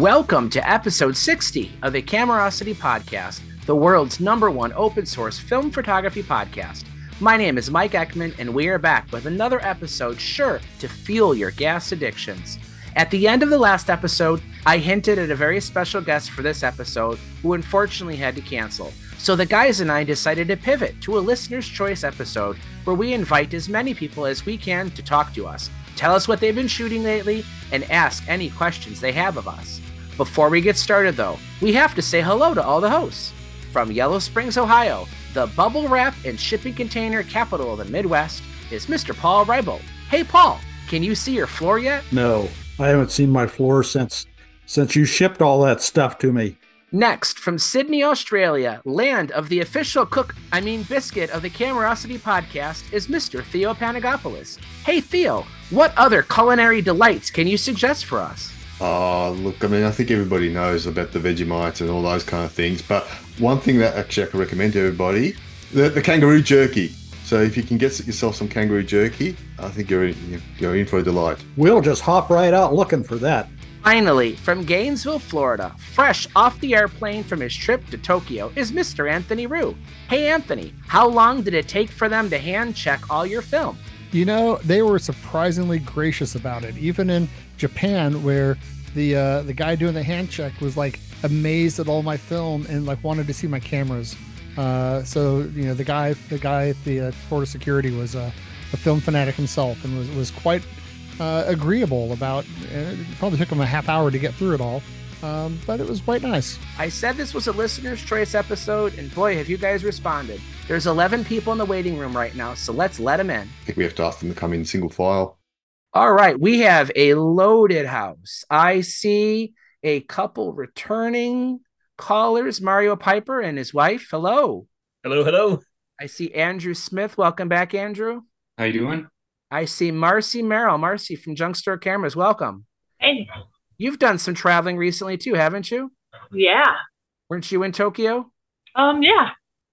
Welcome to episode 60 of the Camerosity Podcast, the world's number one open source film photography podcast. My name is Mike Eckman, and we are back with another episode sure to fuel your gas addictions. At the end of the last episode, I hinted at a very special guest for this episode who unfortunately had to cancel. So the guys and I decided to pivot to a listener's choice episode where we invite as many people as we can to talk to us, tell us what they've been shooting lately, and ask any questions they have of us. Before we get started, though, we have to say hello to all the hosts. From Yellow Springs, Ohio, the bubble wrap and shipping container capital of the Midwest, is Mr. Paul Reibold. Hey, Paul, can you see your floor yet? No, I haven't seen my floor since since you shipped all that stuff to me. Next, from Sydney, Australia, land of the official cook, I mean biscuit of the Camerosity podcast, is Mr. Theo Panagopoulos. Hey, Theo, what other culinary delights can you suggest for us? Oh, look, I mean, I think everybody knows about the Vegemites and all those kind of things. But one thing that actually I can recommend to everybody the, the kangaroo jerky. So if you can get yourself some kangaroo jerky, I think you're in, you're in for a delight. We'll just hop right out looking for that. Finally, from Gainesville, Florida, fresh off the airplane from his trip to Tokyo, is Mr. Anthony Rue. Hey, Anthony, how long did it take for them to hand check all your film? You know, they were surprisingly gracious about it. Even in Japan, where the uh, the guy doing the hand check was like amazed at all my film and like wanted to see my cameras. Uh, so you know, the guy the guy at the uh, border security was a, a film fanatic himself and was was quite uh, agreeable about. It probably took him a half hour to get through it all. Um, but it was quite nice. I said this was a listener's choice episode, and boy, have you guys responded. There's 11 people in the waiting room right now, so let's let them in. I think we have to ask them to come in single file. All right, we have a loaded house. I see a couple returning callers, Mario Piper and his wife. Hello. Hello, hello. I see Andrew Smith. Welcome back, Andrew. How you doing? I see Marcy Merrill. Marcy from Junk Store Cameras. Welcome. Hey. You've done some traveling recently too, haven't you? Yeah. Weren't you in Tokyo? Um. Yeah.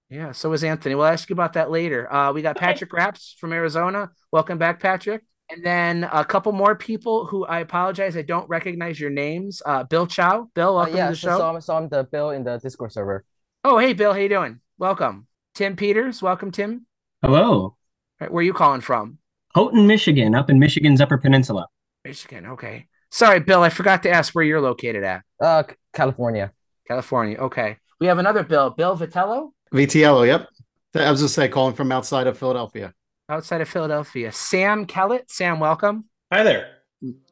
Yeah. So was Anthony. We'll ask you about that later. Uh, we got Okay. Patrick Rapps from Arizona. Welcome back, Patrick. And then a couple more people who I apologize, I don't recognize your names. Uh, Bill Chou. Bill, Uh, welcome yeah, to the so, show. so, I'm, so I'm the Bill in the Discord server. Oh, hey, Bill. How you doing? Welcome. Tim Peters. Welcome, Tim. Hello. Right, where are you calling from? Houghton, Michigan, up in Michigan's Upper Peninsula. Michigan. Okay. Sorry, Bill. I forgot to ask where you're located at. Uh, California. California. Okay. We have another Bill. Bill Vitiello, VTLO, yep. I was just say calling from outside of Philadelphia. outside of Philadelphia. Sam Kellett. Sam, welcome. Hi there.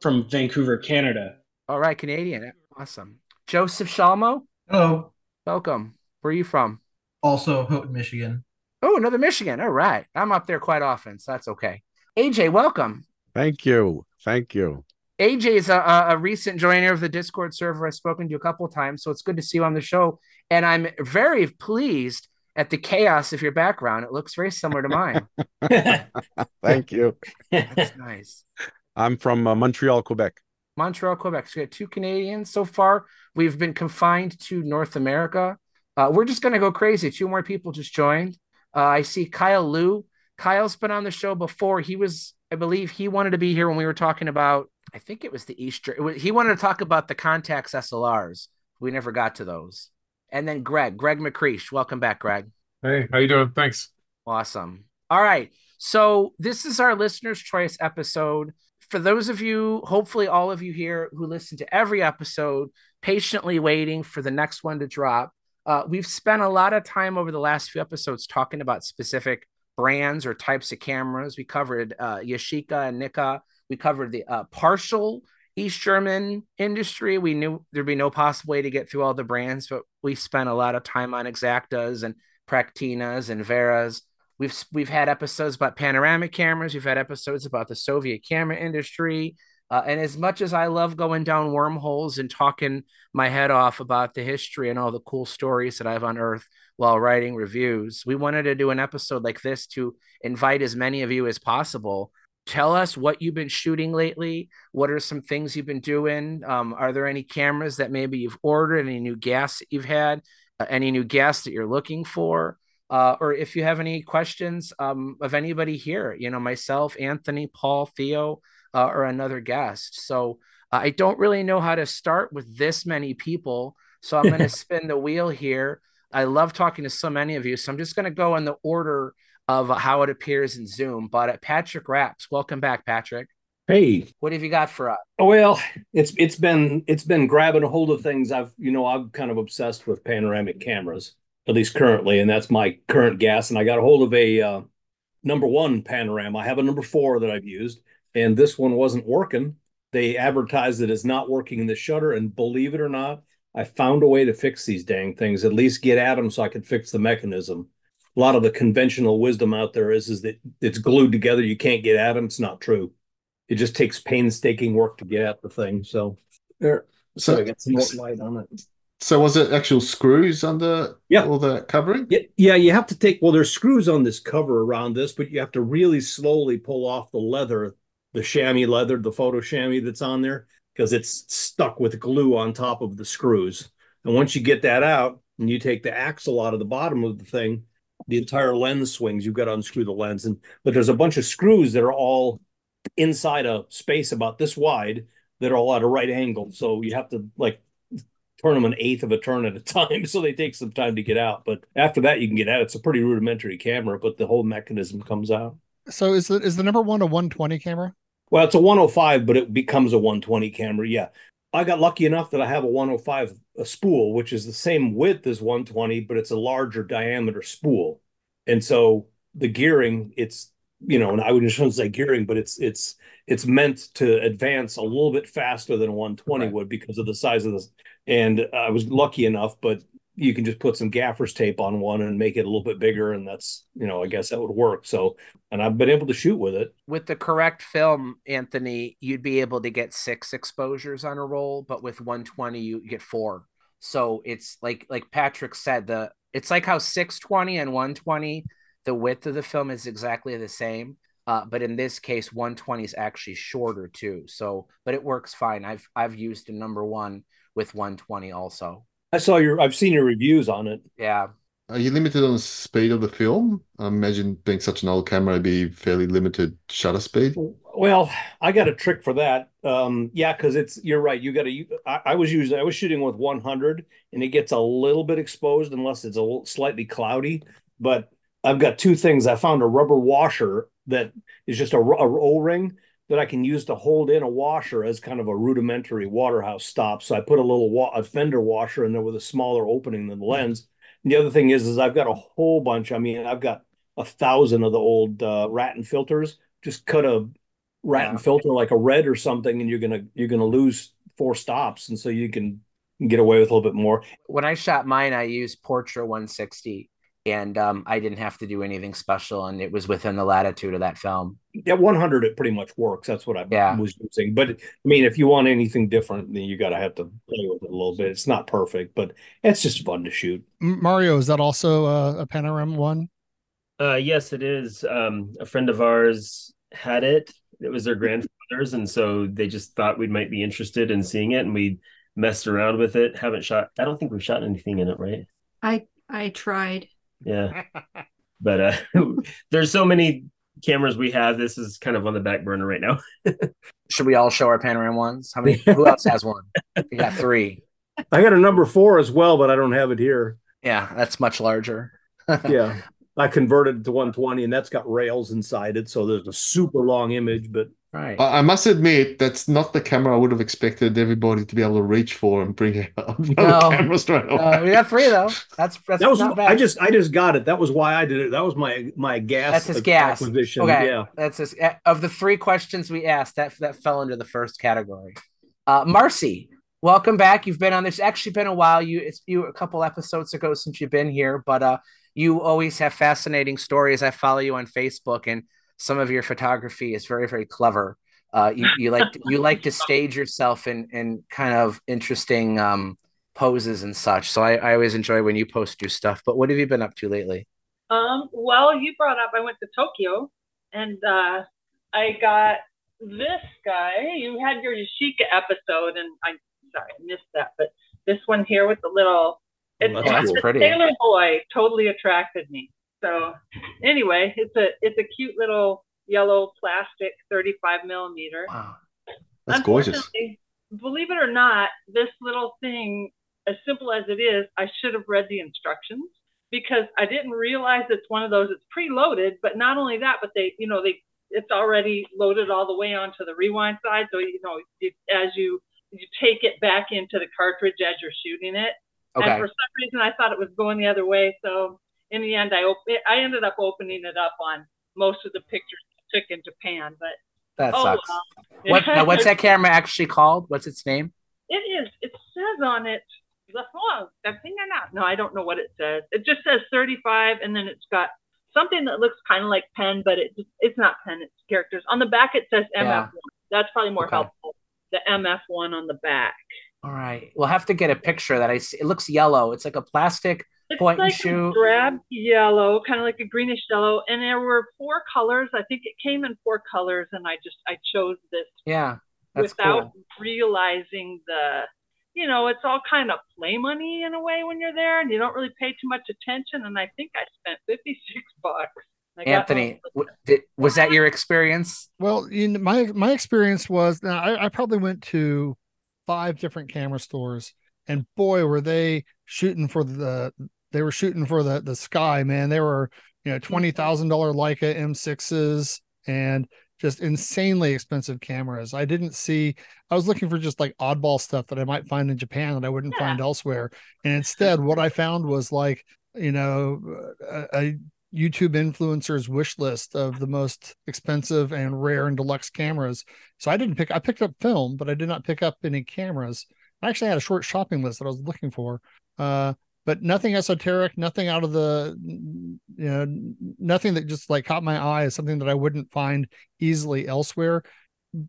From Vancouver, Canada. All right, Canadian. Awesome. Joseph Schallmo, Hello. welcome. Where are you from? Also, Houghton, Michigan. Oh, another Michigan. All right. I'm up there quite often, so that's okay. AJ, welcome. Thank you. Thank you. AJ is a, a, recent joiner of the Discord server. I've spoken to you a couple of times, so it's good to see you on the show. And I'm very pleased at the chaos of your background. It looks very similar to mine. Thank you. That's nice. I'm from uh, Montreal, Quebec. Montreal, Quebec. So we got two Canadians so far. We've been confined to North America. Uh, we're just going to go crazy. Two more people just joined. Uh, I see Kyle Liu. Kyle's been on the show before. He was, I believe, he wanted to be here when we were talking about. I think it was the Easter. was- he wanted to talk about the Contax SLRs. We never got to those. And then Greg, Greg McCreash. Welcome back, Greg. Hey, how you doing? Thanks. Awesome. All right. So this is our listener's choice episode. For those of you, hopefully all of you here who listen to every episode, patiently waiting for the next one to drop. Uh, we've spent a lot of time over the last few episodes talking about specific brands or types of cameras. We covered uh, Yashica and Nikka. We covered the uh, partial East German industry. We knew there'd be no possible way to get through all the brands, but we spent a lot of time on Exaktas and Praktinas and Werras. We've we've had episodes about panoramic cameras. We've had episodes about the Soviet camera industry. Uh, and as much as I love going down wormholes and talking my head off about the history and all the cool stories that I've unearthed while writing reviews, we wanted to do an episode like this to invite as many of you as possible. Tell us what you've been shooting lately. What are some things you've been doing? Um, are there any cameras that maybe you've ordered? Any new gas that you've had? Uh, any new gas that you're looking for? Uh, or if you have any questions um, of anybody here, you know, myself, Anthony, Paul, Theo, uh, or another guest. So Uh, I don't really know how to start with this many people, so I'm going to spin the wheel here. I love talking to so many of you, so I'm just going to go in the order of how it appears in Zoom. But uh, Patrick Rapps, welcome back, Patrick. Hey, what have you got for us? Well, it's it's been it's been grabbing a hold of things. I've you know I'm kind of obsessed with panoramic cameras, at least currently, and that's my current gas. And I got a hold of a uh, number one panorama. I have a number four that I've used, and this one wasn't working. They advertised it as not working in the shutter, and believe it or not, I found a way to fix these dang things. At least get at them so I could fix the mechanism. A lot of the conventional wisdom out there is is that it's glued together. You can't get at them. It's not true. It just takes painstaking work to get at the thing. So there. So, I get some more light on it. So was it actual screws under yeah. all the covering? Yeah, yeah, you have to take well, there's screws on this cover around this, but you have to really slowly pull off the leather, the chamois leather, the photo chamois that's on there, because it's stuck with glue on top of the screws. And once you get that out and you take the axle out of the bottom of the thing, the entire lens swings. You've got to unscrew the lens. And but there's a bunch of screws that are all inside a space about this wide that are all at a right angle. So you have to like turn them an eighth of a turn at a time. So they take some time to get out. But after that, you can get out. It's a pretty rudimentary camera, but the whole mechanism comes out. So is the is the number one a 120 camera? Well, it's a 105, but it becomes a 120 camera. Yeah. I got lucky enough that I have a 105 a spool, which is the same width as 120, but it's a larger diameter spool. And so the gearing, it's you know, and I wouldn't say gearing, but it's it's it's meant to advance a little bit faster than 120 right. would because of the size of this. And I was lucky enough, but you can just put some gaffer's tape on one and make it a little bit bigger, and that's you know, I guess that would work. So, and I've been able to shoot with it. With the correct film, Anthony, you'd be able to get six exposures on a roll, but with 120, you get four. So it's like like Patrick said, the it's like how 620 and 120 the width of the film is exactly the same. Uh, but in this case, 120 is actually shorter too. So, but it works fine. I've I've used a number one with 120 also. I saw your. I've seen your reviews on it. Yeah. Are you limited on the speed of the film? I imagine being such an old camera, would be fairly limited shutter speed. Well, I got a trick for that. Um, yeah, because it's you're right. You got to. I, I was using. I was shooting with 100, and it gets a little bit exposed unless it's a little, slightly cloudy. But I've got two things. I found a rubber washer that is just a, a O-ring that I can use to hold in a washer as kind of a rudimentary waterhouse stop. So I put a little wa- a fender washer in there with a smaller opening than the lens. And the other thing is, is I've got a whole bunch. I mean, I've got a thousand of the old uh, Wratten filters. Just cut a Wratten yeah. filter like a red or something, and you're gonna you're gonna lose four stops, and so you can get away with a little bit more. When I shot mine, I used Portra 160 and um, I didn't have to do anything special, and it was within the latitude of that film. Yeah, 100, it pretty much works. That's what I yeah. was using. But I mean, if you want anything different, then you got to have to play with it a little bit. It's not perfect, but it's just fun to shoot. Mario, is that also a, a panorama one? Uh, yes, it is. Um, a friend of ours had it. It was their grandfather's, and so they just thought we might be interested in seeing it, and we messed around with it. Haven't shot. I don't think we've shot anything in it, right? I I tried. Yeah. but uh there's so many cameras we have. This is kind of on the back burner right now. Should we all show our panorama ones? How many who else has one? We got three. I got a number four as well, but I don't have it here. Yeah, that's much larger. yeah. I converted it to 120 and that's got rails inside it. So there's a super long image, but right. I must admit that's not the camera I would have expected everybody to be able to reach for and bring out no, camera straight away. No, we got three though. That's, that's that was I just I just got it. That was why I did it. That was my my gas. That's his gas acquisition. Okay, yeah. That's his of the three questions we asked. That that fell into the first category. Uh, Marcy, welcome back. You've been on this. Actually, been a while. You it's you a couple episodes ago since you've been here, but uh, you always have fascinating stories. I follow you on Facebook, and some of your photography is very, very clever. Uh, you, you like to, you like to stage yourself in in kind of interesting um, poses and such. So I, I always enjoy when you post your stuff. But what have you been up to lately? Um, well, you brought up I went to Tokyo, and uh, I got this guy. You had your Yashica episode, and I'm sorry I missed that, but this one here with the little it's, oh, that's it's pretty. Sailor Boy totally attracted me. So anyway, it's a it's a cute little yellow plastic 35 millimeter. Wow, that's gorgeous. believe it or not, this little thing, as simple as it is, I should have read the instructions because I didn't realize it's one of those. It's preloaded, but not only that, but they, you know, they it's already loaded all the way onto the rewind side. So you know, you, as you you take it back into the cartridge as you're shooting it. Okay. And for some reason, I thought it was going the other way. So in the end, I op- I ended up opening it up on most of the pictures I took in Japan. But That oh, sucks. well. What now, what's that camera actually called? What's its name? It is. It says on it. The oh, that thing or not? No, I don't know what it says. It just says 35, and then it's got something that looks kind of like pen, but it just, it's not pen. It's characters. On the back, it says MF1. Yeah. That's probably more Okay. helpful. The MF1 on the back. All right. We'll have to get a picture that I see. It looks yellow. It's like a plastic It's point like and shoot. a drab yellow, kind of like a greenish yellow, and there were four colors. I think it came in four colors, and I just I chose this Yeah. That's without cool. realizing the you know it's all kind of play money in a way when you're there and you don't really pay too much attention and i think i spent 56 bucks I Anthony, w- did, was that your experience? Well, in my my experience was now I, I probably went to five different camera stores, and boy, were they shooting for the they were shooting for the the sky, man. They were you know twenty thousand dollar Leica M6s and just insanely expensive cameras. I didn't see. I was looking for just like oddball stuff that I might find in Japan that I wouldn't find elsewhere, and instead, what I found was like you know a, a YouTube influencers wish list of the most expensive and rare and deluxe cameras. So I didn't pick I picked up film, but I did not pick up any cameras. I actually had a short shopping list that I was looking for. Uh but nothing esoteric, nothing out of the you know, nothing that just like caught my eye as something that I wouldn't find easily elsewhere.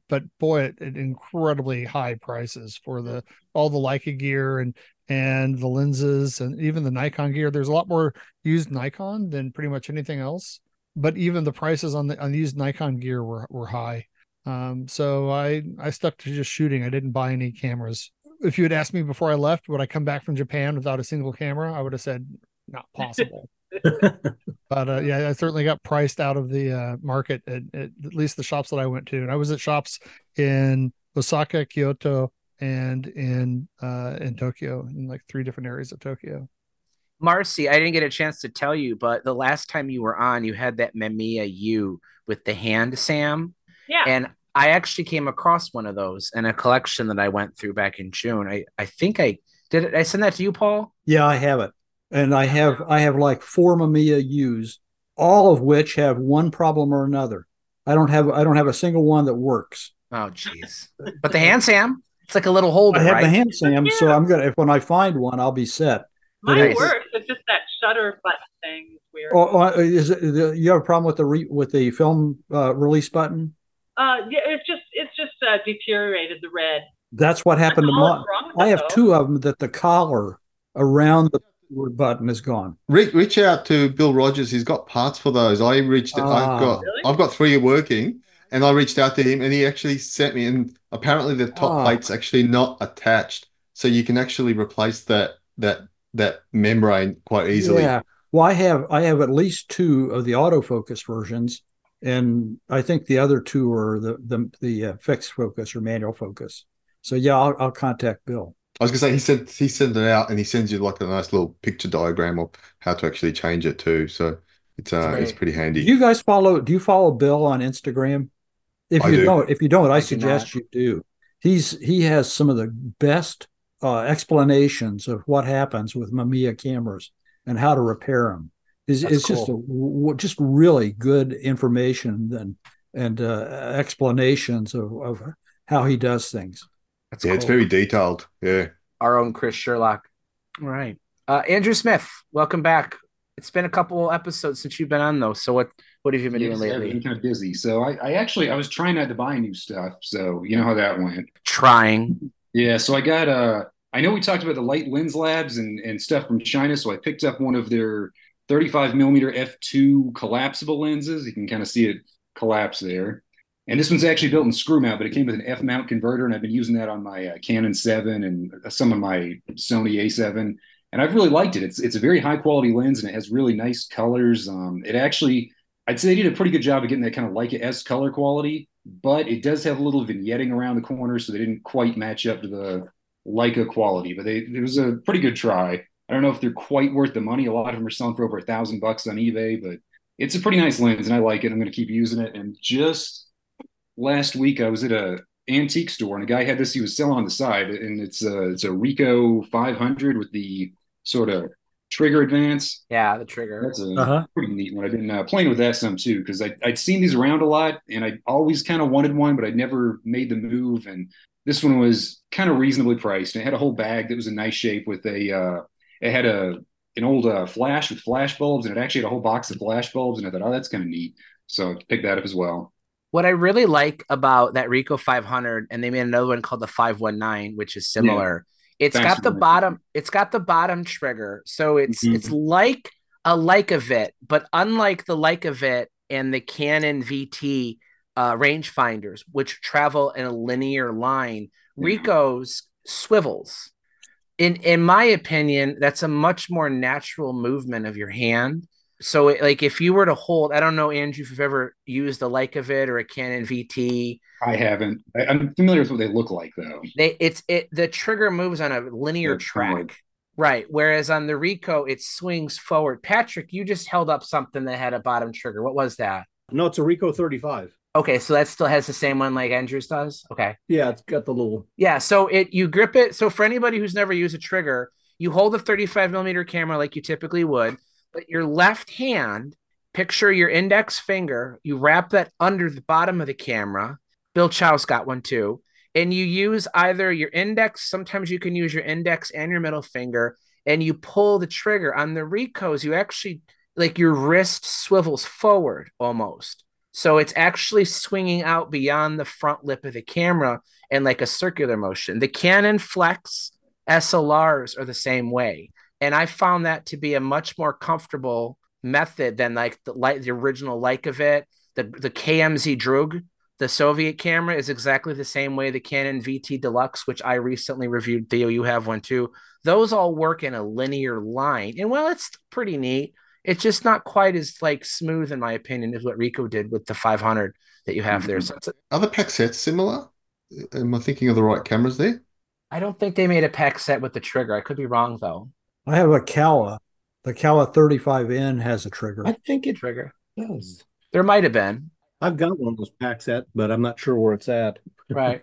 But boy, at, at incredibly high prices for the all the Leica gear and and the lenses and even the Nikon gear. There's a lot more used Nikon than pretty much anything else. But even the prices on the on used Nikon gear were were high. Um, so I I stuck to just shooting. I didn't buy any cameras. If you had asked me before I left, would I come back from Japan without a single camera? I would have said not possible. but uh, yeah, I certainly got priced out of the uh, market at, at at least the shops that I went to, and I was at shops in Osaka, Kyoto, and in uh, in Tokyo, in like three different areas of Tokyo. Marcy, I didn't get a chance to tell you, but the last time you were on, you had that Mamiya U with the hand Sam. Yeah. And I actually came across one of those in a collection that I went through back in June. I, I think I did it. I send that to you, Paul. Yeah, I have it, and I have I have like four Mamiya U's, all of which have one problem or another. I don't have I don't have a single one that works. Oh, jeez. But the hand Sam, it's like a little holder, I have right? the hand Sam, so I'm gonna if when I find one, I'll be set. But Mine it's- works. It's just that shutter button thing is weird. Oh, oh, is it, you have a problem with the re, with the film uh, release button? Uh, yeah, it's just it's just uh, deteriorated the red. That's what happened to all mine. that's wrong with I have though. two of them that the collar around the button is gone. Reach, reach out to Bill Rogers. He's got parts for those. I reached. Ah. I've got. Really? I've got three working, and I reached out to him, and he actually sent me. And apparently, the top Ah. plate's actually not attached, so you can actually replace that that that membrane quite easily. Yeah. Well, I have I have at least two of the autofocus versions, and I think the other two are the the the uh, fixed focus or manual focus. So yeah, I'll, I'll contact Bill. I was gonna say he sent he sent it out, and he sends you like a nice little picture diagram of how to actually change it too. So it's uh it's Great. pretty Do handy. you guys follow? Do you follow Bill on Instagram? If I you do. not if you don't, I, I do suggest you do. He's he has some of the best uh, explanations of what happens with Mamiya cameras and how to repair them. It's, That's it's just a just really good information and and uh, explanations of, of how he does things. That's Yeah, it's very detailed. Yeah. Our own Chris Sherlock. Right, Uh, Andrew Smith, welcome back. It's been a couple episodes since you've been on, though. So what what have you been Yes, doing I've lately? been kind of busy. So I, I actually I was trying not to buy new stuff. So you know how that went. Trying. Yeah. So I got uh I know we talked about the Light Lens Labs and, and stuff from China. So I picked up one of their 35 millimeter f2 collapsible lenses. You can kind of see it collapse there. And this one's actually built in screw mount, but it came with an F mount converter, and I've been using that on my uh, Canon 7 and some of my Sony A7. And I've really liked it. It's it's a very high quality lens, and it has really nice colors. Um, it actually, I'd say they did a pretty good job of getting that kind of Leica S color quality. but it does have a little vignetting around the corner, so they didn't quite match up to the Leica quality. But they it was a pretty good try. I don't know if they're quite worth the money. A lot of them are selling for over a thousand bucks on eBay, but it's a pretty nice lens, and I like it. I'm going to keep using it. And just last week, I was at a antique store, and a guy had this he was selling on the side, and it's a it's a Ricoh 500 with the sort of trigger advance. Yeah, the trigger. That's a Uh-huh. pretty neat one. I've been uh, playing with that some too because I'd seen these around a lot, and I always kind of wanted one, but I'd never made the move. And this one was kind of reasonably priced. And it had a whole bag that was in nice shape with a. Uh, it had a an old uh, flash with flash bulbs, and it actually had a whole box of flash bulbs. And I thought, oh, that's kind of neat. So I picked that up as well. What I really like about that Ricoh 500, and they made another one called the 519, which is similar. It's Thanks got the bottom. It's got the bottom trigger, so it's Mhm. it's like a Leicavit, but unlike the Leicavit and the Canon VT uh, rangefinders, which travel in a linear line, Ricoh's swivels. In in my opinion, that's a much more natural movement of your hand. So, it, like, if you were to hold, I don't know, Andrew, if you've ever used the Leicavit or a Canon VT, I haven't. I, I'm familiar with what they look like though. they it's it the trigger moves on a linear Yeah, forward. track. Right. Whereas on the Ricoh, it swings forward. Patrick, you just held up something that had a bottom trigger. What was that? No, it's a Ricoh 35. Okay, so that still has the same one like Andrews does. Okay. Yeah, it's got the little. Yeah, so it you grip it. So for anybody who's never used a trigger, you hold a 35 millimeter camera like you typically would, but your left hand, picture your index finger, you wrap that under the bottom of the camera. Bill Chou's got one too. And you use either your index, sometimes you can use your index and your middle finger, and you pull the trigger. On the Ricohs, you actually like your wrist swivels forward almost. So it's actually swinging out beyond the front lip of the camera in like a circular motion. The Canonflex SLRs are the same way. And I found that to be a much more comfortable method than like the like the original Leicavit, the the KMZ Drug, the Soviet camera is exactly the same way the Canon VT Deluxe, which I recently reviewed. Theo, you have one too. Those all work in a linear line, and well, it's pretty neat. It's just not quite as like smooth, in my opinion, as what Ricoh did with the 500 that you have there. Mm-hmm. So it's a, Are the pack sets similar? Am I thinking of the right cameras there? I don't think they made a pack set with the trigger. I could be wrong though. I have a Cala. The Cala 35N has a trigger. I think it Trigger. does. There might have been. I've got one of those pack set, but I'm not sure where it's at. Right.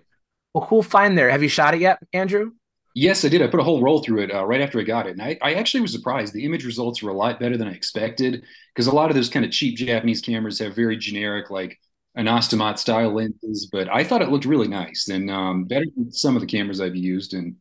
Well, cool find there. Have you shot it yet, Andrew? Yes, I did. I put a whole roll through it uh, right after I got it. And I, I actually was surprised. The image results were a lot better than I expected because a lot of those kind of cheap Japanese cameras have very generic, like an Ostomat style lenses. But I thought it looked really nice and um, better than some of the cameras I've used. And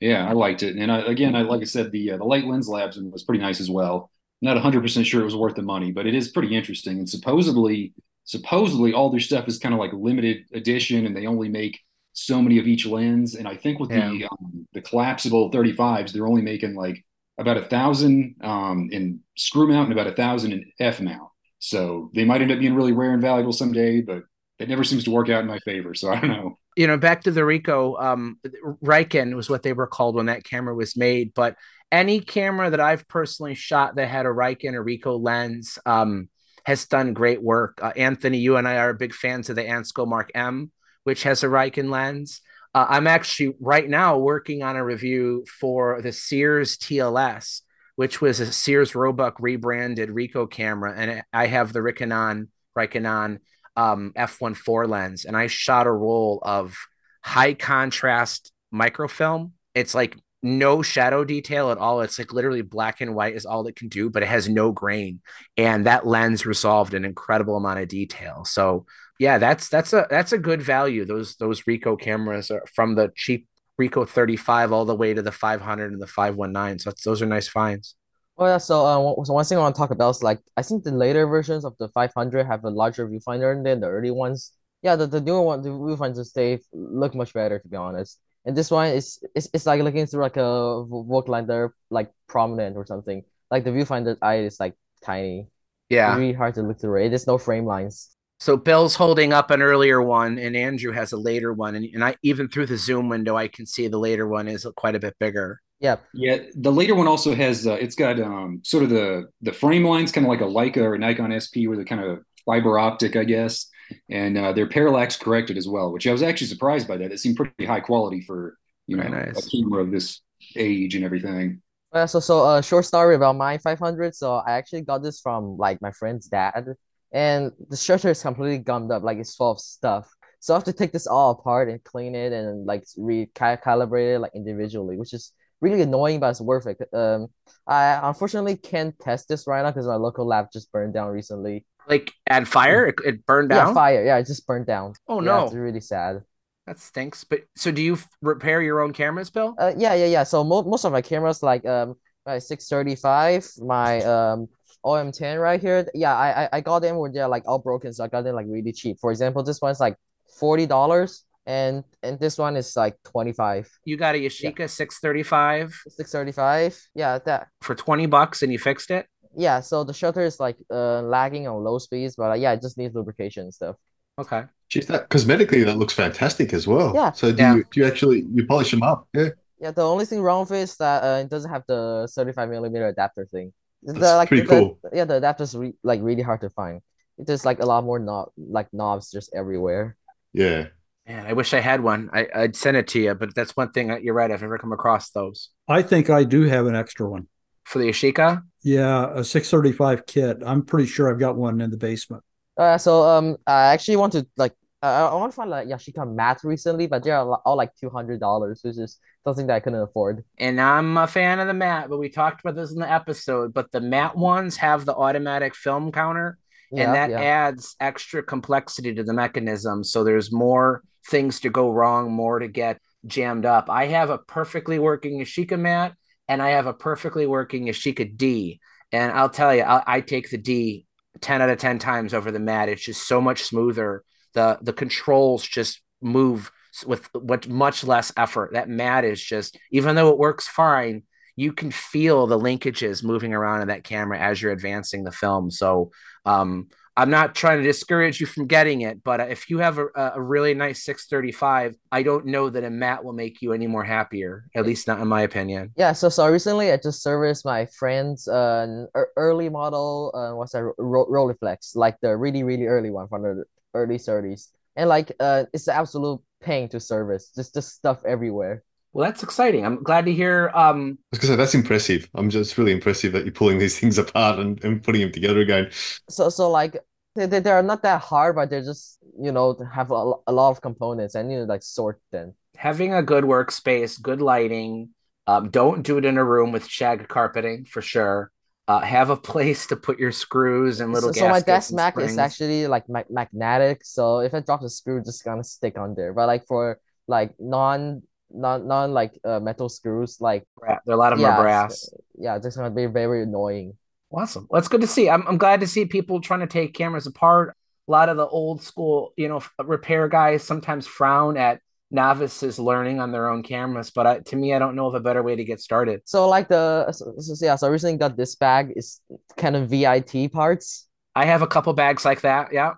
yeah, I liked it. And I, again, I like I said, the uh, the Light Lens Labs was pretty nice as well. Not 100% sure it was worth the money, but it is pretty interesting. And supposedly, supposedly all their stuff is kind of like limited edition and they only make so many of each lens. And I think with the um, the collapsible 35s, they're only making like about a thousand um, in screw mount and about a thousand in F mount. So they might end up being really rare and valuable someday, but it never seems to work out in my favor. So I don't know. you know, back to the Ricoh, um, Riken was what they were called when that camera was made. But any camera that I've personally shot that had a Riken or Ricoh lens um, has done great work. Uh, Anthony, you and I are big fans of the Ansco Mark M, which has a Riken lens. Uh, I'm actually right now working on a review for the Sears TLS, which was a Sears Roebuck rebranded Ricoh camera, and I have the Rikenon Rikenon um, f1.4 lens, and I shot a roll of high contrast microfilm. It's like no shadow detail at all. It's like literally black and white is all it can do, but it has no grain, and that lens resolved an incredible amount of detail. So yeah, that's that's a that's a good value. Those those Ricoh cameras are from the cheap Ricoh 35 all the way to the 500 and the 519. So those are nice finds. Oh yeah, so uh, so one thing I want to talk about is like I think the later versions of the 500 have a larger viewfinder than the early ones. Yeah, the, the newer one, the viewfinders they look much better to be honest. And this one is it's, it's like looking through like a Voigtlander like prominent or something. Like the viewfinder eye is like tiny. Yeah. It's really hard to look through it. There's no frame lines. So Bill's holding up an earlier one, and Andrew has a later one, and, and I even through the zoom window, I can see the later one is quite a bit bigger. Yeah. Yeah, the later one also has uh, it's got um sort of the the frame lines kind of like a Leica or a Nikon SP with a kind of fiber optic, I guess. And uh, they're parallax corrected as well, which I was actually surprised by that. It seemed pretty high quality for you know nice. a camera of this age and everything. Uh, so so a short story about my 500. So I actually got this from like my friend's dad, and the shutter is completely gummed up, like it's full of stuff. So I have to take this all apart and clean it and like recalibrate it like individually, which is really annoying, but it's worth it. Um, I unfortunately can't test this right now because my local lab just burned down recently. Like at fire, it, it burned Yeah, down. fire. Yeah, it just burned down. Oh, Yeah, no. it's really sad. That stinks. But so do you f- repair your own cameras, Bill? Uh, yeah, yeah, yeah. So mo most of my cameras, like um, my 635, my um OM10 right here. Yeah, I I, I got them when they're like all broken, so I got them like really cheap. For example, this one's like forty dollars, and and this one is like 25. You got a Yashica 635 635. Yeah, that. for 20 bucks and you fixed it? Yeah, so the shutter is like uh lagging on low speeds, but uh, yeah, it just needs lubrication and stuff. Okay. Geez, that cosmetically that looks fantastic as well. Yeah. So do Yeah. you do you actually you polish them up? Yeah. Yeah, the only thing wrong with it is that uh, it doesn't have the 35 millimeter adapter thing. The, That's like, pretty the- cool. Yeah, the adapter's re like really hard to find. There's like a lot more knob like knobs just everywhere. Yeah. Man, I wish I had one. I, I'd send it to you, but that's one thing. You're right. I've never come across those. I think I do have an extra one. For the Yashica? Yeah, a 635 kit. I'm pretty sure I've got one in the basement. Uh, so um, I actually want to like uh, I want to find like Yashica Mat recently, but they're all all, like two hundred dollars, which is something that I couldn't afford. And I'm a fan of the Mat, but we talked about this in the episode. But the Mat ones have the automatic film counter, Yeah, and that yeah. adds extra complexity to the mechanism. So there's more things to go wrong, more to get jammed up. I have a perfectly working Yashica mat and I have a perfectly working Yashica D. And I'll tell you, I, I take the D 10 out of 10 times over the mat. It's just so much smoother. The the controls just move with with much less effort. That mat is just, even though it works fine, you can feel the linkages moving around in that camera as you're advancing the film. So um, I'm not trying to discourage you from getting it, but if you have a, a really nice 635, I don't know that a mat will make you any more happier, at least not in my opinion. Yeah, so so recently I just serviced my friend's uh early model uh what's that Ro Rolleiflex, like the really really early one from the early 30s. And like uh it's an absolute pain to service. Just just stuff everywhere. Well, that's exciting. I'm glad to hear. Um, I was gonna say that's impressive. I'm just really impressive that you're pulling these things apart and, and putting them together again. So so like they, they they're not that hard, but they're just, you know, have a, a lot of components and you know like sort them. having a good workspace, good lighting. Um, don't do it in a room with shag carpeting for sure. Uh, have a place to put your screws and little So, so my desk mat is actually like mag magnetic, so if I drop the screw, it's just gonna stick on there. But like for like non non non like uh, metal screws, like there are a lot of them are yeah, brass. yeah, it's gonna be very annoying. Awesome. Well, it's good to see. I'm, I'm glad to see people trying to take cameras apart. A lot of the old school, you know, repair guys sometimes frown at novices learning on their own cameras, but I, to me, I don't know of a better way to get started. So like the so, so, yeah, so I recently got this bag is kind of VIT parts. I have a couple bags like that. Yeah.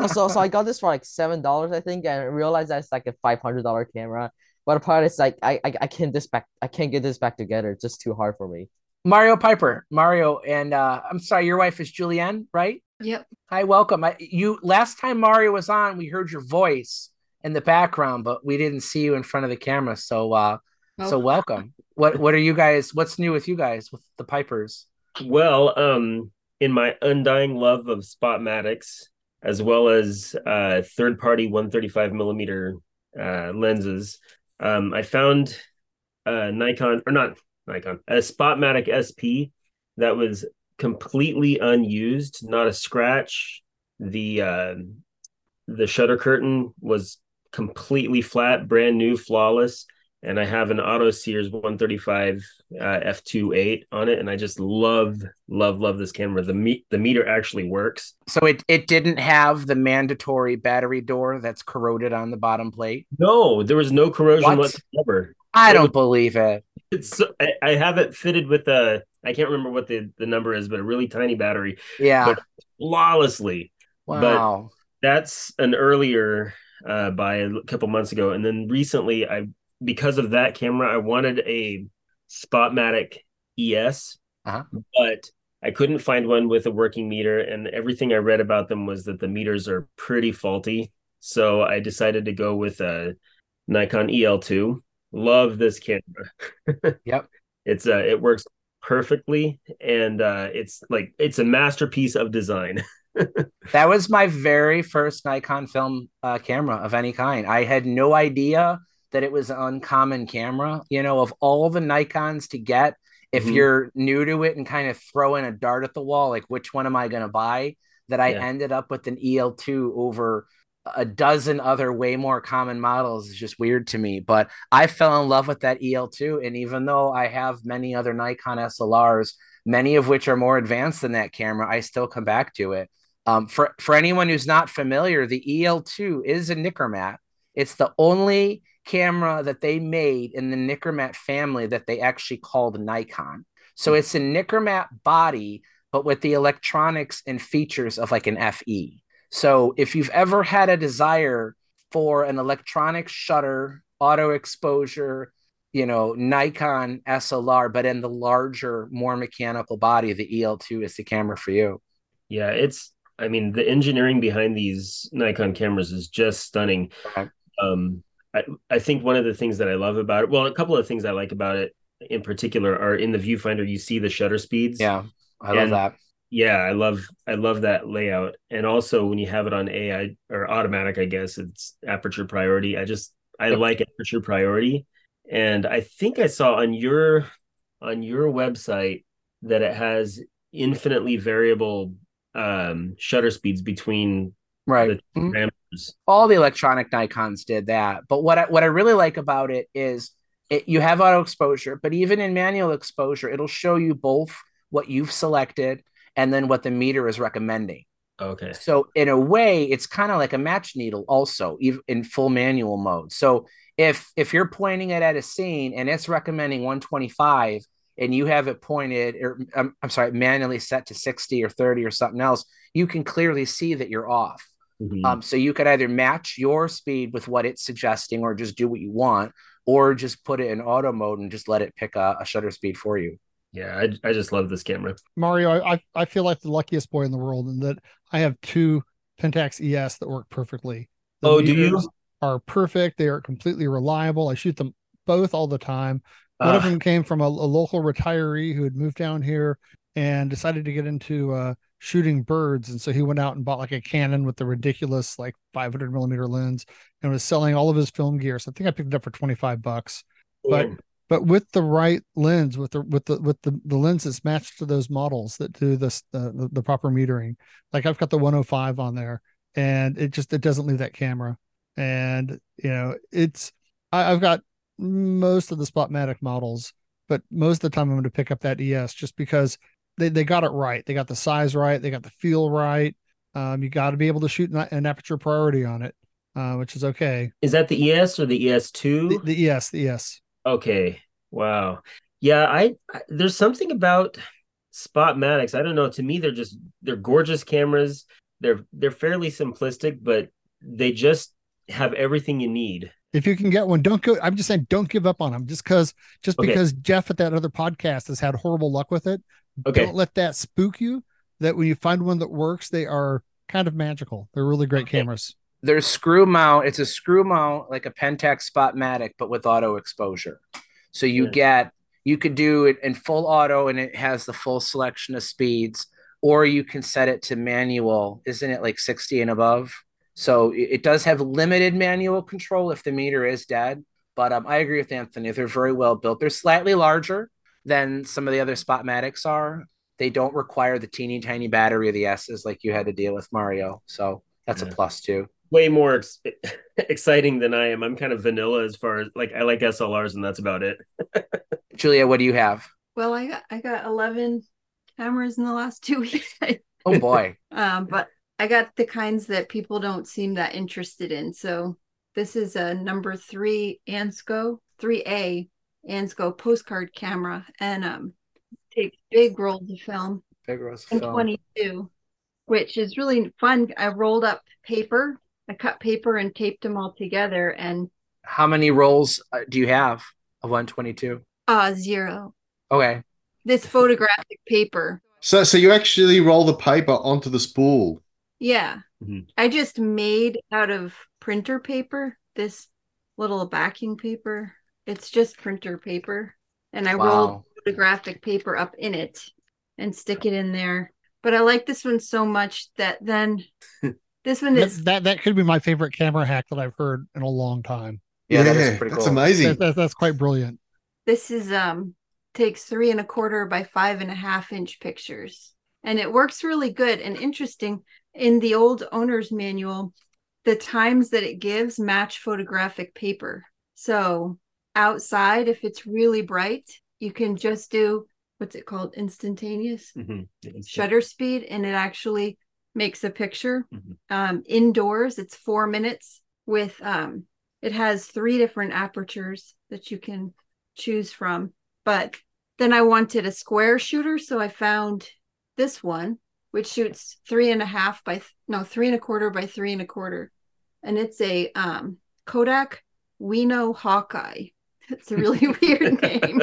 So so, so I got this for like seven dollars, I think, and I realized that it's like a five hundred dollar camera. But apart, it's like I, I I can't this back I can't get this back together. It's just too hard for me. Mario Piper, Mario, and uh, I'm sorry, your wife is Julienne, right? Yep. Hi, welcome. I, you last time Mario was on, we heard your voice in the background, but we didn't see you in front of the camera. So, uh, so Oh. welcome. What what are you guys? What's new with you guys with the Pipers? Well, um, in my undying love of Spotmatics, as well as uh, third-party 135 millimeter uh, lenses, um, I found a Nikon or not Nikon, a Spotmatic SP that was completely unused, not a scratch. The uh, the shutter curtain was completely flat, brand new, flawless. And I have an Auto Sears 135 uh, f2.8 on it, and I just love, love, love this camera. The me- the meter actually works. So it it didn't have the mandatory battery door that's corroded on the bottom plate. No, there was no corrosion What? whatsoever. I don't believe it. It's so, I, I have it fitted with a I can't remember what the, the number is, but a really tiny battery. Yeah. But flawlessly. Wow. But that's an earlier uh by a couple months ago. And then recently I because of that camera, I wanted a Spotmatic ES, Uh-huh. but I couldn't find one with a working meter, and everything I read about them was that the meters are pretty faulty. So I decided to go with a Nikon EL2. Love this camera. yep. It's uh it works perfectly and uh it's like it's a masterpiece of design. that was my very first Nikon film uh, camera of any kind. I had no idea that it was an uncommon camera. You know, of all the Nikons to get, if Mhm. you're new to it and kind of throwing a dart at the wall, like which one am I going to buy? That I Yeah. ended up with an EL2 over a dozen other way more common models is just weird to me. But I fell in love with that EL2. And even though I have many other Nikon SLRs, many of which are more advanced than that camera, I still come back to it. Um, for, for anyone who's not familiar, the EL2 is a Nikkormat. It's the only camera that they made in the Nikkormat family that they actually called Nikon. So it's a Nikkormat body, but with the electronics and features of like an FE. So if you've ever had a desire for an electronic shutter, auto exposure, you know, Nikon SLR, but in the larger, more mechanical body, the EL2 is the camera for you. Yeah, it's I mean the engineering behind these Nikon cameras is just stunning. Um I, I think one of the things that I love about it, well, a couple of things I like about it in particular are in the viewfinder you see the shutter speeds. Yeah, I love that. Yeah, I love I love that layout. And also when you have it on AI or automatic, I guess it's aperture priority. I just I Yep. like aperture priority. And I think I saw on your on your website that it has infinitely variable um shutter speeds between Right. the Mhm. all the electronic Nikons did that. But what I, what I really like about it is it, you have auto exposure, but even in manual exposure, it'll show you both what you've selected and then what the meter is recommending. Okay. So in a way, it's kind of like a match needle, also in full manual mode. So if if you're pointing it at a scene and it's recommending 125 and you have it pointed or um, I'm sorry, manually set to 60 or 30 or something else, you can clearly see that you're off. Mhm. Um, so you could either match your speed with what it's suggesting or just do what you want, or just put it in auto mode and just let it pick a, a shutter speed for you. Yeah, I, I just love this camera. Mario, I, I feel like the luckiest boy in the world in that I have two Pentax ES that work perfectly. The Oh, do you? Are perfect. They are completely reliable. I shoot them both all the time. One of Ah. them came from a, a local retiree who had moved down here and decided to get into uh, shooting birds, and so he went out and bought like a Canon with the ridiculous like 500 millimeter lens and was selling all of his film gear. So I think I picked it up for 25 bucks. But. But with the right lens with the with the with the, the lens that's matched to those models that do this the, the the proper metering. Like i've got the 105 on there and it just it doesn't leave that camera. And you know it's I, i've got most of the spotmatic models but most of the time i'm going to pick up that es just because they, they got it right. They got the size right. They got the feel right. Um, you got to be able to shoot an, an aperture priority on it uh, which is okay. Is that the ES or the ES2? the, the es the es Okay. Wow. Yeah, I, I there's something about Spot Spotmatics. I don't know. To me, they're just they're gorgeous cameras. They're they're fairly simplistic, but they just have everything you need. if you can get one, don't go. I'm just saying, don't give up on them. Just because, just Okay. because Jeff at that other podcast has had horrible luck with it. Okay. Don't let that spook you. That when you find one that works, they are kind of magical. They're really great cameras. There's screw mount. It's a screw mount like a Pentax Spotmatic, but with auto exposure. So you Yeah. get you could do it in full auto and it has the full selection of speeds, or you can set it to manual. Isn't it like 60 and above? So it does have limited manual control if the meter is dead. But um, I agree with Anthony. They're very well built. They're slightly larger than some of the other Spotmatics are. They don't require the teeny tiny battery of the S's like you had to deal with Mario. So that's a plus too. Way more ex- exciting than I am. I'm kind of vanilla as far as like I like SLRs and that's about it. Julia, what do you have? Well, I got I got eleven cameras in the last two weeks. Oh boy. um, but I got the kinds that people don't seem that interested in. So this is a number three Ansco, three A Ansco postcard camera, and um, takes big rolls of film Big Rose and film. 22, which is really fun. I rolled up paper, I cut paper and taped them all together, and How many rolls uh, do you have of 122? uh zero. Okay. This photographic paper. So, so you actually roll the paper onto the spool. Yeah. Mhm. I just made out of printer paper this little backing paper. It's just printer paper. And I roll Wow. photographic paper up in it and stick it in there. But I like this one so much that then this one is that that could be my favorite camera hack that I've heard in a long time. Yeah, that is pretty that's cool. amazing. That, that- that's quite brilliant. this is um takes three and a quarter by five and a half inch pictures and it works really good and interesting in the old owner's manual the times that it gives match photographic paper so outside if it's really bright you can just do what's it called instantaneous shutter speed and it actually makes a picture. Um, indoors it's four minutes with um, it has three different apertures that you can choose from but then i wanted a square shooter so i found this one which shoots three and a half by no three and a quarter by three and a quarter and it's a um, kodak Weno hawkeye. It's a really weird name.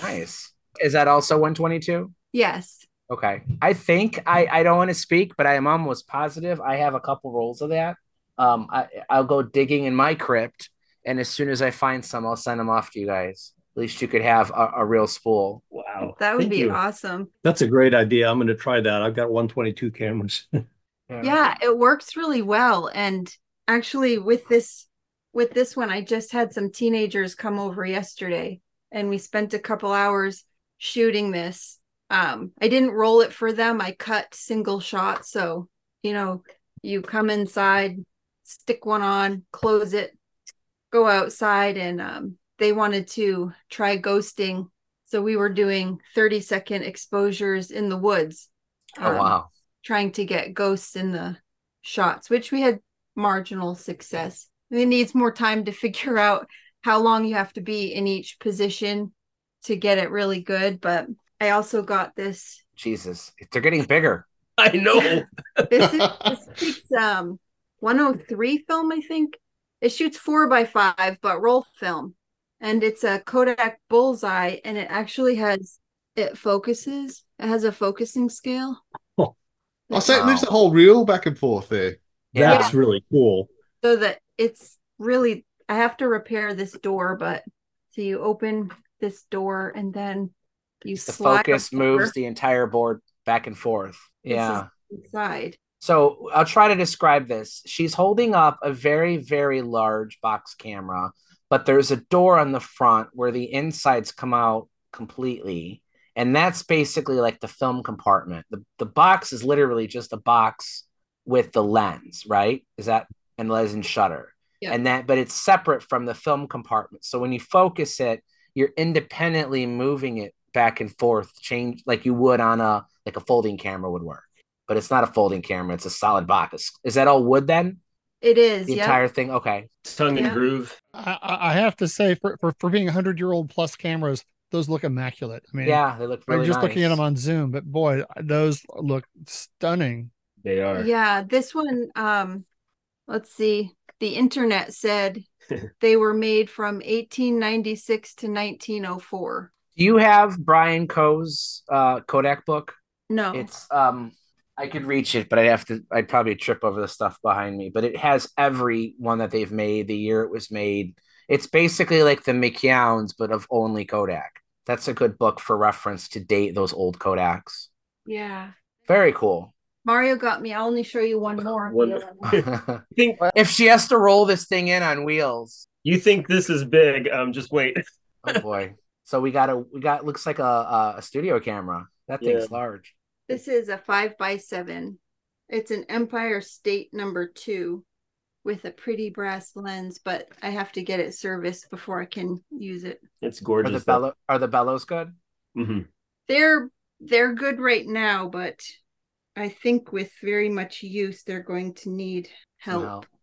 Nice. Is that also 122? yes Okay. I think I I don't want to speak, but I am almost positive I have a couple rolls of that. Um, I I'll go digging in my crypt, and as soon as I find some, I'll send them off to you guys. At least you could have a, a real spool. Wow. that would Thank be you. awesome That's a great idea. I'm going to try that. I've got 122 cameras. yeah it works really well and actually with this with this one i just had some teenagers come over yesterday and we spent a couple hours shooting this um i didn't roll it for them i cut single shots so you know you come inside stick one on close it go outside and um they wanted to try ghosting so we were doing 30 second exposures in the woods Oh um, wow. trying to get ghosts in the shots, which we had marginal success. It needs more time to figure out how long you have to be in each position to get it really good. But I also got this. Jesus, they're getting bigger. I know. This is this takes um 103 film, I think. It shoots four by five, but roll film, and it's a Kodak Bullseye, and it actually has it focuses. It has a focusing scale. I say it moves the whole reel back and forth there. That's really cool. so that it's really I have to repair this door, but so you open this door and then you The focus moves the entire board back and forth. This Yeah. inside. So I'll try to describe this. She's holding up a very, very large box camera, but there's a door on the front where the insides come out completely. And that's basically like the film compartment. The, the box is literally just a box with the lens, right? Is that and lens and shutter. Yeah. And that, but it's separate from the film compartment. So when you focus it, you're independently moving it back and forth, change like you would on a like a folding camera would work but it's not a folding camera. It's a solid box. Is that all wood then? It is, The yeah. entire thing? Okay. Tongue and Yeah. groove. I, I I have to say, for, for, for being 100 year old plus cameras, those look immaculate. I mean, Yeah, they look I'm really just looking at them on Zoom, but boy, those look stunning. They are. Yeah, this one um let's see. The internet said they were made from 1896 to 1904. Do you have Brian Coe's uh, Kodak book? No. It's um I could reach it, but I'd have to I'd probably trip over the stuff behind me. But it has every one that they've made, the year it was made. It's basically like the McKeown's, but of only Kodak. That's a good book for reference to date those old Kodaks. Yeah. Very cool. Mario got me. I'll only show you one more. of the other one. think if she has to roll this thing in on wheels. You think this is big? Um, just wait. Oh boy. So we got a we got looks like a a, a studio camera. That thing's large. This is a five by seven. It's an Empire State number two with a pretty brass lens, but I have to get it serviced before I can use it. It's Are gorgeous. the bellow are the bellows good? hmm They're they're good right now, but I think with very much use, they're going to need help.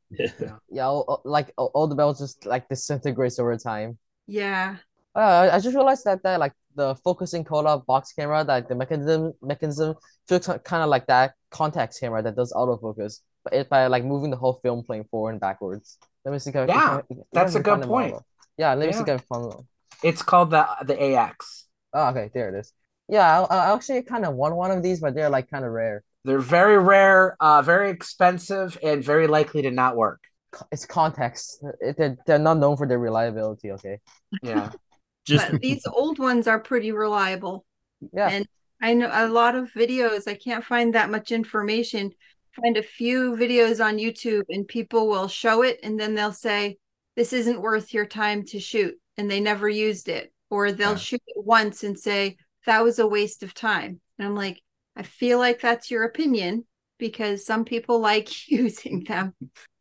Yeah, all, all- like all, all the bells just like disintegrates over time. Yeah. Uh, I just realized that that like the focusing Kodak box camera, that the mechanism mechanism feels kind of like that Contax camera that does autofocus, but it by like moving the whole film plane forward and backwards. Let me see. If Yeah, I- I that's a can good point. model. Yeah, let me see if I can find. It's called the the AX. Oh, okay, there it is. Yeah, I, I actually kind of want one of these, but they're like kind of rare. They're very rare, uh, very expensive, and very likely to not work. It's Contax. It, they're, they're not known for their reliability. Okay. Yeah. but these old ones are pretty reliable. Yeah. And I know a lot of videos, I can't find that much information. Find a few videos on YouTube and people will show it and then they'll say, This isn't worth your time to shoot. And they never used it. Or they'll Yeah. shoot it once and say, That was a waste of time. And I'm like, I feel like that's your opinion because some people like using them.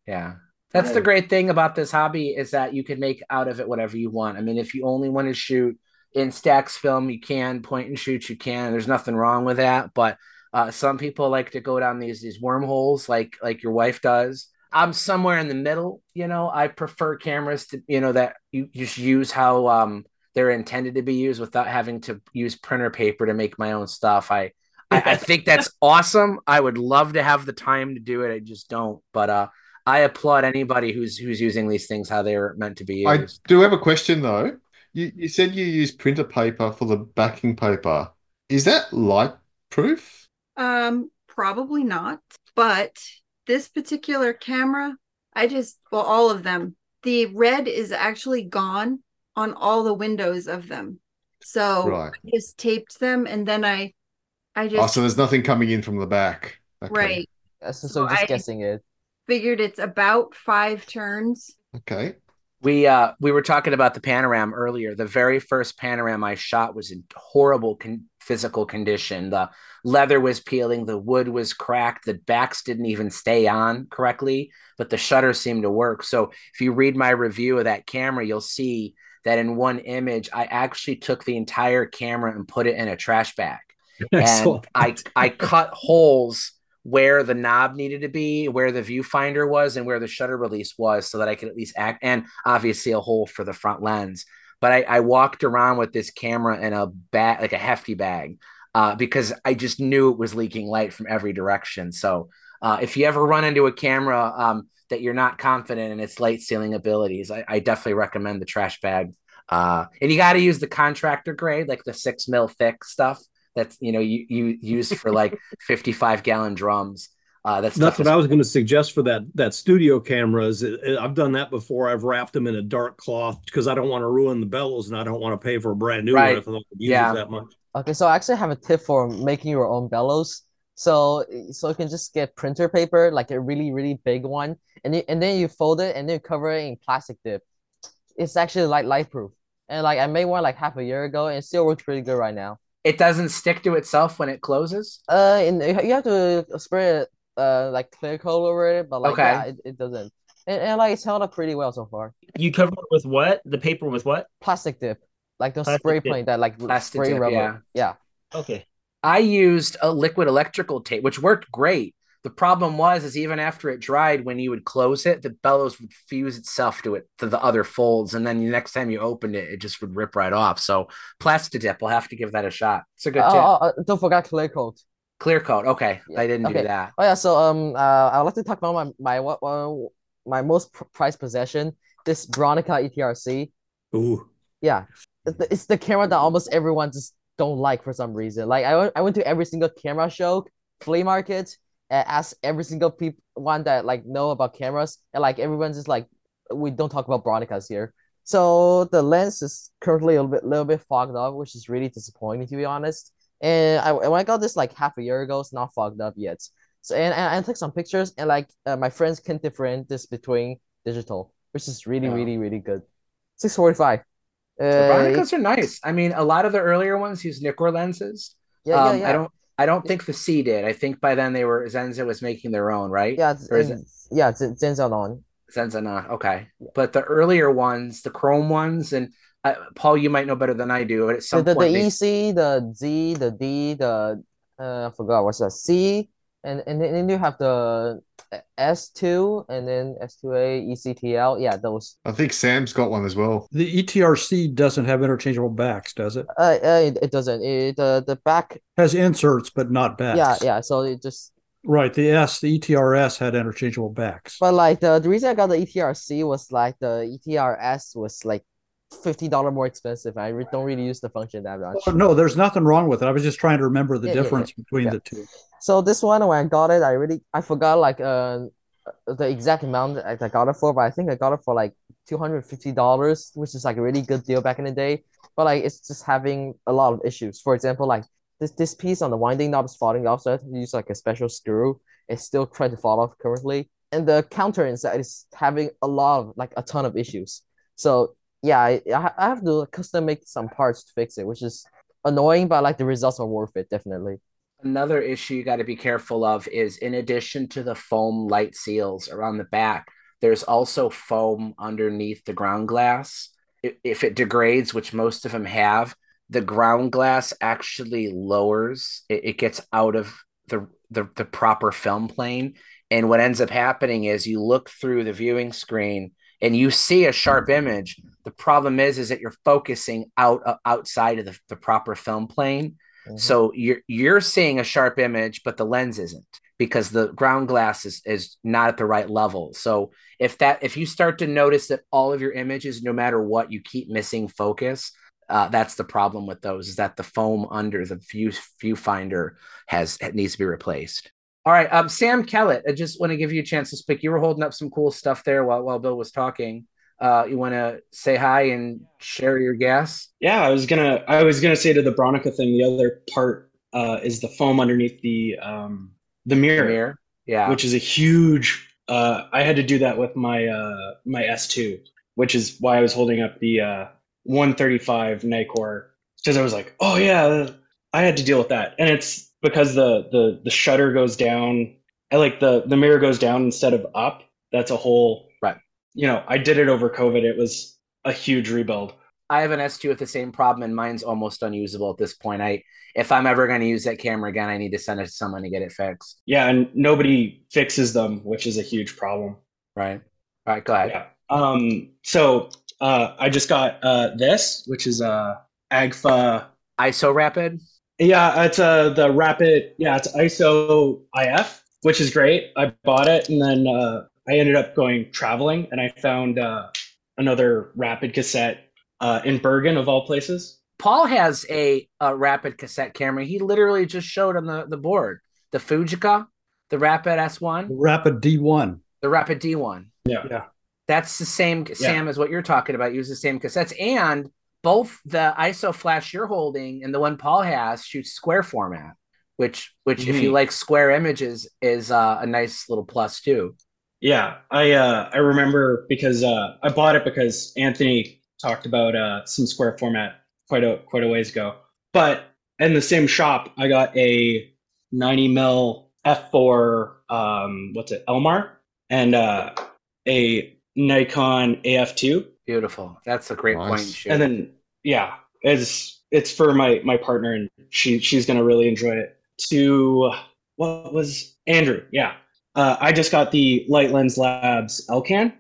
Yeah. That's the great thing about this hobby is that you can make out of it whatever you want. I mean, if you only want to shoot Instax film, you can point and shoot, you can. There's nothing wrong with that. But uh, some people like to go down these these wormholes, like like your wife does. I'm somewhere in the middle. You know, I prefer cameras to you know that you just use how um they're intended to be used without having to use printer paper to make my own stuff. I I, I think that's awesome. I would love to have the time to do it. I just don't. But uh, I applaud anybody who's who's using these things how they're meant to be used. I do have a question though. You you said you use printer paper for the backing paper. Is that light proof? Um, probably not. But this particular camera, I just well, all of them. The red is actually gone on all the windows of them. So Right. I just taped them and then I I Oh, just so there's nothing coming in from the back. Okay. right So, So just I- guessing it. Figured it's about five turns. Okay. We uh we were talking about the panorama earlier. The very first panorama I shot was in horrible con- physical condition. The leather was peeling, the wood was cracked, the backs didn't even stay on correctly, but the shutter seemed to work. So if you read my review of that camera, you'll see that in one image I actually took the entire camera and put it in a trash bag. and Excellent. I I cut holes where the knob needed to be, where the viewfinder was, and where the shutter release was, so that I could at least act. And obviously a hole for the front lens. But I, I walked around with this camera in a bag, like a hefty bag, uh, because I just knew it was leaking light from every direction. So uh, if you ever run into a camera um, that you're not confident in its light sealing abilities, I, I definitely recommend the trash bag. Uh, and you got to use the contractor grade, like the six mil thick stuff that's you know you, you use for like 55 gallon drums. Uh, that's That's what I was going to suggest for that that studio cameras. It- it- I've done that before. I've wrapped them in a dark cloth because I don't want to ruin the bellows and I don't want to pay for a brand new Right. one if I'm not use Yeah. it that much. Okay, so I actually have a tip for making your own bellows. So so you can just get printer paper, like a really really big one, and you, and then you fold it and then you cover it in plastic dip. It's actually like light proof. And like I made one like half a year ago and it still works pretty good right now. It doesn't stick to itself when it closes. Uh, and you have to spray it uh like clear coat over it, but like Okay. yeah, it, it doesn't. And, and like it's held up pretty well so far. You cover it with what? The paper with what? Plastic dip, like the Plastic spray dip. paint that like Plastic spray dip, rubber. yeah. yeah. Okay. I used a liquid electrical tape, which worked great. The problem was, is even after it dried, when you would close it, the bellows would fuse itself to it to the other folds, and then the next time you opened it, it just would rip right off. So Plastidip, we'll have to give that a shot. It's a good Oh, tip. oh, oh, don't forget clear coat. Clear coat. Okay, I didn't do that. Oh yeah, so um, uh, I'd like to talk about my my what uh, my most pr- prized possession, this Bronica E ETRC. Ooh. Yeah, it's the, it's the camera that almost everyone just don't like for some reason. Like I went, I went to every single camera show, flea market, asked every single peop one that like know about cameras, and like everyone's just like, we don't talk about Bronicas here. So the lens is currently a little bit, little bit fogged up, which is really disappointing to be honest. And I when I got this like half a year ago, it's not fogged up yet. So and, and I took some pictures, and like uh, my friends can differentiate this between digital, which is really, Yeah. really, really good. Six forty five. The Uh, Bronicas are nice. I mean, a lot of the earlier ones use Nikkor lenses. Yeah, yeah, Um, yeah. I don't. I don't think the C did. I think by then they were Zenza was making their own, right? Yeah, it's, Or is it and- yeah, it's Zenzanon. Zenza not okay? But the earlier ones, the Chrome ones, and uh, Paul, you might know better than I do. But at The, some the, the point, they- EC, the Z, the D, the uh, I forgot what's that C, and and then you have the S two, and then S two A, ECTL. Yeah, those. I think Sam's got one as well. The ETRC doesn't have interchangeable backs, does it? Uh, uh it, it doesn't. It uh, the back. Has inserts, but not backs. Yeah, yeah. So it just. Right. The S, the ETRS had interchangeable backs. But like the, the reason I got the ETRC was like the ETRS was like fifty dollar more expensive. I re- don't really use the function that much. Oh, no, there's nothing wrong with it. I was just trying to remember the Yeah, yeah, difference yeah. between Yeah. the two. So this one, when I got it, I really I forgot like uh the exact amount I got it for, but I think I got it for like two hundred fifty dollars, which is like a really good deal back in the day. But like it's just having a lot of issues. For example, like this this piece on the winding knob is falling off, so I have to use like a special screw. It's still trying to fall off currently, and the counter inside is having a lot of like a ton of issues. So yeah, I I have to custom make some parts to fix it, which is annoying, but like the results are worth it definitely. Another issue you got to be careful of is in addition to the foam light seals around the back, there's also foam underneath the ground glass. If it degrades, which most of them have, the ground glass actually lowers, it, it gets out of the, the, the proper film plane. And what ends up happening is you look through the viewing screen and you see a sharp image. The problem is, is that you're focusing out uh, outside of the, the proper film plane. So you're you're seeing a sharp image, but the lens isn't because the ground glass is is not at the right level. So if that if you start to notice that all of your images, no matter what, you keep missing focus, uh, that's the problem with those. Is that the foam under the view viewfinder has needs to be replaced. All right, um, Sam Kellett, I just want to give you a chance to speak. You were holding up some cool stuff there while while Bill was talking. Uh, you want to say hi and share your guess? Yeah, I was gonna I was gonna say to the Bronica thing, the other part uh, is the foam underneath the um, the mirror, mirror, yeah, which is a huge. Uh, I had to do that with my uh, my S2, which is why I was holding up the uh, 135 Nikkor because I was like, oh yeah, I had to deal with that, and it's because the the the shutter goes down. I like the the mirror goes down instead of up. That's a whole. You know, I did it over COVID. It was a huge rebuild. I have an S2 with the same problem, and mine's almost unusable at this point. I, if I'm ever going to use that camera again, I need to send it to someone to get it fixed. Yeah, and nobody fixes them, which is a huge problem. Right. All right. Go ahead. Yeah. Um. So, uh, I just got uh this, which is uh Agfa ISO Rapid. Yeah, it's uh the Rapid. Yeah, it's ISO IF, which is great. I bought it, and then uh, I ended up going traveling, and I found uh, another Rapid cassette uh, in Bergen, of all places. Paul has a, a rapid cassette camera. He literally just showed on the, the board the Fujica, the Rapid S1, Rapid D1. the Rapid D1. Yeah. Yeah. That's the same, Sam, as what you're talking about. Use the same cassettes. And both the ISO flash you're holding and the one Paul has shoots square format, which, which if you Mhm. like square images, is uh, a nice little plus too. Yeah, I uh, I remember because uh, I bought it because Anthony talked about uh, some square format quite a quite a ways ago. But in the same shop, I got a 90 mil f4 um, what's it Elmar and uh, a Nikon AF2. Beautiful. That's a great point. and shoot. And then yeah, it's it's for my my partner and she she's gonna really enjoy it. To what was Andrew? Yeah, uh, I just got the Light Lens Labs Elcan,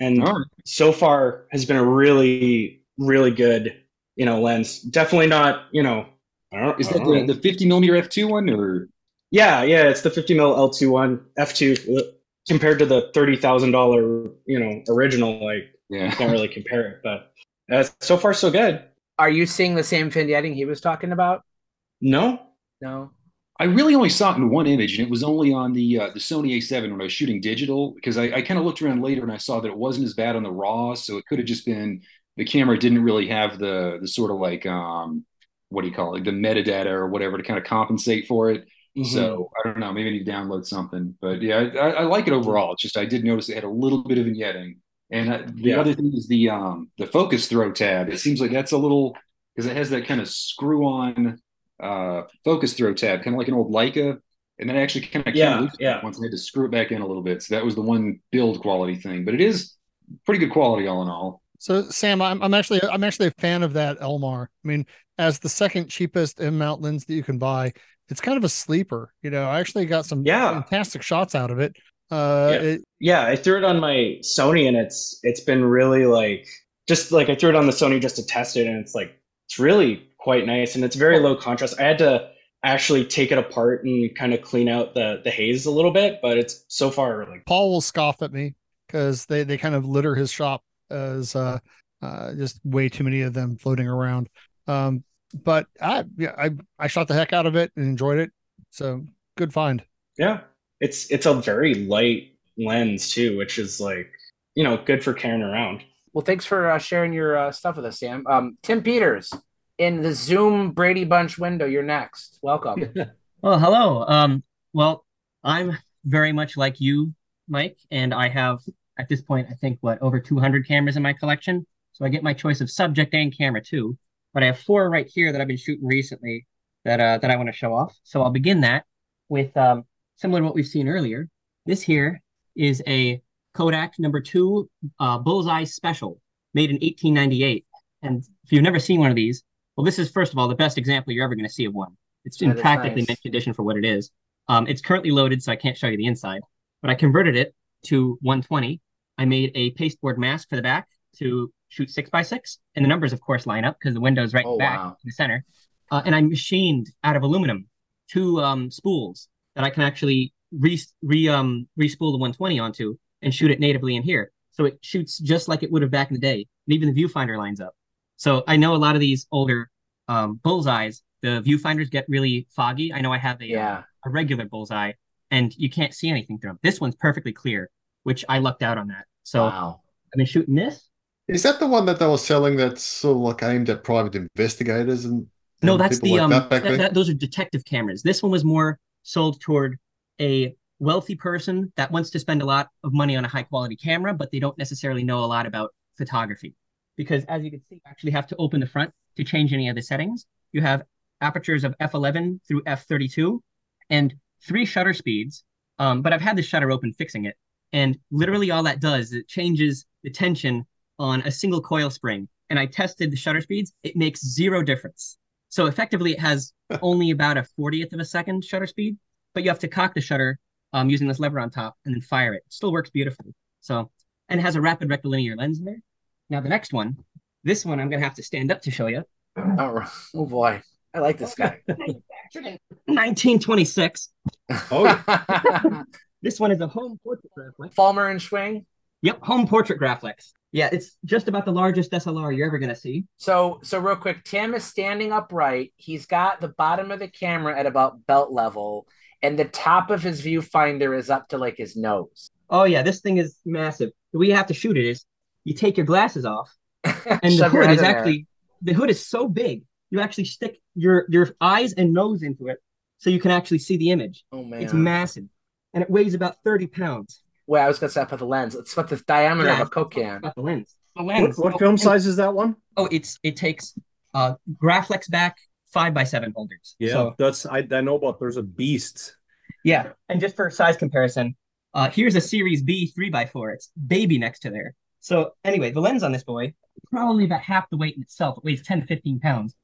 and so far has been a really really good you know lens. Definitely not you know. I Is that the, the 50 millimeter f2 one or Yeah, yeah, it's the 50 mil L2 one f2 compared to the thirty thousand dollar you know original. Like yeah, can't really compare it, but uh, so far so good. Are you seeing the same vignetting he was talking about? No, No. I really only saw it in one image, and it was only on the uh, the Sony A7 when I was shooting digital. Because I, I kind of looked around later and I saw that it wasn't as bad on the raw, so it could have just been the camera didn't really have the the sort of like um what do you call it, the metadata or whatever to kind of compensate for it. So I don't know, maybe I need to download something. But yeah, I, I like it overall. It's just I did notice it had a little bit of vignetting. And uh, the Yeah. other thing is the um the focus throw tab. It seems like that's a little because it has that kind of screw on uh focus throw tab, kind of like an old Leica. And then I actually kind of Yeah, yeah. once I had to screw it back in a little bit. So that was the one build quality thing. But it is pretty good quality all in all. So Sam, I'm, I'm actually I'm actually a fan of that Elmar. I mean, as the second cheapest M mount lens that you can buy, it's kind of a sleeper. You know, I actually got some Yeah. fantastic shots out of it. Uh, yeah. it- yeah, I threw it on my Sony and it's it's been really like just like I threw it on the Sony just to test it and it's like it's really quite nice and it's very low contrast. I had to actually take it apart and kind of clean out the the haze a little bit, but it's so far like Paul will scoff at me because they they kind of litter his shop as uh Uh, just way too many of them floating around. Um, but I yeah I I shot the heck out of it and enjoyed it. So good find. Yeah, it's it's a very light lens too, which is like you know good for carrying around. Well, thanks for uh, sharing your uh, stuff with us, Sam. Um, Tim Peters in the Zoom Brady Bunch window. You're next. Welcome. Well, hello. Um, well, I'm very much like you, Mike, and I have at this point, I think, what over 200 cameras in my collection. So I get my choice of subject and camera too. But I have four right here that I've been shooting recently that uh, that I want to show off. So I'll begin that with um, similar to what we've seen earlier. This here is a Kodak number two uh, Bullseye Special, made in 1898. And if you've never seen one of these, well, this is first of all the best example you're ever going to see of one. It's in practically nice. mint condition for what it is. Um, it's currently loaded, so I can't show you the inside. But I converted it to 120. I made a pasteboard mask for the back to shoot six by six, and the numbers, of course, line up because the window's right Oh, back wow. in the center. Uh, and I machined out of aluminum two um, spools that I can actually re re um re-spool the 120 onto and shoot it natively in here. So it shoots just like it would have back in the day, and even the viewfinder lines up. So I know a lot of these older um, bullseyes, the viewfinders get really foggy. I know I have a, Yeah. a regular bullseye, and you can't see anything through them. This one's perfectly clear, which I lucked out on that. So Wow. I've been shooting this. Is that the one that they were selling that's sort of like aimed at private investigators and, No, and that's people the like um. that back that- then? that- those are detective cameras. This one was more sold toward a wealthy person that wants to spend a lot of money on a high quality camera, but they don't necessarily know a lot about photography. Because as you can see, you actually have to open the front to change any of the settings. You have apertures of f11 through f32 and three shutter speeds. Um, but I've had the shutter open fixing it, and literally all that does is it changes the tension on a single coil spring. And I tested the shutter speeds; it makes zero difference. So effectively, it has only about a 40th of a second shutter speed, but you have to cock the shutter um, using this lever on top and then fire it. It still works beautifully. So, and it has a rapid rectilinear lens in there. Now the next one, this one I'm gonna have to stand up to show you. Oh, oh boy, I like this guy. 1926. Oh, This one is a home portrait Graflex. Folmer and Schwing. Yep, home portrait Graflex. Yeah, it's just about the largest SLR you're ever gonna see. So, so real quick, Tim is standing upright. He's got the bottom of the camera at about belt level, and the top of his viewfinder is up to like his nose. Oh yeah, this thing is massive. The way you have to shoot it is you take your glasses off, and the hood is in there. actually the hood is so big you actually stick your your eyes and nose into it so you can actually see the image. Oh man, It's massive, and it weighs about thirty pounds. Well, I was gonna say about the lens. It's about the diameter Yeah, of a Coke can. About the lens. The What, lens. what Oh, film and- size is that one? Oh, it's it takes uh Graflex back five by seven holders. Yeah, So that's I, I know about. There's a beast. Yeah, and just for size comparison, uh, here's a Series B three by four. It's baby next to there. So anyway, the lens on this boy, probably about half the weight in itself. It weighs 10 to 15 pounds.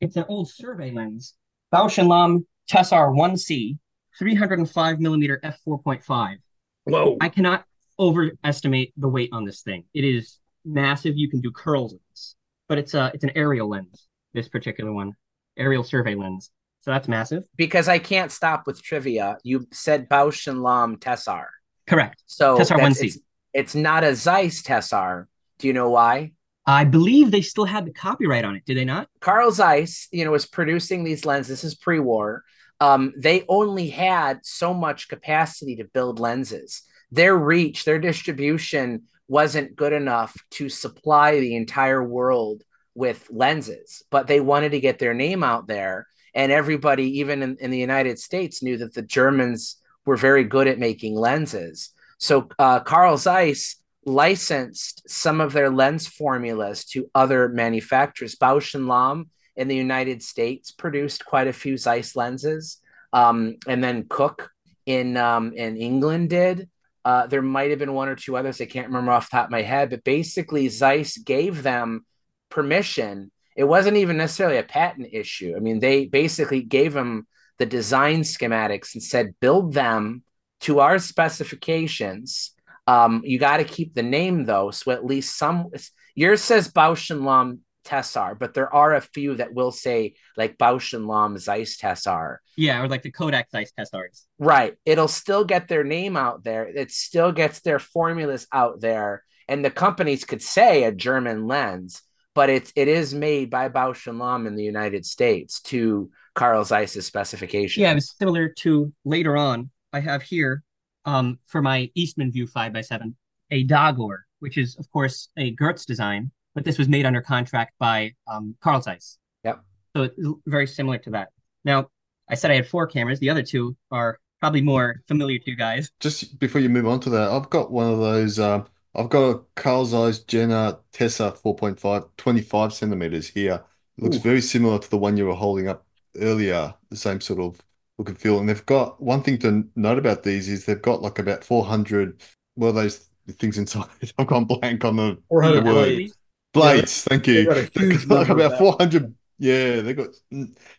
It's an old survey lens, Bausch & Lomb Tessar 1C, 305 millimeter f4.5. Whoa. I cannot overestimate the weight on this thing. It is massive. You can do curls with this, but it's a it's an aerial lens. This particular one, aerial survey lens. So that's massive. Because I can't stop with trivia. You said Bausch and Lomb Tessar. Correct. So Tessar 1C. It's, not a Zeiss Tessar. Do you know why? I believe they still had the copyright on it. Did they not? Carl Zeiss, you know, was producing these lenses. This is pre-war. Um, they only had so much capacity to build lenses. Their reach, their distribution wasn't good enough to supply the entire world with lenses, but they wanted to get their name out there. And everybody, even in, in the United States, knew that the Germans were very good at making lenses. So uh, Carl Zeiss licensed some of their lens formulas to other manufacturers. Bausch and Lomb in the United States produced quite a few Zeiss lenses, um, and then Cooke in um, in England did. Uh, there might have been one or two others I can't remember off the top of my head, but basically Zeiss gave them permission. It wasn't even necessarily a patent issue. I mean, they basically gave them the design schematics and said, build them to our specifications. Um, you got to keep the name though, so at least some. Yours says Bausch and Lomb Tessar, but there are a few that will say like Bausch and Lomb Zeiss Tessar. Yeah, or like the Kodak Zeiss Tessars. Right. It'll still get their name out there. It still gets their formulas out there. and the companies could say a German lens, but it's it is made by Bausch and Lomb in the United States to Carl Zeiss's specifications. Yeah, it was similar to later on. I have here um, for my Eastman View 5x7 a Dagor, which is, of course, a Goerz design, but this was made under contract by um, Carl Zeiss. Yep. So it's very similar to that. Now, I said I had four cameras. The other two are probably more familiar to you guys. Just before you move on to that, I've got one of those. Um, I've got a Carl Zeiss Jena Tessar 4.5, 25 centimeters here. It looks Ooh. very similar to the one you were holding up earlier, the same sort of look and feel. And they've got one thing to note about these is they've got like about 400, well, those things inside. I've gone blank on the, the word. blades. Blades, thank you. They've got a They've huge got like about 400. Yeah, they've got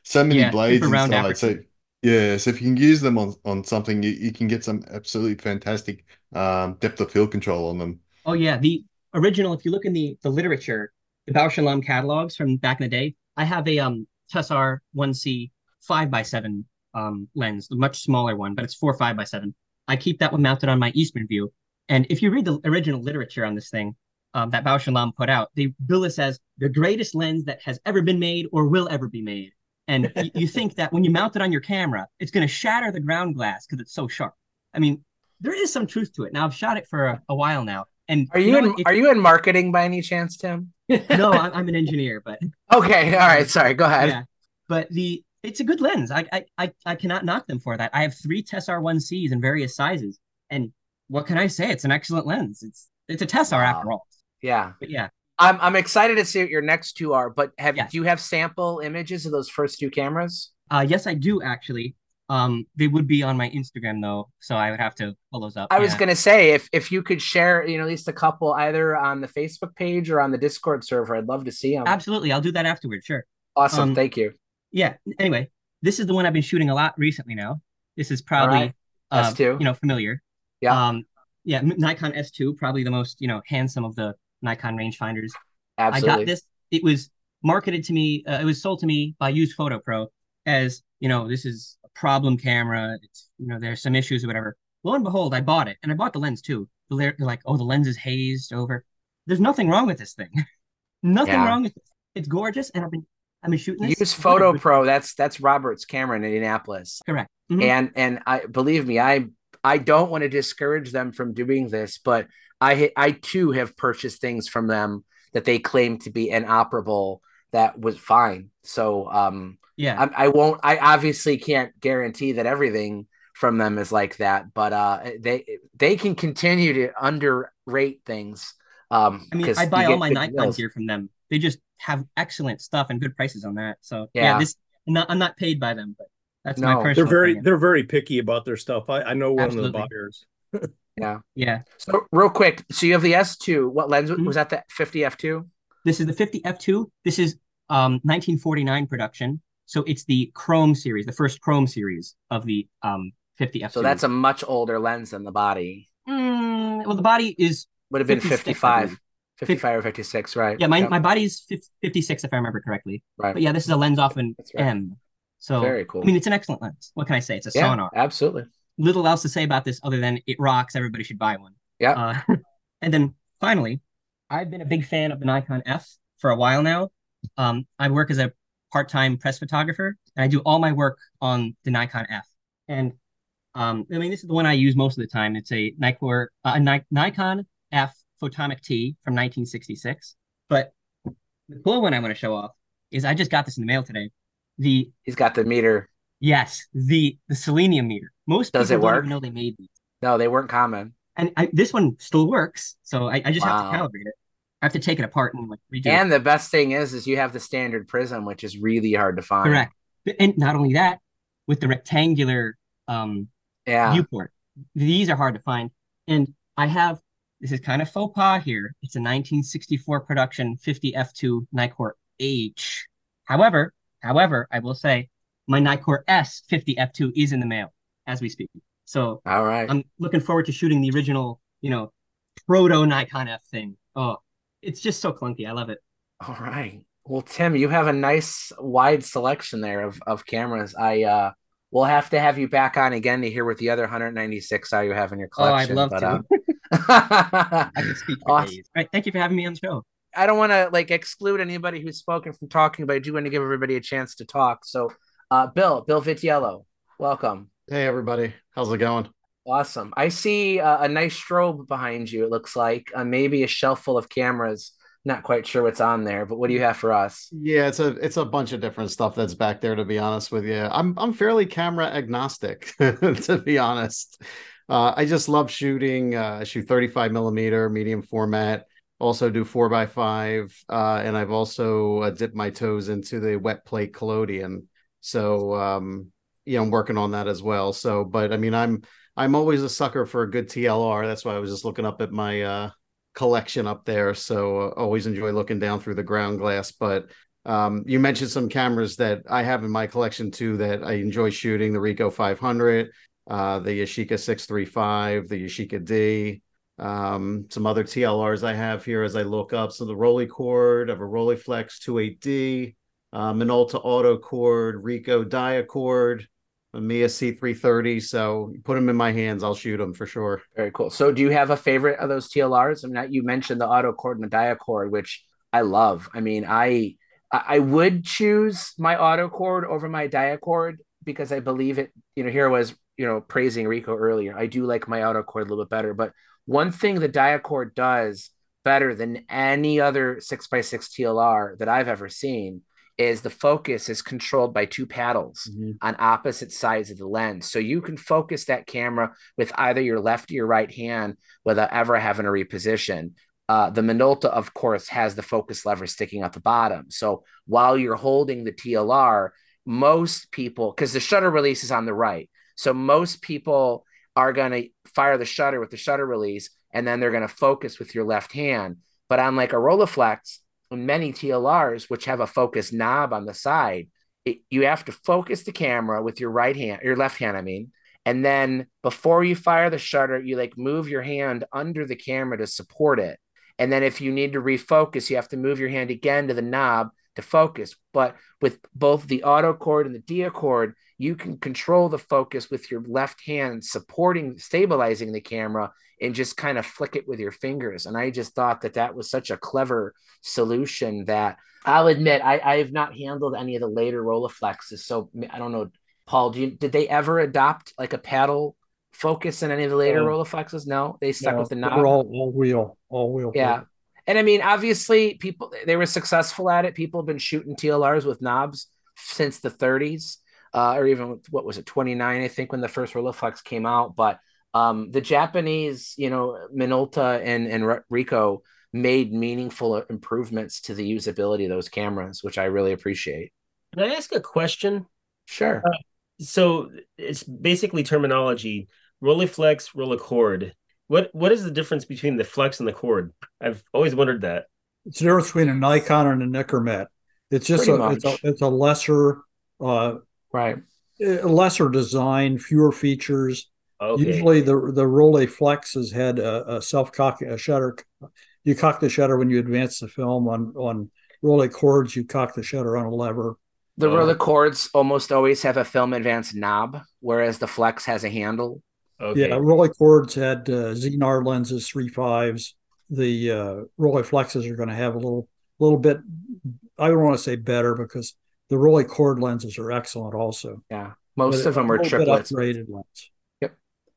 so many Yeah, blades super round inside. So yeah, so if you can use them on on something, you, you can get some absolutely fantastic um, depth of field control on them. Oh yeah, the original. If you look in the the literature, the Bausch and Lomb catalogs from back in the day, I have a um Tessar 1C five by seven um lens, the much smaller one, but it's four five by seven. I keep that one mounted on my Eastman View, and if you read the original literature on this thing, um, that Bausch and Lomb put out, they bill this as the greatest lens that has ever been made or will ever be made. And you, you think that when you mount it on your camera, it's going to shatter the ground glass because it's so sharp. I mean, there is some truth to it. Now I've shot it for a, a while now, and Are you, know in. If- are you in marketing by any chance, Tim? no, I'm, I'm an engineer, but Okay, all right, sorry, go ahead. yeah, but the it's a good lens. I I I, I cannot knock them for that. I have three Tessar 1Cs in various sizes, and what can I say? It's an excellent lens. It's it's a Tessar after all. Yeah. But yeah, I'm I'm excited to see what your next two are, but have do you have sample images of those first two cameras? uh, yes, I do actually. Um, they would be on my Instagram though, so I would have to pull those up. I was gonna say if if you could share, you know, at least a couple either on the Facebook page or on the Discord server, I'd love to see them. Absolutely, I'll do that afterward. Sure. Awesome, Um, thank you. Yeah. Anyway, this is the one I've been shooting a lot recently now. This is probably right. uh, S2. you know familiar. Yeah. Um, yeah, Nikon S2, probably the most you know handsome of the Nikon rangefinders. Absolutely. I got this. It was marketed to me. Uh, it was sold to me by Used Photo Pro as you know this is a problem camera. It's you know there's some issues or whatever. Lo and behold, I bought it, and I bought the lens too. They're, like, oh, the lens is hazed over. There's nothing wrong with this thing. nothing Yeah. wrong with it. It's gorgeous, and I've been Been shooting this. Use Photo Pro. That's that's Robert's camera in Indianapolis. Correct. Mhm. And and I believe me, I I don't want to discourage them from doing this, but I I too have purchased things from them that they claim to be inoperable that was fine. So um Yeah. I, I won't I obviously can't guarantee that everything from them is like that, but uh they they can continue to underrate things. Um I mean, I buy all my Nikon gear from them. They just have excellent stuff and good prices on that. So yeah, Yeah. this I'm not I'm not paid by them, but that's my No. personal. They're very opinion. they're very picky about their stuff. I, I know one Absolutely. of the buyers. Yeah. Yeah. So real quick, so you have the S2. What lens Mm-hmm. was that? The 50 f2? This is the 50 f2. This is um 1949 production. So it's the Chrome series, the first Chrome series of the um 50 f2. So that's a much older lens than the body. Mm, well, the body is Would have been 56, 55, believe. 55 or 56, right? Yeah, my, Yep. my body's fif- 56 if I remember correctly. Right. But yeah, this is a lens off an right. M. So Very cool. I mean, it's an excellent lens. What can I say? It's a Yeah, Sonnar. absolutely. Little else to say about this other than it rocks. Everybody should buy one. Yeah. Uh, and then finally, I've been a big fan of the Nikon F for a while now. Um, I work as a part-time press photographer, and I do all my work on the Nikon F. And um, I mean, this is the one I use most of the time. It's a Nikon, uh, a Nikon F Photomic T from 1966. But the cool one I want to show off is I just got this in the mail today. The He's got the meter. yes, the the selenium meter. Most Does people it don't work? even know they made these. No, they weren't common. And I, this one still works, so I, I just Wow. have to calibrate it. I have to take it apart and like redo And it. the best thing is, is you have the standard prism, which is really hard to find. Correct. And not only that, with the rectangular um Yeah. viewport, these are hard to find. And I have this is kind of faux pas here. It's a 1964 production 50 f2 Nikkor H. However, however, I will say my Nikkor S 50 f2 is in the mail as we speak. So All right. I'm looking forward to shooting the original, you know, proto Nikon F thing. Oh, it's just so clunky. I love it. All right. Well, Tim, you have a nice wide selection there of, of cameras. I uh we'll have to have you back on again to hear what the other 196 are you have in your collection. Oh, I'd love but to. uh, I can speak for Awesome. days. All right, thank you for having me on the show. I don't want to like exclude anybody who's spoken from talking, but I do want to give everybody a chance to talk. So, uh, Bill, Bill Vitiello, welcome. Hey, everybody. How's it going? Awesome. I see uh, a nice strobe behind you. It looks like uh, maybe a shelf full of cameras. Not quite sure what's on there, but what do you have for us? Yeah, it's a it's a bunch of different stuff that's back there. To be honest with you, I'm I'm fairly camera agnostic. to be honest, uh, I just love shooting. Uh, I shoot 35 millimeter medium format. Also do four by five, uh, and I've also uh, dipped my toes into the wet plate collodion. So um, yeah, I'm working on that as well. So, but I mean, I'm I'm always a sucker for a good TLR. That's why I was just looking up at my uh, collection up there. So uh, always enjoy looking down through the ground glass. But um, you mentioned some cameras that I have in my collection too that I enjoy shooting: the Ricoh 500, uh, the Yashica 635, the Yashica D. Um, some other TLRs I have here as I look up. So the Rolleicord of a Rolleiflex 28D, uh, Minolta Auto Cord, Ricoh Diacord, a Mamiya C330. So put them in my hands, I'll shoot them for sure. Very cool. So, do you have a favorite of those TLRs? I mean, you mentioned the auto cord and the diacord, which I love. I mean, I I would choose my auto cord over my diacord because I believe it. You know, here was you know praising Ricoh earlier. I do like my auto cord a little bit better, but one thing the diacord does better than any other six x six TLR that I've ever seen is the focus is controlled by two paddles Mm-hmm. on opposite sides of the lens. So you can focus that camera with either your left or your right hand without ever having to reposition. Uh, the Minolta, of course, has the focus lever sticking out the bottom. So while you're holding the TLR, most people, because the shutter release is on the right, so most people are going to fire the shutter with the shutter release, and then they're going to focus with your left hand. But on like a Rolleiflex, and many TLRs, which have a focus knob on the side, it, you have to focus the camera with your right hand, your left hand, I mean. And then before you fire the shutter, you like move your hand under the camera to support it. And then if you need to refocus, you have to move your hand again to the knob to focus. But with both the auto cord and the dia cord, you can control the focus with your left hand supporting, stabilizing the camera and just kind of flick it with your fingers. And I just thought that that was such a clever solution that I'll admit I, I have not handled any of the later Rolleiflexes. So I don't know, Paul, do you, did they ever adopt like a paddle focus in any of the later No. Rolleiflexes? No, they stuck No, with the knob. all, all wheel, all wheel. Yeah. And I mean, obviously, people they were successful at it. People have been shooting TLRs with knobs since the 30s, uh, or even what was it, 29, I think, when the first Rolleiflex came out. But um, the Japanese, you know, Minolta and and R- Ricoh made meaningful improvements to the usability of those cameras, which I really appreciate. Can I ask a question? Sure. so it's basically terminology. Rolleiflex, Rolleicord. What what is the difference between the flex and the cord? I've always wondered that. It's the difference between a Nikon and a Nikkormat. It's just Pretty a it's, a it's a lesser uh right lesser design, fewer features. Okay. Usually the the Rolleiflex has had a, a self cock a shutter. You cock the shutter when you advance the film on on Rolleicords. You cock the shutter on a lever. The Uh, Rolleicords almost always have a film advance knob, whereas the Flex has a handle. Yeah, Rolleicords had uh, Xenar lenses, three fives. The uh, Rolleiflexes are going to have a little, little bit. I don't want to say better because the Rolleicord lenses are excellent, also. Yeah, most But of them are little bit triplets. upgraded lens.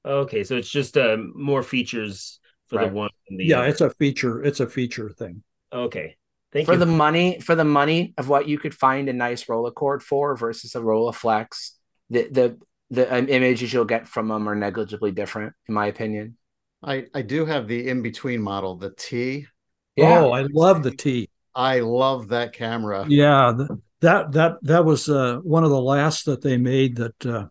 Okay, so it's just uh, more features for Right. the one. The Yeah, other. it's a feature. It's a feature thing. okay. Thank for you the money for the money of what you could find a nice Rolleicord for versus a Rolleiflex, the the the um, images you'll get from them are negligibly different, in my opinion. I, I do have the in between model, the T. Yeah. Oh, I love the T. I love that camera. Yeah, th- that that that was uh, one of the last that they made. That uh,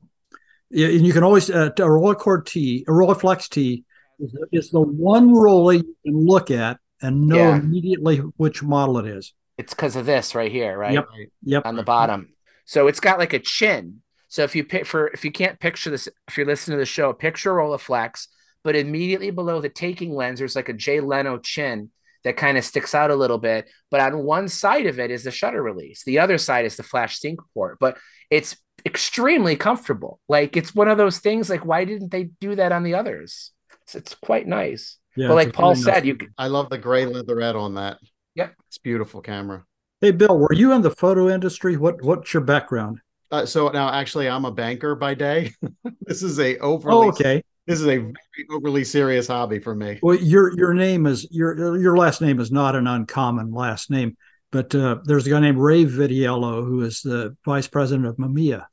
and you can always uh, a Rolleicord T, a Rolleiflex T is, is the one Rollei you can look at and know Yeah. immediately which model it is. It's because of this right here, right? Yep. Yep. On the bottom. So it's got like a chin. So if you pick for if you can't picture this, if you're listening to the show, picture Rolleiflex, but immediately below the taking lens, there's like a Jay Leno chin that kind of sticks out a little bit. But on one side of it is the shutter release. The other side is the flash sync port. But it's extremely comfortable. Like it's one of those things. Like why didn't they do that on the others? It's, it's quite nice. Yeah, but like Paul really nice said, you I love the gray leatherette on that. Yep. It's a beautiful camera. Hey, Bill, were you in the photo industry? What What's your background? Uh, so now, actually, I'm a banker by day. this is a overly Oh, okay. This is a very overly serious hobby for me. Well, your your name is your your last name is not an uncommon last name, but uh, there's a guy named Ray Vitiello who is the vice president of Mamiya.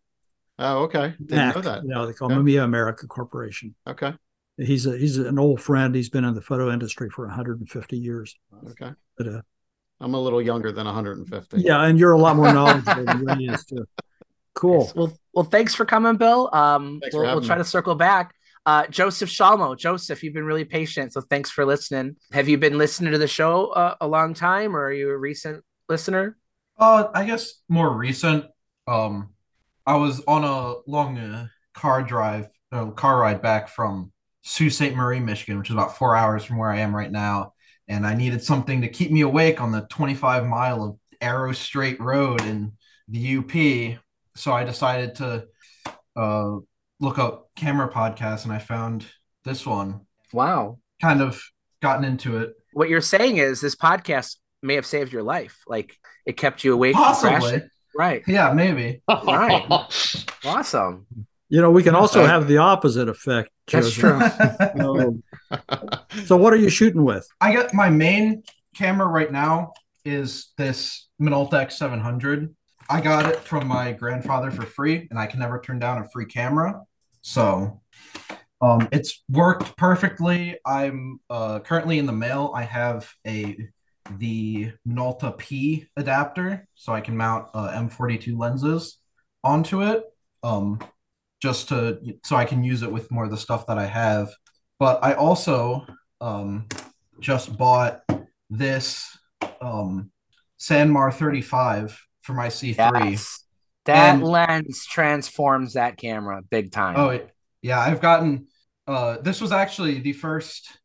Oh, okay. Didn't MAC, know that. Yeah, they call Okay. Mamiya America Corporation. Okay. He's a he's an old friend. He's been in the photo industry for 150 years. Okay. But uh, I'm a little younger than 150. yeah, and you're a lot more knowledgeable than Ray is too. Cool. Well, well, thanks for coming, Bill. Um, Thanks we'll, we'll try me. to circle back. Uh, Joseph Schallmo, Joseph, you've been really patient, so thanks for listening. Have you been listening to the show uh, a long time, or are you a recent listener? Uh, I guess more recent. Um, I was on a long uh, car drive, car ride back from Sault Ste. Marie, Michigan, which is about four hours from where I am right now, and I needed something to keep me awake on the 25 mile of Arrow Straight Road in the UP. So I decided to uh, look up camera podcasts, and I found this one. Wow. Kind of gotten into it. What you're saying is this podcast may have saved your life. Like it kept you awake. Possibly. Right. Yeah, maybe. Right. awesome. You know, we can also have the opposite effect. That's true. so, what are you shooting with? I got my main camera right now is this Minolta X700. I got it from my grandfather for free, and I can never turn down a free camera. So, um, it's worked perfectly. I'm uh, currently in the mail. I have a the Minolta P adapter, so I can mount uh, M42 lenses onto it. Um, just to so I can use it with more of the stuff that I have. But I also um, just bought this um, Sandmar 35 for my C3. Yes. That And- lens transforms that camera big time. Oh yeah, I've gotten. Uh, this was actually the first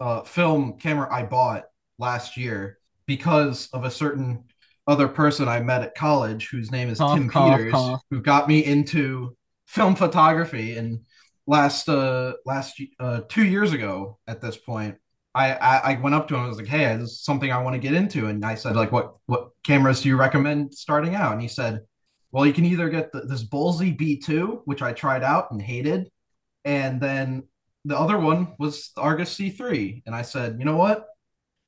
uh, film camera I bought last year because of a certain other person I met at college whose name is Cough, Tim cough, Peters, cough. who got me into film photography. And last uh last uh two years ago at this point, I I, I went up to him. I was like, "Hey, this is something I want to get into." And I said, "Like, what what cameras do you recommend starting out?" And he said, well, you can either get the, this Bolsey B2, which I tried out and hated, and then the other one was the Argus C3. And I said, you know what?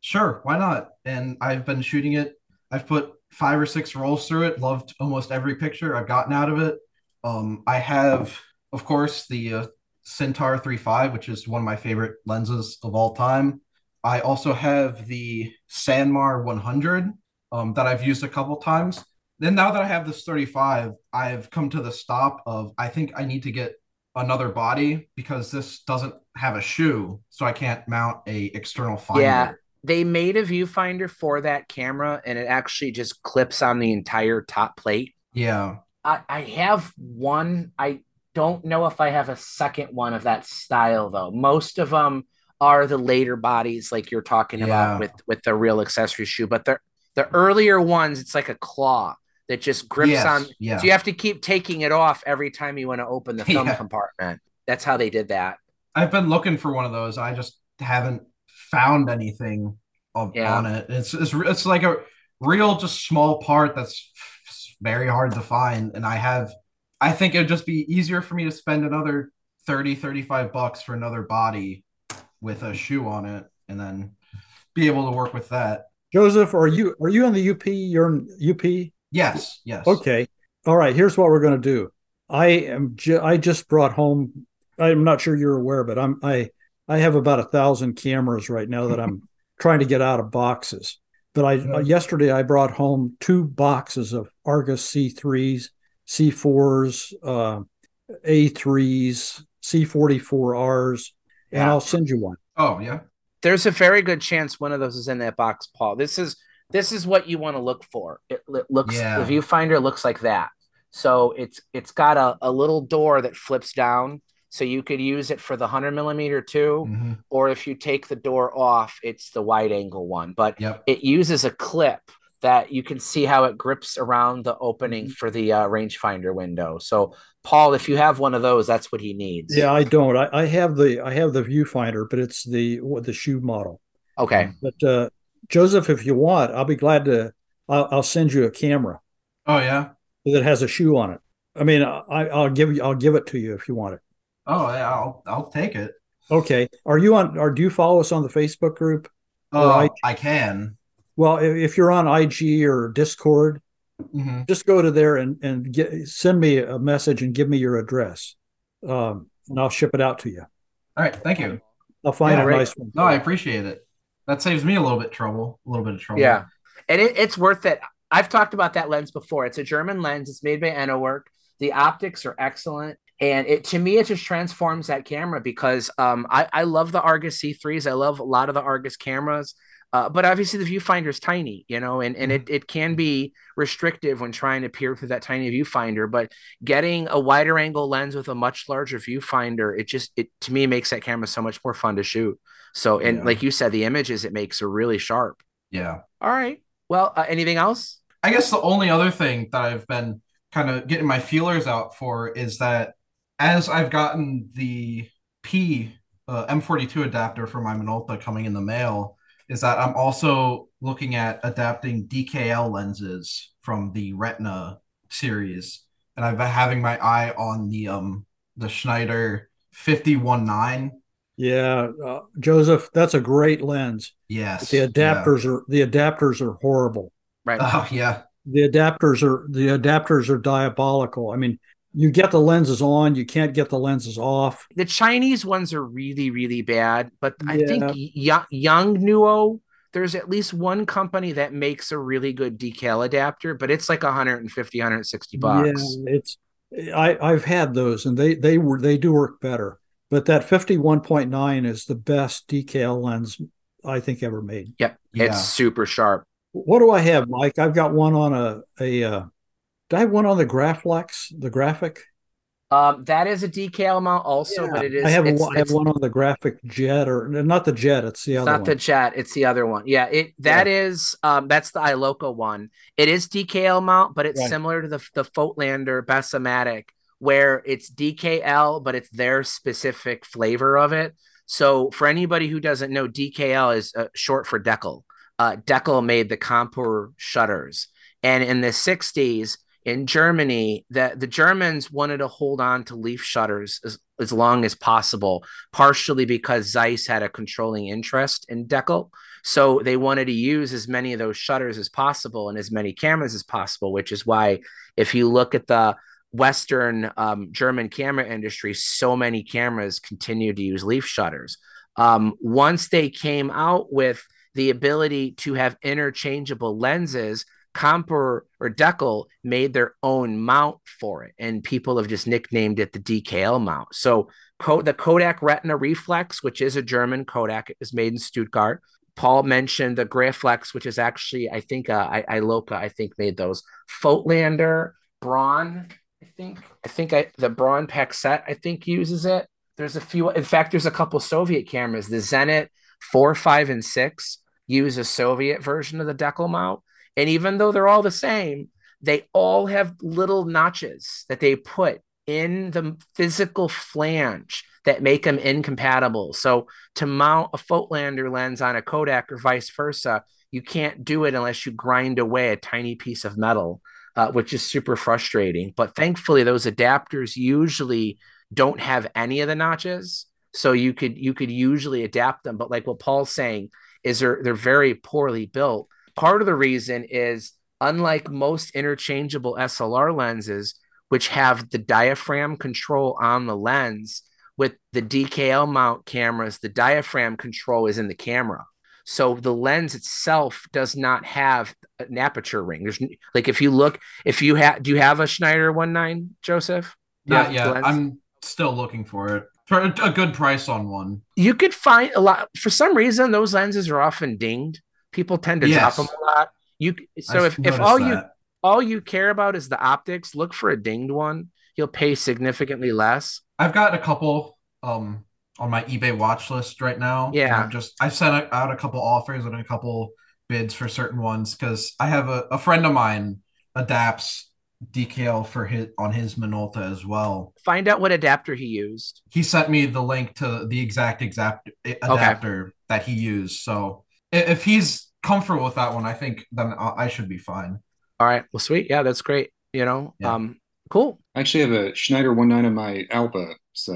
Sure, why not? And I've been shooting it. I've put five or six rolls through it. Loved almost every picture I've gotten out of it. Um, I have, of course, the uh, Cintar 3.5, which is one of my favorite lenses of all time. I also have the Sandmar 100 um, that I've used a couple times. Then now that I have this 35, I've come to the stop of I think I need to get another body because this doesn't have a shoe, so I can't mount a external finder. Yeah, they made a viewfinder for that camera, and it actually just clips on the entire top plate. Yeah. I, I have one. I don't know if I have a second one of that style though. Most of them are the later bodies, like you're talking Yeah. about with with the real accessory shoe. But the the earlier ones, it's like a claw that just grips Yes, on. yeah. So you have to keep taking it off every time you want to open the film Yeah. compartment. That's how they did that. I've been looking for one of those. I just haven't found anything of, Yeah. on it. It's, it's it's like a real just small part that's very hard to find and I have I think it'd just be easier for me to spend another 30 35 bucks for another body with a shoe on it and then be able to work with that. Joseph, are you are you in the UP? You're in UP. Yes, yes. Okay. All right. Here's what we're going to do. I am. Ju- I just brought home. I'm not sure you're aware, but I'm. I. I have about a thousand cameras right now that I'm trying to get out of boxes. But I uh, yesterday I brought home two boxes of Argus C3s, C4s, uh, A3s, C44Rs, and Yeah. I'll send you one. Oh, yeah. There's a very good chance one of those is in that box, Paul. This is this is what you want to look for. It, it looks Yeah. the viewfinder looks like that. So it's it's got a, a little door that flips down, so you could use it for the hundred millimeter too, or if you take the door off, it's the wide angle one. But Yep. it uses a clip that you can see how it grips around the opening Mm-hmm. for the uh, rangefinder window. So, Paul, if you have one of those, that's what he needs. Yeah, I don't. I, I have the I have the viewfinder, but it's the the shoe model. Okay. But uh, Joseph, if you want, I'll be glad to. I'll, I'll send you a camera Oh yeah. that has a shoe on it. I mean, I, I'll give you. I'll give it to you if you want it. Oh yeah. I'll I'll take it. Okay. Are you on? Or do you follow us on the Facebook group? Or Oh, I- I can. Well, if, if you're on IG or Discord, Mhm. just go to there and and get send me a message and give me your address, um, and I'll ship it out to you. All right. Thank you. I'll find Yeah, a great. nice one. No, I appreciate it. That saves me a little bit trouble. A little bit of trouble. Yeah, and it, it's worth it. I've talked about that lens before. It's a German lens. It's made by Enna Werk. The optics are excellent, and it to me it just transforms that camera because um, I I love the Argus C3s. I love a lot of the Argus cameras. Uh, but obviously the viewfinder is tiny, you know, and, and it, it can be restrictive when trying to peer through that tiny viewfinder. But getting a wider angle lens with a much larger viewfinder, it just it to me makes that camera so much more fun to shoot. So and Yeah. like you said, the images it makes are really sharp. Yeah. All right. Well, uh, anything else? I guess the only other thing that I've been kind of getting my feelers out for is that as I've gotten the P uh, M42 adapter for my Minolta coming in the mail, is that I'm also looking at adapting DKL lenses from the Retina series, and I've been having my eye on the um the Schneider 519. Yeah, uh, Joseph, that's a great lens. Yes. The adapters are the adapters are horrible. Right. Oh yeah. The adapters are the adapters are diabolical. I mean, you get the lenses on, you can't get the lenses off. The Chinese ones are really, really bad, but I Yeah. think Young, Young Nuo, there's at least one company that makes a really good Deckel adapter, but it's like 150, 160 bucks. Yeah, it's I I've had those and they they were they do work better. But that 51.9 is the best Deckel lens I think ever made. Yep. Yeah. It's super sharp. What do I have, Mike? I've got one on a a uh do I have one on the Graflex, the graphic? Um, that is a Deckel mount also, Yeah, but it is I have, it's, one- I have one on the graphic jet or not the jet, it's the It's other not one. the jet, it's the other one. Yeah, it that is um that's the Iloca one. It is DKL mount, but it's Right. similar to the the Voigtländer Bessamatic, where it's DKL, but it's their specific flavor of it. So for anybody who doesn't know, DKL is uh, short for Deckel. Uh, Deckel made the Compur shutters, and in the '60s in Germany, that the Germans wanted to hold on to leaf shutters as, as long as possible, partially because Zeiss had a controlling interest in Deckel. So they wanted to use as many of those shutters as possible and as many cameras as possible, which is why if you look at the Western um, German camera industry, so many cameras continue to use leaf shutters. Um, once they came out with the ability to have interchangeable lenses, Compur or Deckel made their own mount for it, and people have just nicknamed it the DKL mount. So the Kodak Retina Reflex, which is a German Kodak, was made in Stuttgart. Paul mentioned the Graflex, which is actually, I think, uh, I, Iloca, I think, made those. Voigtländer, Braun, I think, I think I, the Braun Paxette, I think, uses it. There's a few, in fact, there's a couple Soviet cameras. The Zenit 4, 5, and 6 use a Soviet version of the Deckel mount. And even though they're all the same, they all have little notches that they put in the physical flange that make them incompatible. So to mount a Voigtländer lens on a Kodak or vice versa, you can't do it unless you grind away a tiny piece of metal, uh, which is super frustrating. But thankfully, those adapters usually don't have any of the notches, so you could you could usually adapt them. But like what Paul's saying is they're they're very poorly built. Part of the reason is unlike most interchangeable SLR lenses, which have the diaphragm control on the lens, with the DKL mount cameras, the diaphragm control is in the camera. So the lens itself does not have an aperture ring. There's like if you look, if you have, do you have a Schneider 19, Joseph? Do you Not yet. I'm still looking for it for a good price on one. you could find a lot for some reason those lenses are often dinged people tend to Yes. drop them a lot you so I if, if all you all you care about is the optics look for a dinged one you'll pay significantly less I've got a couple um on my eBay watch list right now. Yeah. I've just I sent out a couple offers and a couple bids for certain ones because I have a, a friend of mine adapts Deckel for his on his Minolta as well. Find out what adapter he used. He sent me the link to the exact exact adapter that he used. So if he's comfortable with that one, I think then I I should be fine. All right. Well, sweet. Yeah, that's great. You know, um, cool. I actually have a Schneider 1.9 in my Alpa, so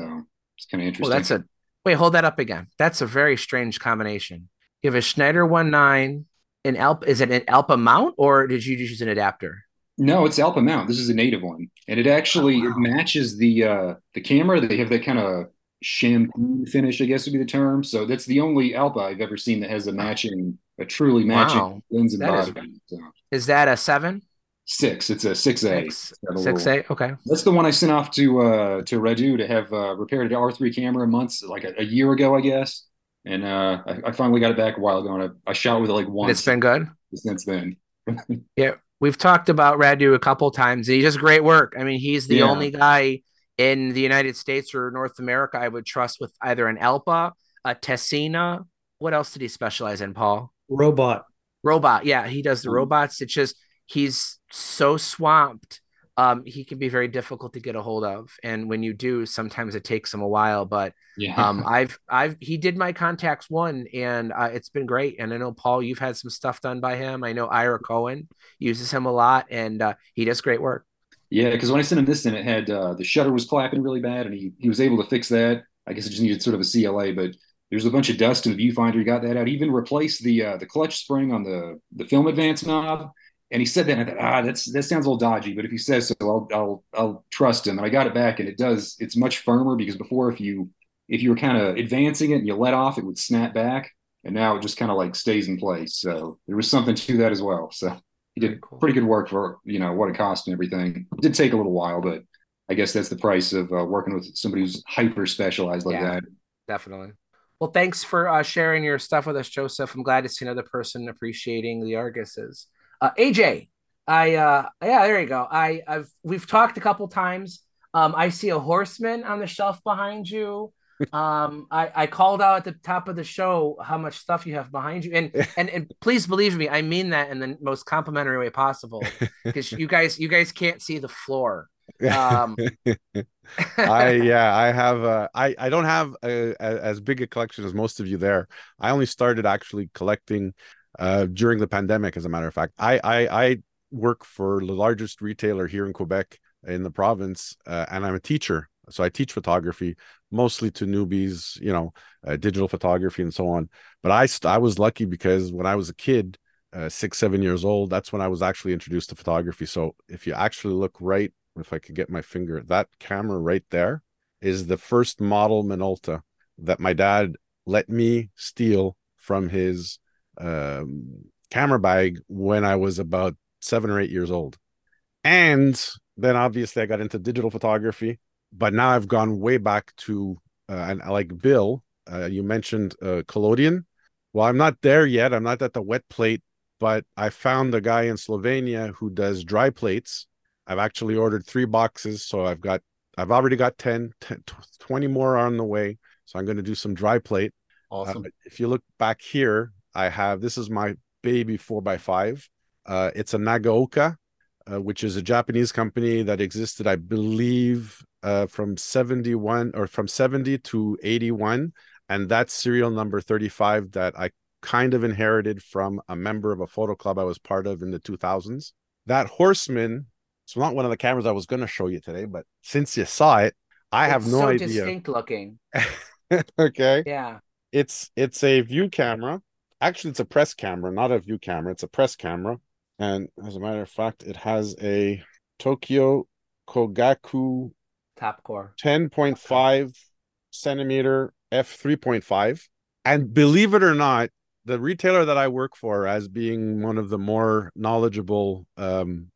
it's kind of interesting. Well, that's a wait. Hold that up again. That's a very strange combination. You have a Schneider One Nine, an Alpa. Is it an Alpa mount or did you just use an adapter? No, it's Alpa Mount. This is a native one, and it actually it matches the uh the camera. They have that kind of champagne finish, I guess would be the term. So that's the only Alpa I've ever seen that has a matching, a truly matching Wow. lens and That is- body. So Is that a seven? six. It's a six A. Six. Six A. Okay. That's the one I sent off to uh to Radu to have uh, repaired an R3 camera months like a, a year ago, I guess. And uh I, I finally got it back a while ago, and I, I shot with it like once. It's been good. since then. Yeah, we've talked about Radu a couple times. He does great work. I mean, he's the Yeah. only guy in the United States or North America I would trust with either an Alpa, a Tessina. What else did he specialize in, Paul? Robot. Robot. Yeah, he does the robots. It's just he's so swamped. Um, he can be very difficult to get a hold of, and when you do, sometimes it takes him a while. But Yeah. um, I've I've he did my Contax one, and uh, it's been great. And I know Paul, you've had some stuff done by him. I know Ira Cohen uses him a lot, and uh, he does great work. Yeah, because when I sent him this in, it had uh, the shutter was clapping really bad, and he he was able to fix that. I guess it just needed sort of a CLA, but there's a bunch of dust in the viewfinder. He got that out. He even replaced the uh, the clutch spring on the the film advance knob. And he said that, and I thought, ah, that's that sounds a little dodgy. But if he says so, I'll I'll I'll trust him. And I got it back, and it does. It's much firmer because before, if you if you were kind of advancing it and you let off, it would snap back, and now it just kind of like stays in place. So there was something to that as well. So he did pretty good work for you know what it cost and everything. It did take a little while, but I guess that's the price of uh, working with somebody who's hyper specialized like Yeah. that. Definitely. Well, thanks for uh, sharing your stuff with us, Joseph. I'm glad to see another person appreciating the Arguses. Uh, AJ, I uh, yeah, there you go. I I've we've talked a couple times. Um, I see a horseman on the shelf behind you. Um, I, I called out at the top of the show how much stuff you have behind you, and and and please believe me, I mean that in the most complimentary way possible, because you guys you guys can't see the floor. Um, I yeah, I have uh, I I don't have a, a, as big a collection as most of you there. I only started actually collecting uh during the pandemic as a matter of fact. I I I work for the largest retailer here in Quebec in the province uh, and I'm a teacher. So I teach photography mostly to newbies, you know, uh, digital photography and so on. But I st- I was lucky because when I was a kid, uh, 6 7 years old, that's when I was actually introduced to photography. So if you actually look right if I could get my finger, that camera right there is the first model Minolta that my dad let me steal from his um, camera bag when I was about seven or eight years old. And then obviously I got into digital photography, but now I've gone way back to, uh, and I like Bill, uh, you mentioned uh, collodion. Well, I'm not there yet. I'm not at the wet plate, but I found a guy in Slovenia who does dry plates. I've actually ordered three boxes, so I've got I've already got 10, 10 20 more on the way. So I'm going to do some dry plate. Awesome. Uh, if you look back here, I have this is my baby four by five. Uh, it's a Nagaoka, uh, which is a Japanese company that existed, I believe, uh, from 71 or from 70 to 81. And that's serial number 35 that I kind of inherited from a member of a photo club I was part of in the 2000s. That horseman, it's not one of the cameras I was going to show you today, but since you saw it, I have it's no so idea. distinct looking. okay. Yeah. It's it's a view camera. Actually, it's a press camera, not a view camera. It's a press camera. And as a matter of fact, it has a Tokyo Kogaku Topcor. 10.5 centimeter f 3.5 and believe it or not the retailer that i work for as being one of the more knowledgeable um,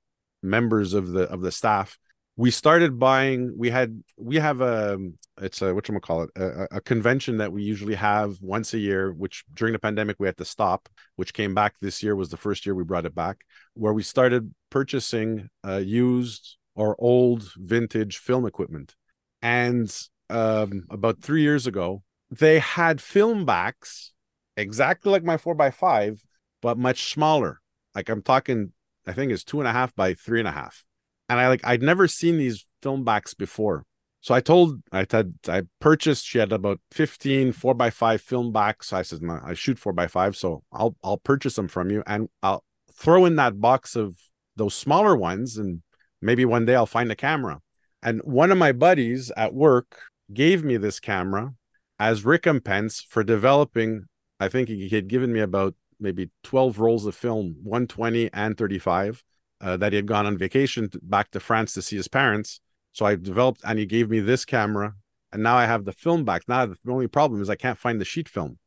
members of the of the staff we started buying we had we have a it's a what call it a, a convention that we usually have once a year which during the pandemic we had to stop which came back this year was the first year we brought it back where we started purchasing uh, used or old vintage film equipment and um, about three years ago they had film backs exactly like my 4x5 but much smaller. Like I'm talking, I think it's two and a half by three and a half. And I like I'd never seen these film backs before. So I told I had I purchased. She had about 15 four by five film backs. So I said I shoot four by five, so I'll I'll purchase them from you, and I'll throw in that box of those smaller ones, and maybe one day I'll find a camera. And one of my buddies at work gave me this camera as recompense for developing. I think he had given me about maybe 12 rolls of film, 120 and 35, uh, that he had gone on vacation to, back to France to see his parents. So I developed, and he gave me this camera, and now I have the film back. Now the only problem is I can't find the sheet film.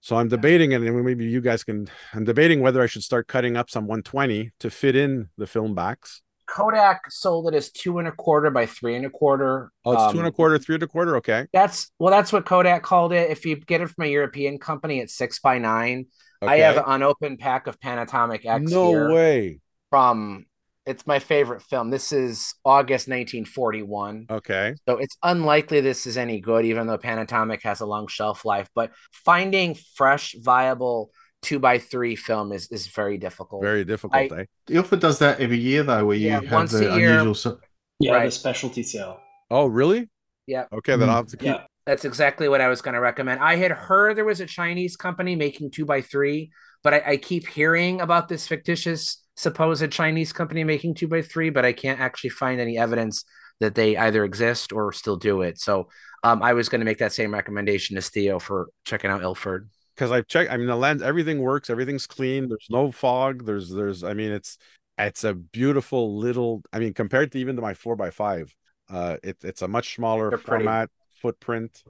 So I'm debating, and maybe you guys can. I'm debating whether I should start cutting up some 120 to fit in the film backs. Kodak sold it as two and a quarter by three and a quarter. Oh, it's Um, two and a quarter, three and a quarter. Okay. That's well, that's what Kodak called it. If you get it from a European company, it's six by nine. I have an unopened pack of Panatomic X No way. from. It's my favorite film. This is August 1941. Okay. So it's unlikely this is any good, even though Panatomic has a long shelf life. But finding fresh, viable two by three film is is very difficult. Very difficult, I- eh? Ilford does that every year though, where you have the year. unusual. so- Yeah, the specialty sale. Oh, really? Yeah. Okay, then I'll have to keep. Yeah. That's exactly what I was going to recommend. I had heard there was a Chinese company making two by three, but I, I keep hearing about this fictitious supposed Chinese company making two by three, but I can't actually find any evidence that they either exist or still do it. So um, I was going to make that same recommendation as Theo for checking out Ilford. Because I've checked. I mean, the lens, everything works, everything's clean. There's no fog. There's, there's. I mean, it's, it's a beautiful little. I mean, compared to even to my four by five, uh, it, it's a much smaller They're pretty. format footprint.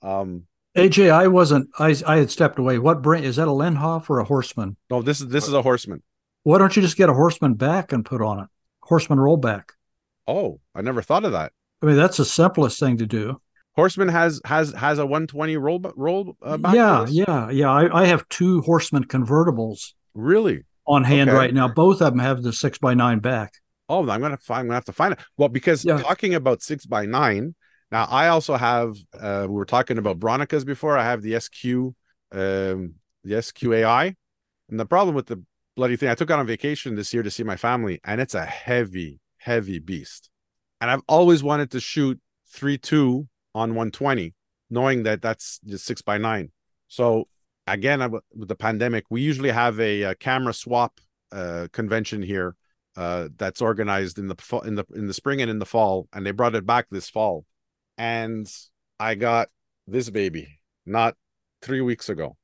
Um, AJ, I wasn't. I I had stepped away. What brand is that? A Linhof or a Horseman? no, this is this is a horseman. Why don't you just get a Horseman back and put on it? Horseman rollback. Oh, I never thought of that. I mean, that's the simplest thing to do. Horseman has has has a 120 roll roll uh, back. yeah, yeah, yeah. I, I have two Horseman convertibles Really? on hand Okay. right now. Both of them have the six by nine back. Oh, I'm gonna find. I'm gonna have to find it. Well, because Yeah. talking about six by nine. Now, I also have. Uh, we were talking about Bronicas before. I have the SQ, um, the SQAI, and the problem with the bloody thing. I took it on vacation this year to see my family, and it's a heavy, heavy beast. And I've always wanted to shoot three two on 120, knowing that that's just six by nine. So again, with the pandemic, we usually have a, uh camera swap uh, convention here uh, that's organized in the in the in the spring and in the fall, and they brought it back this fall, and I got this baby not three weeks ago.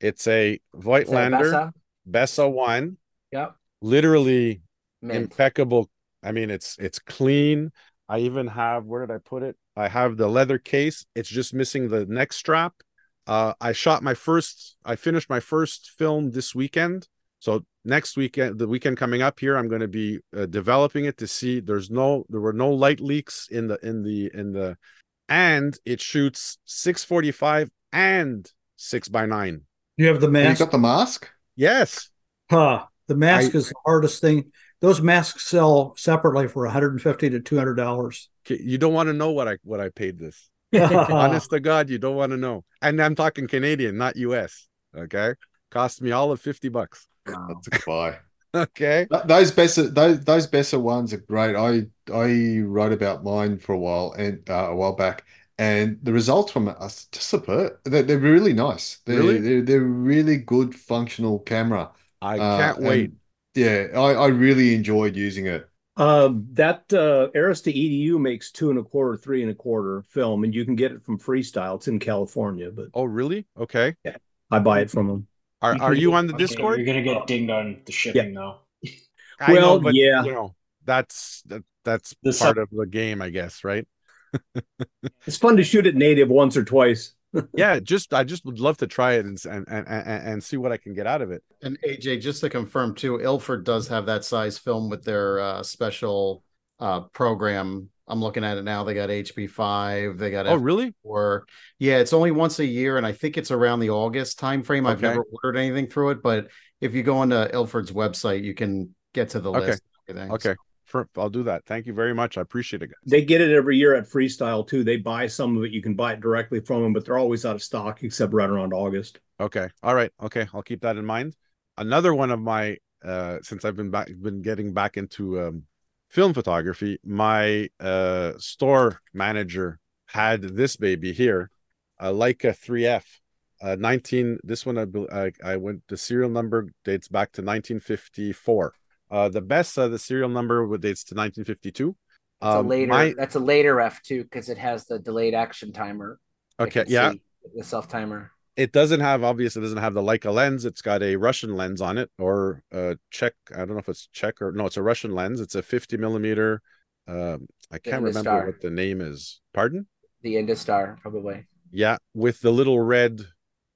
It's a Voigtlander Bessa? Bessa one, Yep. literally Mint. impeccable. I mean, it's it's clean. I even have where did I put it? I have the leather case. It's just missing the neck strap. Uh, I shot my first. I finished my first film this weekend. So next weekend, the weekend coming up here, I'm going to be uh, developing it to see. There's no, there were no light leaks in the in the in the, and it shoots 645 and six by nine. You have the mask. You got the mask? Yes. Huh. The mask I- is the hardest thing. Those masks sell separately for 150 to 200 dollars. Okay, You don't want to know what I what I paid this. Honest to God, you don't want to know. And I'm talking Canadian, not US. Okay. Cost me all of 50 bucks. That's a good buy. Okay. Those Bessa, those those Bessa ones are great. I I wrote about mine for a while and uh, a while back, and the results from it are just superb. They're, they're really nice. They're, Really? they're they're really good functional camera. I Uh, can't and wait. yeah, I, I really enjoyed using it. Um, that uh, Arista EDU makes two and a quarter, three and a quarter film, and you can get it from Freestyle. It's in California, but Oh, really? Okay. yeah, I buy it from them. Are are you on the okay, Discord? You're gonna get dinged on the shipping though. I know, Well, but yeah. you know, that's that, that's The part sub- of the game, I guess, right? It's fun to shoot it native once or twice. Yeah, just I just would love to try it and and and, and, see what I can get out of it. And AJ, just to confirm too, Ilford does have that size film with their uh, special uh, program. I'm looking at it now. They got HP5. They got Oh, really? F4. Yeah, it's only once a year, and I think it's around the August timeframe. I've never ordered anything through it, but if you go onto Ilford's website, you can get to the Okay. list. and everything. For, I'll do that. Thank you very much. I appreciate it, guys. They get it every year at Freestyle too. They buy some of it. You can buy it directly from them, but they're always out of stock except right around August. Okay. All right. Okay. I'll keep that in mind. another one of my uh since I've been back been getting back into um film photography, my uh store manager had this baby here, a Leica 3F. Uh, 19 this one I, I i went the serial number dates back to 1954 uh the best uh, the serial number would dates to 1952 That's a um, later. my- That's a later F two because it has the delayed action timer. Okay yeah the self timer. it doesn't have obviously it doesn't have the Leica lens. It's got a Russian lens on it, or a Czech. I don't know if it's Czech or no, it's a Russian lens. It's a 50 millimeter. Um, I can't remember what the name is. Pardon? The Industar probably. Yeah, with the little red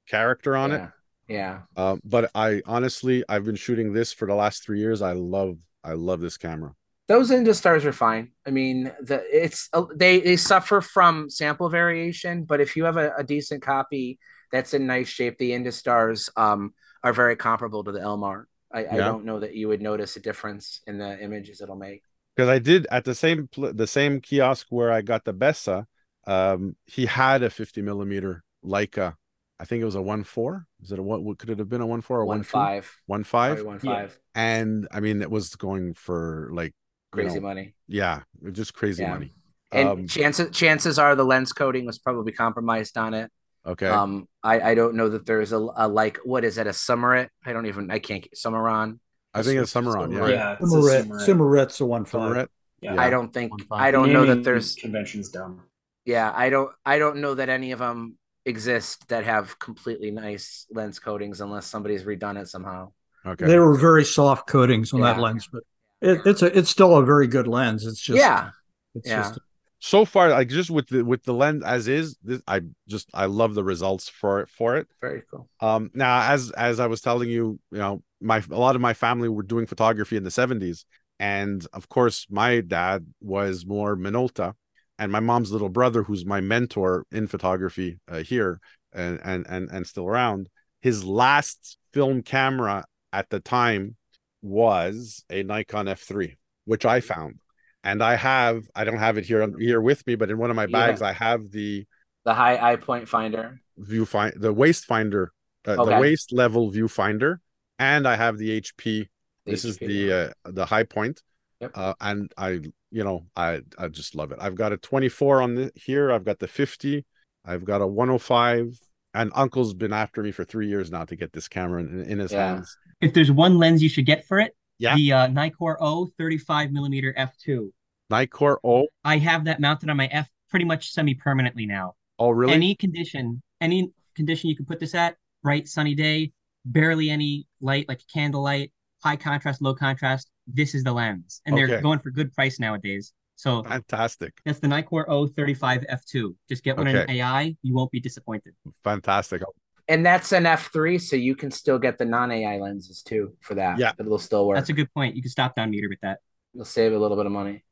character on it. Yeah. Um, but I honestly, I've been shooting this for the last three years. I love, I love this camera. Those Industars are fine. I mean, the it's uh, they they suffer from sample variation, but if you have a, a decent copy that's in nice shape, the Industars um are very comparable to the Elmar. I, I Yeah. don't know that you would notice a difference in the images it'll make. because I did at the same pl- the same kiosk where I got the Bessa. Um, he had a 50 millimeter Leica. I think it was a one four. Is it a what? Could it have been a one four or One one two? five. One five. One five. And I mean, it was going for like you Crazy know, money. Yeah, just crazy Yeah. money. And Um, chances chances are the lens coating was probably compromised on it. Okay. Um, I I don't know that there's a, a like what is it a Summarit? I don't even I can't get Summaron. I think it's Summaron. Yeah. Yeah, it's a Summarit, Summarit. Summarit's a one five. Summarit? Yeah. I don't think I don't know that there's convention's dumb. yeah I don't I don't know that any of them exist that have completely nice lens coatings unless somebody's redone it somehow. Okay. They were very soft coatings on that lens, but it, it's a it's still a very good lens. It's just yeah, it's yeah. just so far, like just with the with the lens as is, this I just I love the results for it for it. Very cool. Um, now as as I was telling you, you know, my a lot of my family were doing photography in the seventies, and of course, my dad was more Minolta, and my mom's little brother, who's my mentor in photography uh, here and and and and still around. His last film camera at the time was a Nikon F3, which I found, and I have I don't have it here here with me, but in one of my bags have- I have the The high eye point finder. viewfinder, the waist finder, uh, the Okay. waist level viewfinder, and I have the HP. The this is the uh, the high point, Yep. uh, and I, you know, I I just love it. I've got a 24 on the here. I've got the 50. I've got a 105, and Uncle's been after me for three years now to get this camera in, in his Yeah. hands. If there's one lens you should get for it, Yeah. the uh, Nikkor O 35 millimeter f2. Nikkor O. I have that mounted on my F pretty much semi-permanently now. Oh, really? Any condition, any condition you can put this at, bright sunny day, barely any light, like candlelight, high contrast, low contrast. This is the lens, and they're going for good price nowadays. So Fantastic, that's the Nikkor O 35 f2. Just get one in AI, you won't be disappointed. fantastic. And that's an F3, so you can still get the non-AI lenses too for that. Yeah. It'll still work. That's a good point. You can stop down meter with that. You'll save a little bit of money.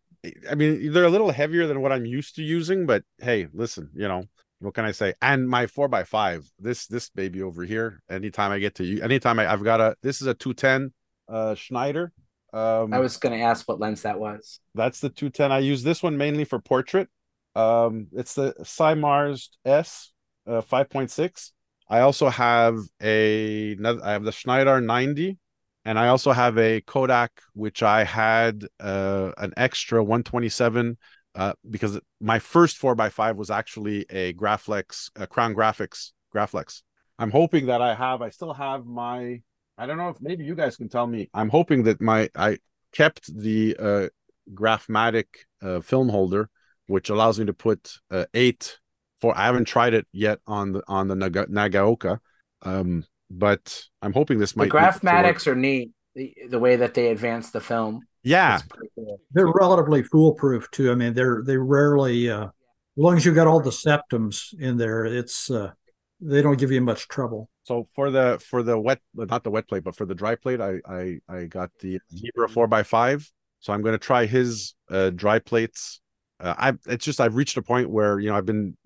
I mean, they're a little heavier than what I'm used to using, but hey, listen, you know, what can I say? And my four by five, this this baby over here, anytime I get to you, anytime I, I've got a this is a 210 uh Schneider. Um I was gonna ask what lens that was. that's the 210. I use this one mainly for portrait. Um it's the Cymars S uh 5.6. I also have a I have the Schneider 90 and I also have a Kodak which I had uh an extra 127 uh because my first 4x5 was actually a Graflex a Crown Graphics Graflex. I'm hoping that I have I still have my I don't know if maybe you guys can tell me. I'm hoping that my I kept the uh Graphmatic uh, film holder which allows me to put uh, 8 for I haven't tried it yet on the on the Naga, Nagaoka um but I'm hoping this might make it to work. Graphmatics are neat. The, the way that they advance the film. Yeah. Cool. they're relatively foolproof too. I mean, they're they rarely uh, as long as you got all the septums in there, it's uh, they don't give you much trouble. So for the for the wet not the wet plate, but for the dry plate, I I I got the Zebra four x five. So I'm going to try his uh, dry plates. Uh, I it's just I've reached a point where you know I've been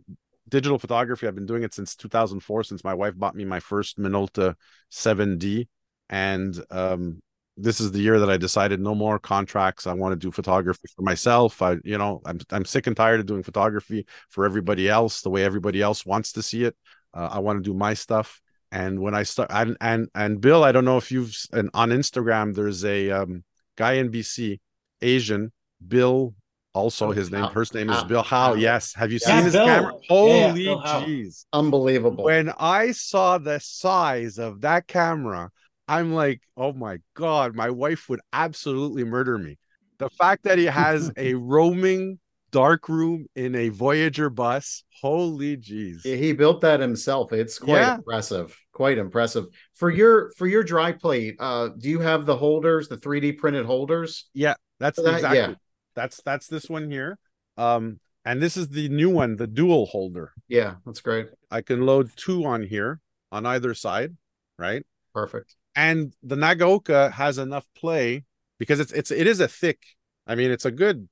digital photography. I've been doing it since 2004, since my wife bought me my first Minolta 7D, and um, this is the year that I decided no more contracts. I want to do photography for myself. I you know I'm I'm sick and tired of doing photography for everybody else the way everybody else wants to see it. Uh, I want to do my stuff. And when I start and and and Bill, I don't know if you've and on Instagram, there's a um, guy in BC, Asian Bill. Also, his name, first name is Bill Howe. Yes, have you Yeah, seen his Bill. camera? Yeah, yeah, Holy jeez! Unbelievable. When I saw the size of that camera, I'm like, oh my god, my wife would absolutely murder me. The fact that he has a roaming dark room in a Voyager bus, holy jeez. He built that himself. It's quite Yeah. impressive. Quite impressive. For your for your dry plate, uh, do you have the holders, the 3D printed holders? Yeah, that's that? exactly. Yeah. That's that's this one here. Um, and this is the new one, the dual holder. Yeah, that's great. I can load two on here on either side, right? Perfect. And the Nagaoka has enough play because it's it's it is a thick. I mean, it's a good.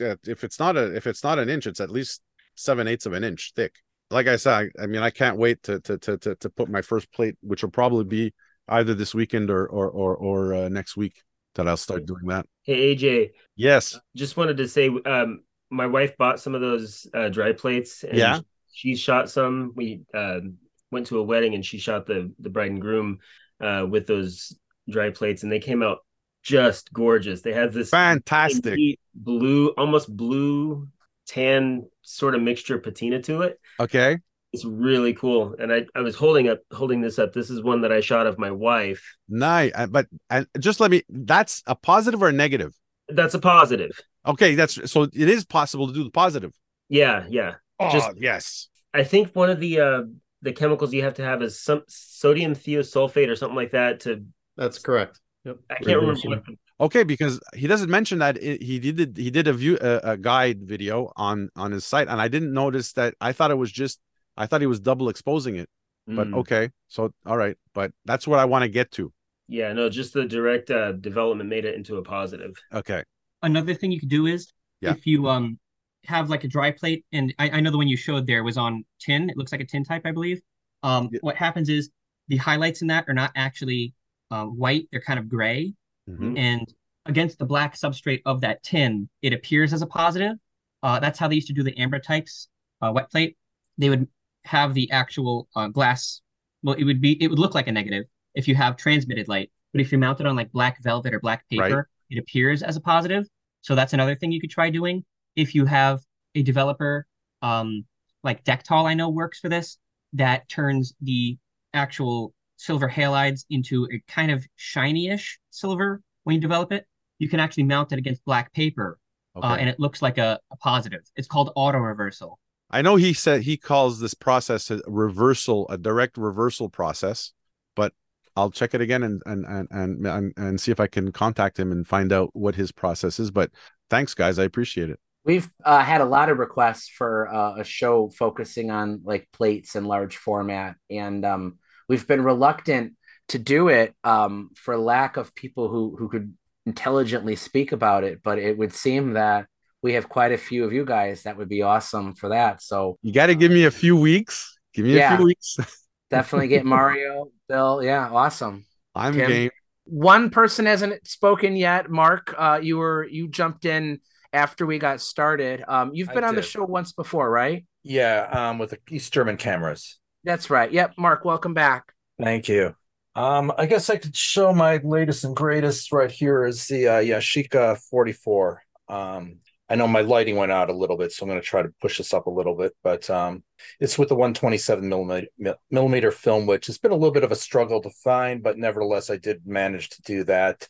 Uh, If it's not a if it's not an inch, it's at least seven eighths of an inch thick. Like I said, I, I mean, I can't wait to to to to to put my first plate, which will probably be either this weekend or or or or uh, next week that I'll start doing that. Hey AJ, Yes. just wanted to say, um, my wife bought some of those uh, dry plates. And Yeah. she shot some. We um went to a wedding and she shot the the bride and groom uh, with those dry plates, and they came out just gorgeous. They had this Fantastic. blue, almost blue tan sort of mixture patina to it. Okay. It's really cool. And I, I was holding up holding this up. This is one that I shot of my wife. Nice. Uh, But and just let me. That's a positive or a negative. That's a positive. Okay. That's so. It is possible to do the positive. Yeah, yeah. Oh, Just yes. I think one of the uh the chemicals you have to have is some sodium thiosulfate or something like that to That's correct. Yep. I can't remember what Okay, because he doesn't mention that it, he did he did a view a, a guide video on on his site, and I didn't notice that. I thought it was just I thought he was double exposing it. But Mm. okay, so all right, but that's what I want to get to. yeah, no, just the direct uh development made it into a positive. Okay. Another thing you could do is Yeah. if you um have like a dry plate, and I, I know the one you showed there was on tin. It looks like a tin type, I believe. Um, what happens is the highlights in that are not actually uh, white; they're kind of gray, Mhm. and against the black substrate of that tin, it appears as a positive. Uh, that's how they used to do the ambrotypes uh, wet plate. They would have the actual uh, glass. Well, it would be it would look like a negative if you have transmitted light, but if you mount it on like black velvet or black paper, Right. it appears as a positive. So that's another thing you could try doing. If you have a developer, um, like Dektol, I know works for this, that turns the actual silver halides into a kind of shiny-ish silver when you develop it. You can actually mount it against black paper, uh, and it looks like a, a positive. It's called auto reversal. I know he said he calls this process a reversal, a direct reversal process, but I'll check it again and and and and and, and see if I can contact him and find out what his process is. But thanks, guys, I appreciate it. We've uh, had a lot of requests for uh, a show focusing on like plates and large format, and um, we've been reluctant to do it um, for lack of people who who could intelligently speak about it. But it would seem that we have quite a few of you guys that would be awesome for that. So You got to give me a few weeks. Give me a few weeks. definitely get Mario, Bill. Yeah, awesome. I'm Tim? game. One person hasn't spoken yet. Mark, uh, you were you jumped in after we got started. Um, you've I been on the show once before, right? Yeah, um, with the East German cameras. That's right. Yep, Mark, welcome back. Thank you. Um, I guess I could show my latest and greatest right here is the uh, Yashica 44. Um, I know my lighting went out a little bit, so I'm going to try to push this up a little bit, but um, it's with the 127 millimeter, millimeter film, which has been a little bit of a struggle to find, but nevertheless, I did manage to do that.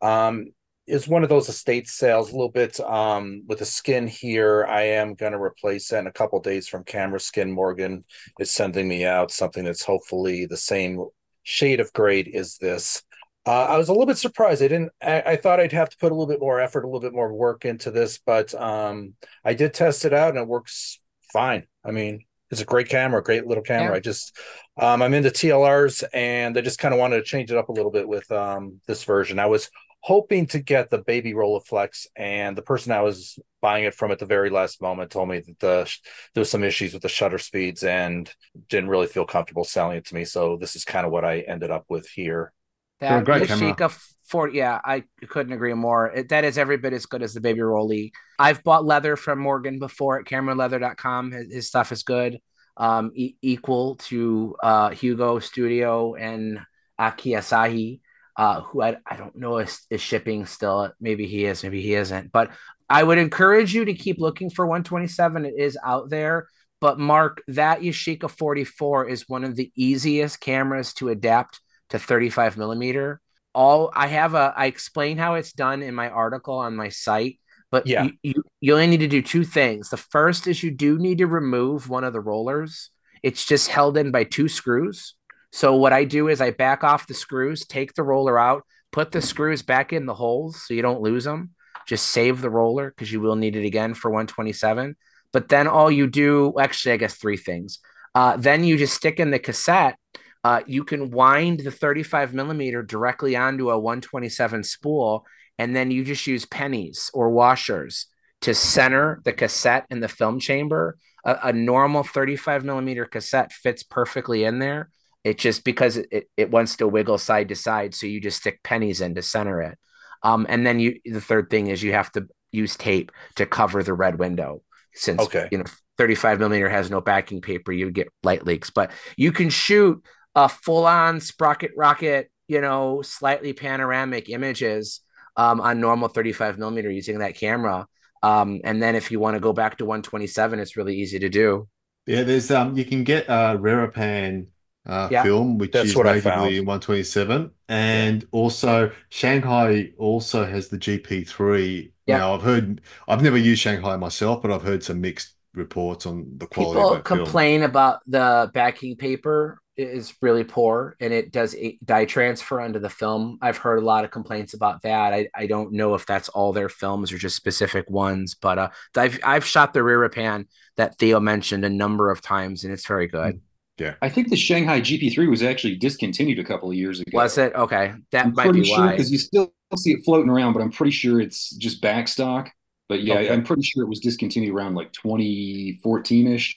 Um, is one of those estate sales a little bit um with the skin here. I am going to replace that in a couple days from camera skin. Morgan is sending me out something that's hopefully the same shade of grade as this. Uh, i was a little bit surprised. I didn't I, I thought i'd have to put a little bit more effort a little bit more work into this but um i did test it out and it works fine. I mean it's a great camera great little camera. Yeah. i just um i'm into tlrs and i just kind of wanted to change it up a little bit with um this version. I was hoping to get the baby Rolleiflex, and the person I was buying it from at the very last moment told me that the there was some issues with the shutter speeds and didn't really feel comfortable selling it to me. So this is kind of what I ended up with here. That great camera. Yashica for yeah, I couldn't agree more. It, that is every bit as good as the Baby Rollei. I've bought leather from Morgan before at CameronLeather.com. His, his stuff is good. um, e- equal to uh, Hugo Studio and Aki Asahi, uh, who I, I don't know is, is shipping still. Maybe he is, maybe he isn't. But I would encourage you to keep looking for 127. It is out there. But Mark, that Yashica 44 is one of the easiest cameras to adapt to 35 millimeter. All I have a I explain how it's done in my article on my site, but Yeah. you, you you only need to do two things. The first is you do need to remove one of the rollers. It's just held in by two screws. So what I do is I back off the screws, take the roller out, put the screws back in the holes so you don't lose them. Just save the roller because you will need it again for 127. But then all you do, actually, I guess three things. Uh, then you just stick in the cassette. Uh, you can wind the 35 millimeter directly onto a 127 spool, and then you just use pennies or washers to center the cassette in the film chamber. A, a normal 35 millimeter cassette fits perfectly in there. It just because it, it, wants to wiggle side to side, so you just stick pennies in to center it. Um, and then you the third thing is you have to use tape to cover the red window since Okay. you know 35 millimeter has no backing paper, you get light leaks. But you can shoot a full on sprocket rocket, you know, slightly panoramic images um, on normal 35 millimeter using that camera. Um, and then if you want to go back to 127, it's really easy to do. Yeah, there's um you can get a Raripan uh Yeah. film which That's is what I found. in 127 and also Shanghai also has the GP3. Yeah. Now I've heard I've never used Shanghai myself, but I've heard some mixed reports on the quality People of that film. complain about the backing paper is really poor and it does a dye transfer onto the film. I've heard a lot of complaints about that. I, I don't know if that's all their films or just specific ones, but uh, I've I've shot the Raripan that Theo mentioned a number of times and it's very good. Yeah. I think the Shanghai GP3 was actually discontinued a couple of years ago. Was it? Okay. That I'm might pretty be sure why. because you still see it floating around, but I'm pretty sure it's just back stock. But yeah, Okay. I'm pretty sure it was discontinued around like 2014 ish.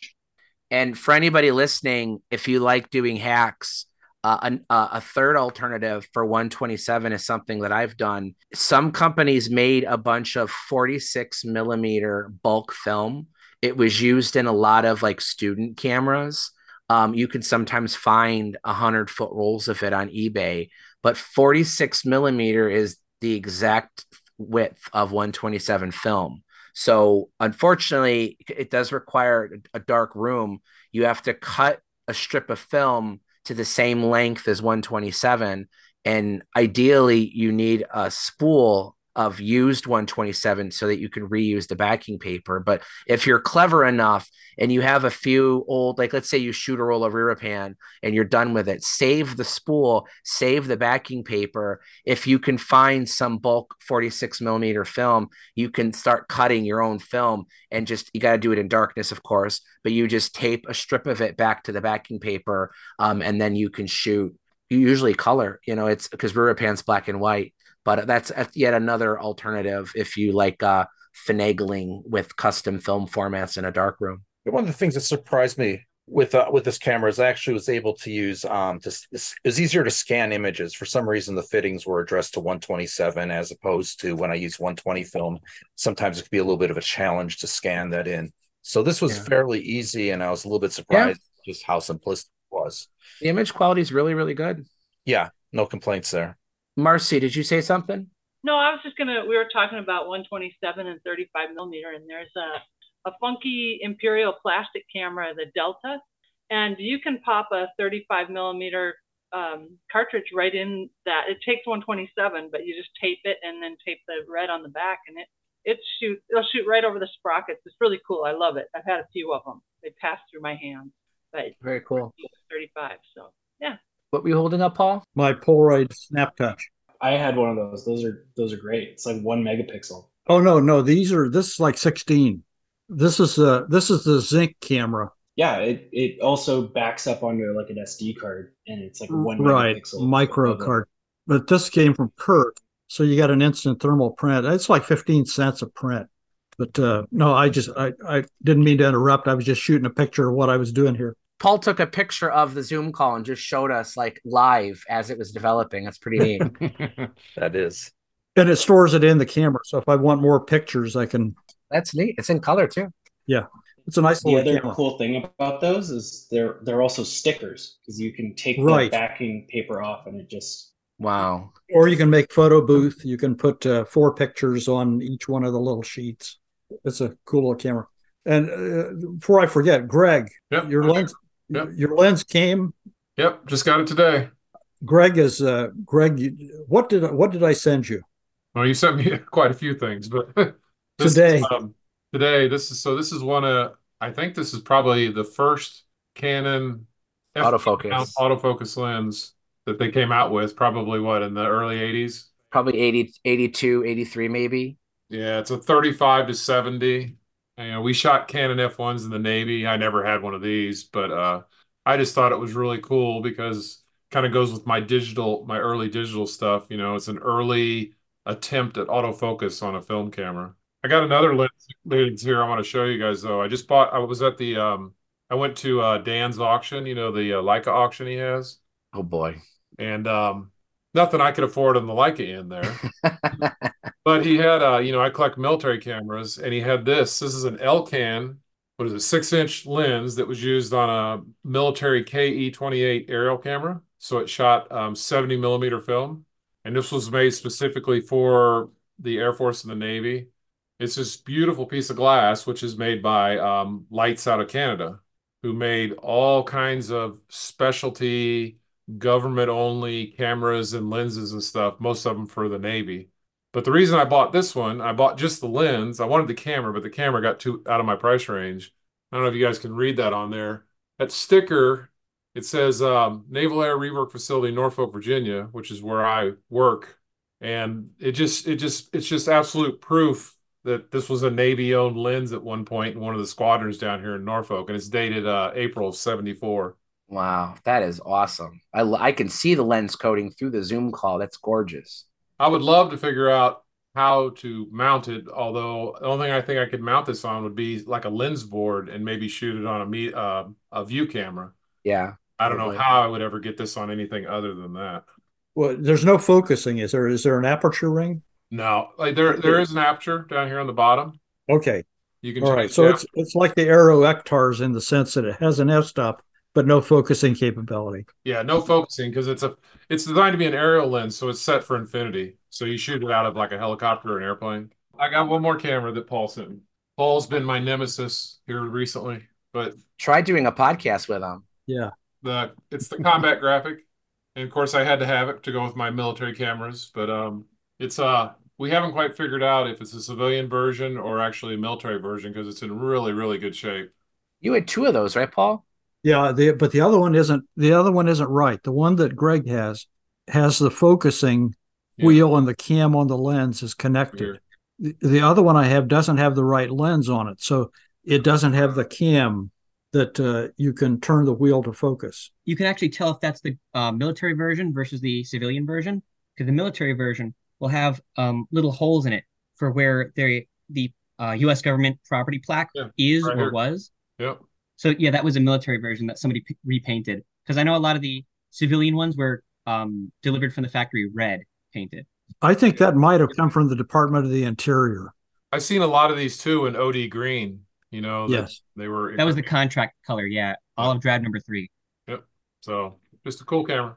And for anybody listening, if you like doing hacks, uh, an, uh, a third alternative for 127 is something that I've done. Some companies made a bunch of 46 millimeter bulk film. It was used in a lot of like student cameras. Um, you can sometimes find a hundred foot rolls of it on eBay, but 46 millimeter is the exact width of 127 film. So unfortunately, it does require a dark room. You have to cut a strip of film to the same length as 127. And ideally, you need a spool of used 127 so that you can reuse the backing paper. But if you're clever enough and you have a few old, like let's say you shoot a roll of Raripan and you're done with it, save the spool, save the backing paper. If you can find some bulk 46 millimeter film, you can start cutting your own film and just you got to do it in darkness, of course, but you just tape a strip of it back to the backing paper, um, and then you can shoot. You usually color, you know, it's because Raripan's black and white, but that's yet another alternative if you like uh, finagling with custom film formats in a dark room. One of the things that surprised me with uh, with this camera is I actually was able to use um to it was easier to scan images. For some reason, the fittings were addressed to 127 as opposed to when I use 120 film. Sometimes it could be a little bit of a challenge to scan that in. So this was Yeah. fairly easy, and I was a little bit surprised just how simplistic it was. The image quality is really, really good. Yeah, no complaints there. Marcy, did you say something? No, I was just gonna. We were talking about 127 and 35 millimeter, and there's a a funky Imperial plastic camera, the Delta, and you can pop a 35 millimeter um, cartridge right in that. It takes 127, but you just tape it and then tape the red on the back, and it it shoot it'll shoot right over the sprockets. It's really cool. I love it. I've had a few of them. They pass through my hands, but Very cool. 35. So yeah. What were you holding up, Paul? My Polaroid Snap Touch. I had one of those. Those are those are great. It's like one megapixel. Oh no, no, these are this is like 16. This is the this is the zinc camera. Yeah, it it also backs up onto like an SD card, and it's like one Right, megapixel. micro card. But this came from Kirk, so you got an instant thermal print. It's like 15 cents a print. But uh no, I just I I didn't mean to interrupt. I was just shooting a picture of what I was doing here. Paul took a picture of the Zoom call and just showed us like live as it was developing. That's pretty neat. that is. And it stores it in the camera. So if I want more pictures, I can That's neat. It's in color too. Yeah. It's a nice the little other camera. cool thing about those is they're they're also stickers because you can take Right. the backing paper off and it just Wow. Or you can make photo booth. You can put uh, four pictures on each one of the little sheets. It's a cool little camera. And uh, before I forget, Greg, Yep. your lens, Yep. your lens came. Yep, just got it today. Greg is uh, Greg. What did what did I send you Well, you sent me quite a few things, but today? is, um, today this is so this is one of I think this is probably the first Canon FD Autofocus. mount autofocus lens that they came out with. Probably what in the early '80s. Probably 80, 82, 83 maybe. Yeah, it's a 35 to 70. You know, we shot Canon F1s in the Navy. I never had one of these, but uh, I just thought it was really cool because kind of goes with my digital, my early digital stuff. You know, it's an early attempt at autofocus on a film camera. I got another lens, lens here I want to show you guys though. I just bought, I was at the, um, I went to uh, Dan's auction, you know, the uh, Leica auction he has. Oh boy. And um, nothing I could afford on the Leica end there. But he had, uh, you know, I collect military cameras, and he had this. This is an Elcan, what is it, six inch lens that was used on a military KE28 aerial camera. So it shot um, 70 millimeter film. And this was made specifically for the Air Force and the Navy. It's this beautiful piece of glass, which is made by um, Leitz out of Canada, who made all kinds of specialty government only cameras and lenses and stuff, most of them for the Navy. But the reason I bought this one, I bought just the lens. I wanted the camera, but the camera got too out of my price range. I don't know if you guys can read that on there. That sticker, it says um, Naval Air Rework Facility, Norfolk, Virginia, which is where I work, and it just, it just, it's just absolute proof that this was a Navy-owned lens at one point in one of the squadrons down here in Norfolk, and it's dated uh, April of '74. Wow, that is awesome. I, I can see the lens coating through the Zoom call. That's gorgeous. I would love to figure out how to mount it. Although the only thing I think I could mount this on would be like a lens board and maybe shoot it on a me uh, a view camera. Yeah. I don't know how I would ever get this on anything other than that. Well, there's no focusing. Is there? Is there an aperture ring? No, like there there is an aperture down here on the bottom. Okay. You can All right. change So the it's it's like the Aero Ektars in the sense that it has an f-stop but no focusing capability. Yeah, no focusing because it's a it's designed to be an aerial lens, so it's set for infinity. So you shoot it out of like a helicopter or an airplane. I got one more camera that Paul sent me. Paul's been my nemesis here recently, but Try doing a podcast with him. Yeah. the it's the combat graphic, and of course I had to have it to go with my military cameras. But um, it's uh we haven't quite figured out if it's a civilian version or actually a military version because it's in really really good shape. You had two of those, right, Paul? Yeah, the but the other one isn't the other one isn't right. The one that Greg has has the focusing wheel and the cam on the lens is connected. The, the other one I have doesn't have the right lens on it, so it doesn't have the cam that uh, you can turn the wheel to focus. You can actually tell if that's the uh, military version versus the civilian version, because the military version will have um, little holes in it for where they, the uh, U.S. government property plaque is right or here. was. Yep. So yeah, that was a military version that somebody p- repainted. Because I know a lot of the civilian ones were um, delivered from the factory red painted. I think that might have come from the Department of the Interior. I've seen a lot of these too in OD green. You know, Yes. they were That was the contract color. Yeah, olive drab number three. Yep. So just a cool camera.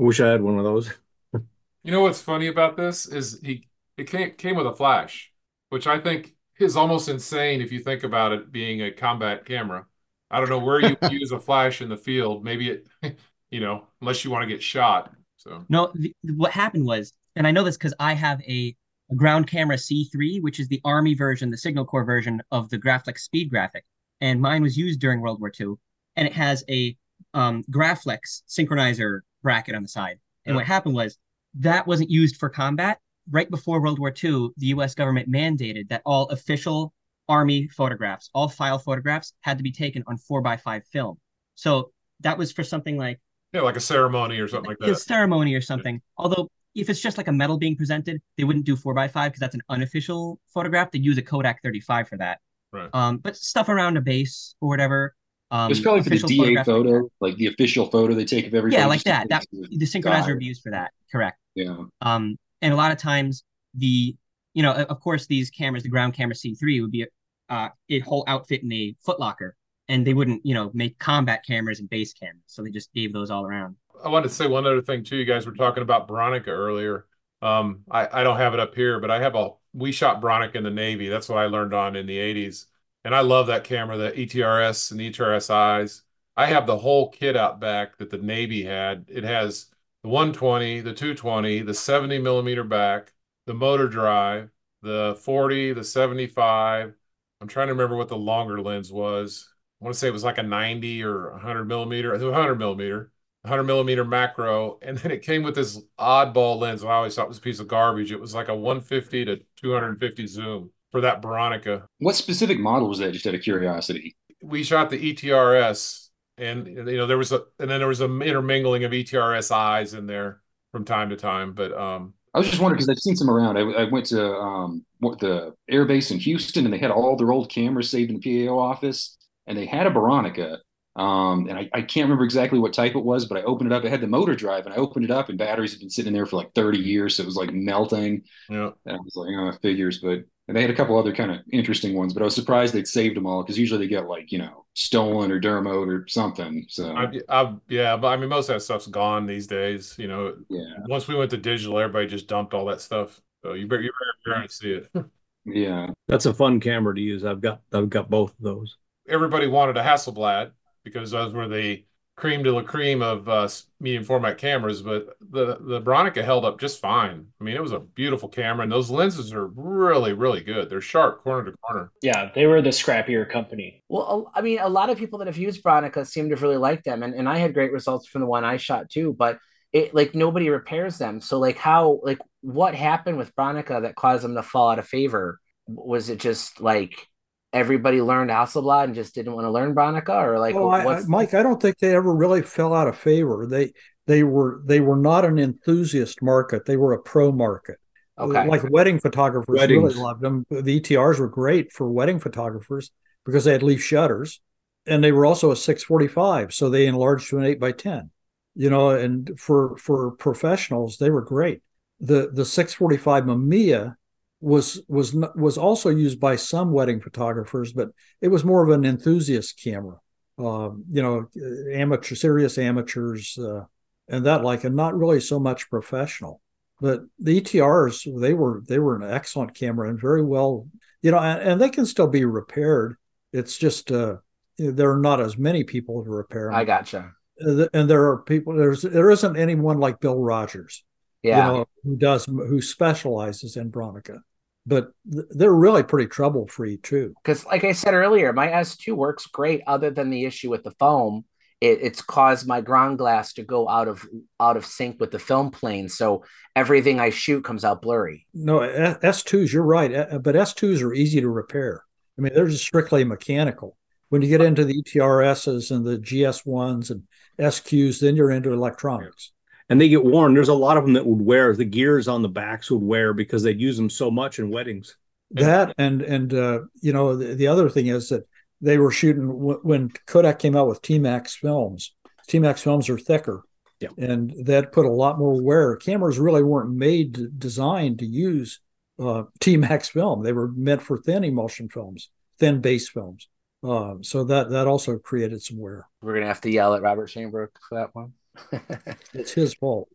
I wish I had one of those. You know what's funny about this is he it came came with a flash, which I think is almost insane if you think about it being a combat camera. I don't know where you use a flash in the field. Maybe it, you know, unless you want to get shot. So No, th- what happened was, and I know this because I have a, a ground camera C3, which is the Army version, the Signal Corps version of the Graflex Speed Graphic, and mine was used during World War II, and it has a um, Graflex synchronizer bracket on the side. And Yeah. what happened was that wasn't used for combat. Right before World War II, the U.S. government mandated that all official Army photographs, all file photographs, had to be taken on four by five film. So that was for something like yeah, like a ceremony or something like a that. ceremony or something. Although if it's just like a medal being presented, they wouldn't do four by five because that's an unofficial photograph. They'd use a Kodak 35 for that. Right. Um, but stuff around a base or whatever. Um, it's probably for the official DA photo, like the official photo they take of everything. Yeah, like that. That the synchronizer guy. would be used for that. Correct. Yeah. Um, and a lot of times the, you know, of course, these cameras, the ground camera C3 would be uh, a whole outfit in a Footlocker, and they wouldn't, you know, make combat cameras and base cameras, so they just gave those all around. I wanted to say one other thing too. You guys were talking about Bronica earlier. Um, I, I don't have it up here, but I have a we shot Bronica in the Navy. That's what I learned on in the 80s. And I love that camera, the ETRS and ETRSIs. I have the whole kit out back that the Navy had. It has the 120, the 220, the 70 millimeter back, the motor drive, the 40, the 75. I'm trying to remember what the longer lens was. I want to say it was like a 90 or 100 millimeter, 100 millimeter, 100 millimeter macro. And then it came with this oddball lens. I always thought it was a piece of garbage. It was like a 150 to 250 zoom for that Bronica. What specific model was that? Just out of curiosity. We shot the ETRS, and you know there was a, and then there was a intermingling of ETRS eyes in there from time to time. But um, I was just wondering because I've seen some around. I, I went to um, what, the air base in Houston, and they had all their old cameras saved in the PAO office, and they had a Bronica. Um, and I, I can't remember exactly what type it was, but I opened it up. It had the motor drive, and I opened it up, and batteries had been sitting in there for like 30 years, so it was like melting. Yeah, and I was like, oh, figures. But and they had a couple other kind of interesting ones, but I was surprised they'd saved them all because usually they get like you know stolen or DRMO'd or something. So I, I, yeah, but I mean most of that stuff's gone these days. You know, yeah. Once we went to digital, everybody just dumped all that stuff. So you better you better, better see it. yeah, that's a fun camera to use. I've got I've got both of those. Everybody wanted a Hasselblad because those were the cream de la cream of uh, medium format cameras, but the the Bronica held up just fine. I mean, it was a beautiful camera, and those lenses are really, really good. They're sharp corner to corner. Yeah, they were the scrappier company. Well, I mean, a lot of people that have used Bronica seem to really like them, and, and I had great results from the one I shot too. But it like nobody repairs them. So like how like what happened with Bronica that caused them to fall out of favor? Was it just like everybody learned Hasselblad and just didn't want to learn Bronica, or like well, I, I, Mike? I don't think they ever really fell out of favor. They they were they were not an enthusiast market. They were a pro market. Okay. Like wedding photographers Weddings. really loved them. The ETRs were great for wedding photographers because they had leaf shutters, and they were also a 645, so they enlarged to an eight by ten. You know, and for for professionals, they were great. The the 645 Mamiya was was was also used by some wedding photographers, but it was more of an enthusiast camera. Um, you know, amateur, serious amateurs, uh, and that like, and not really so much professional. But the ETRs, they were they were an excellent camera and very well, you know, and, and they can still be repaired. It's just uh, there are not as many people to repair them. I gotcha. And there are people. There's there isn't anyone like Bill Rogers, yeah, you know, who does who specializes in Bronica but they're really pretty trouble free too. Because, like I said earlier, my S2 works great. Other than the issue with the foam, it, it's caused my ground glass to go out of out of sync with the film plane, so everything I shoot comes out blurry. No, S2s, you're right, but S2s are easy to repair. I mean, they're just strictly mechanical. When you get into the ETRSs and the GS1s and SQs, then you're into electronics and they get worn. There's a lot of them that would wear the gears on the backs would wear because they'd use them so much in weddings. That and and uh, you know the, the, other thing is that they were shooting w- when Kodak came out with T-Max films. T-Max films are thicker, yeah. and that put a lot more wear. Cameras really weren't made to, designed to use uh, T-Max film. They were meant for thin emulsion films, thin base films. Uh, so that that also created some wear. We're gonna have to yell at Robert Shanebrook for that one. it's his fault.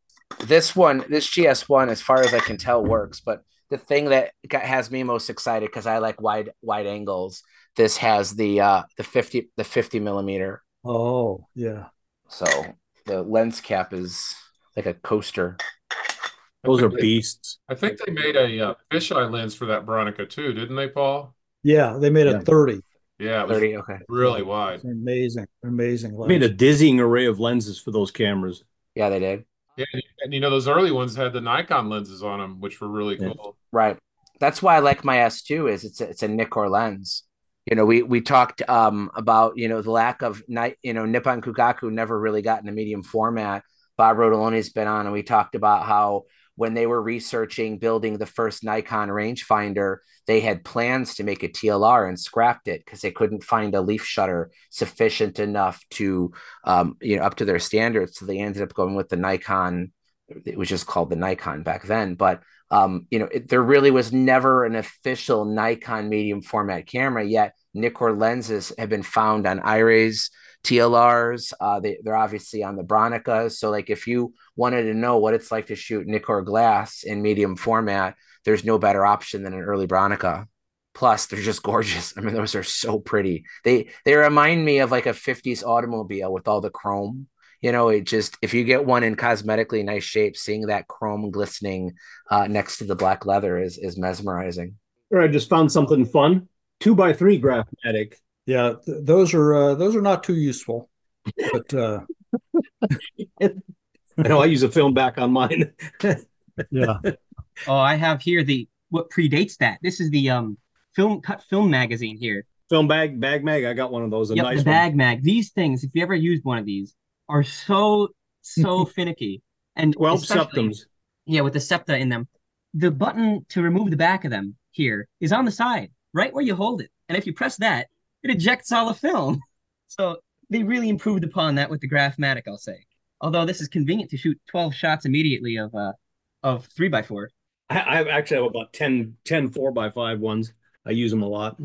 This one, this GS1, as far as I can tell, works. But the thing that got, has me most excited because I like wide wide angles. This has the uh the fifty the fifty millimeter. Oh yeah. So the lens cap is like a coaster. Those are beasts. I think they made a uh, fisheye lens for that Bronica too, didn't they, Paul? Yeah, they made Yeah. a thirty. Yeah, it was 30, okay. really wide. It's amazing, amazing. I made a dizzying array of lenses for those cameras. Yeah, they did. Yeah, and, and you know those early ones had the Nikon lenses on them, which were really Yeah. cool. Right. That's why I like my S2 is it's a, it's a Nikkor lens. You know, we we talked um about, you know, the lack of night, you know, Nippon Kogaku never really got in a medium format. Bob Rotoloni's been on and we talked about how when they were researching building the first Nikon rangefinder, they had plans to make a TLR and scrapped it because they couldn't find a leaf shutter sufficient enough to um, you know, up to their standards. So they ended up going with the Nikon it was just called the Nikon back then. But Um, you know, it, there really was never an official Nikon medium format camera yet. Nikkor lenses have been found on IRAs, TLRs. Uh, they, they're obviously on the Bronicas. So, like, if you wanted to know what it's like to shoot Nikkor glass in medium format, there's no better option than an early Bronica. Plus, they're just gorgeous. I mean, those are so pretty. They they remind me of like a 50s automobile with all the chrome. You know, it just if you get one in cosmetically nice shape, seeing that chrome glistening uh, next to the black leather is is mesmerizing. Or I just found something fun. Two by three Graphmatic. Yeah, th- those are uh, those are not too useful, but uh, I know I use a film back on mine. yeah. Oh, I have here the what predates that. This is the um film cut film magazine here. Film bag bag mag. I got one of those. A Yep, nice the bag mag. These things, if you ever used one of these, are so so finicky and 12 septums. Yeah, with the septa in them. The button to remove the back of them here is on the side, right where you hold it. And if you press that, it ejects all the film. So they really improved upon that with the Graphmatic, I'll say. Although this is convenient to shoot 12 shots immediately of uh of three by four. I, I actually have about 10, 10 4 by five ones. I use them a lot.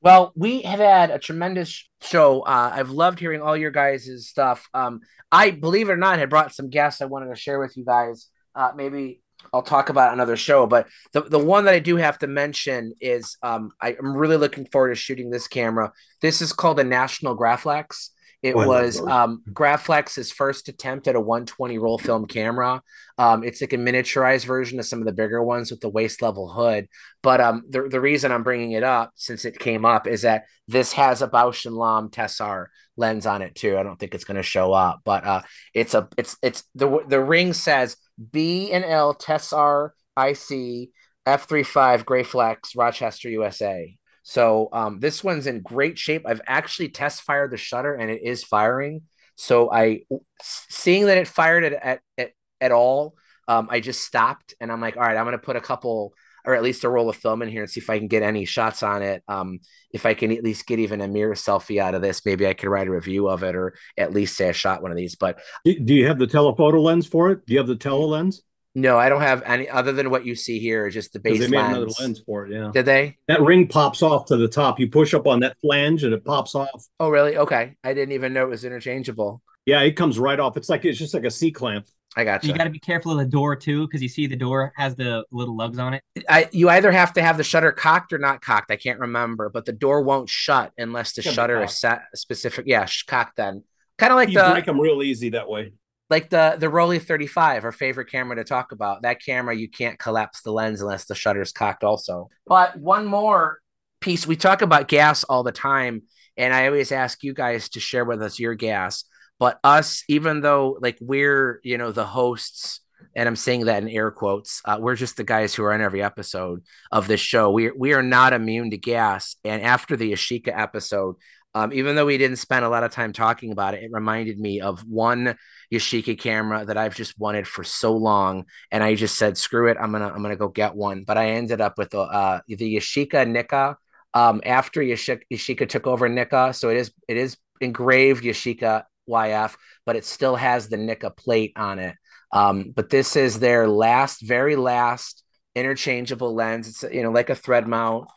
Well, we have had a tremendous show. Uh, I've loved hearing all your guys' stuff. Um, I believe it or not had brought some guests I wanted to share with you guys. Uh, maybe I'll talk about another show, but the, the one that I do have to mention is um, I, I'm really looking forward to shooting this camera. This is called a National Graflex. It Oh, was um, Graflex's first attempt at a 120 roll film camera. Um, it's like a miniaturized version of some of the bigger ones with the waist level hood. But um, the, the reason I'm bringing it up since it came up is that this has a Bausch and Lomb Tessar lens on it too. I don't think it's going to show up, but uh, it's a it's it's the the ring says B and L Tessar IC F35 Graflex Rochester USA. So um, this one's in great shape. I've actually test fired the shutter and it is firing. So I seeing that it fired at at at, at all, um, I just stopped and I'm like, all right, I'm gonna put a couple or at least a roll of film in here and see if I can get any shots on it. Um, if I can at least get even a mirror selfie out of this, maybe I could write a review of it or at least say I shot one of these. But Do, do you have the telephoto lens for it? Do you have the tele lens? No, I don't have any other than what you see here, just the base they made lens. another lens for it. Yeah. Did they? That ring pops off to the top. You push up on that flange and it pops off. Oh, really? Okay. I didn't even know it was interchangeable. Yeah, it comes right off. It's like it's just like a C clamp. I got You got to be careful of the door too, because you see the door has the little lugs on it. I you either have to have the shutter cocked or not cocked. I can't remember, but the door won't shut unless the shutter is set specific. Yeah, sh- cocked then. Kind of like you the break them real easy that way. Like the the Rollei 35, our favorite camera to talk about. That camera you can't collapse the lens unless the shutter's cocked also. But one more piece, we talk about gas all the time, and I always ask you guys to share with us your gas. But us, even though like we're you know the hosts, and I'm saying that in air quotes, uh, we're just the guys who are on every episode of this show. We we are not immune to gas. And after the Yashica episode, um, even though we didn't spend a lot of time talking about it, it reminded me of one Yashica camera that I've just wanted for so long, and I just said, "Screw it, I'm gonna I'm gonna go get one." But I ended up with the uh, the Yashica Nikka um, after Yashika, Yashica took over Nikka, so it is it is engraved Yashica YF, but it still has the Nikka plate on it. Um, but this is their last, very last interchangeable lens. It's you know like a thread mount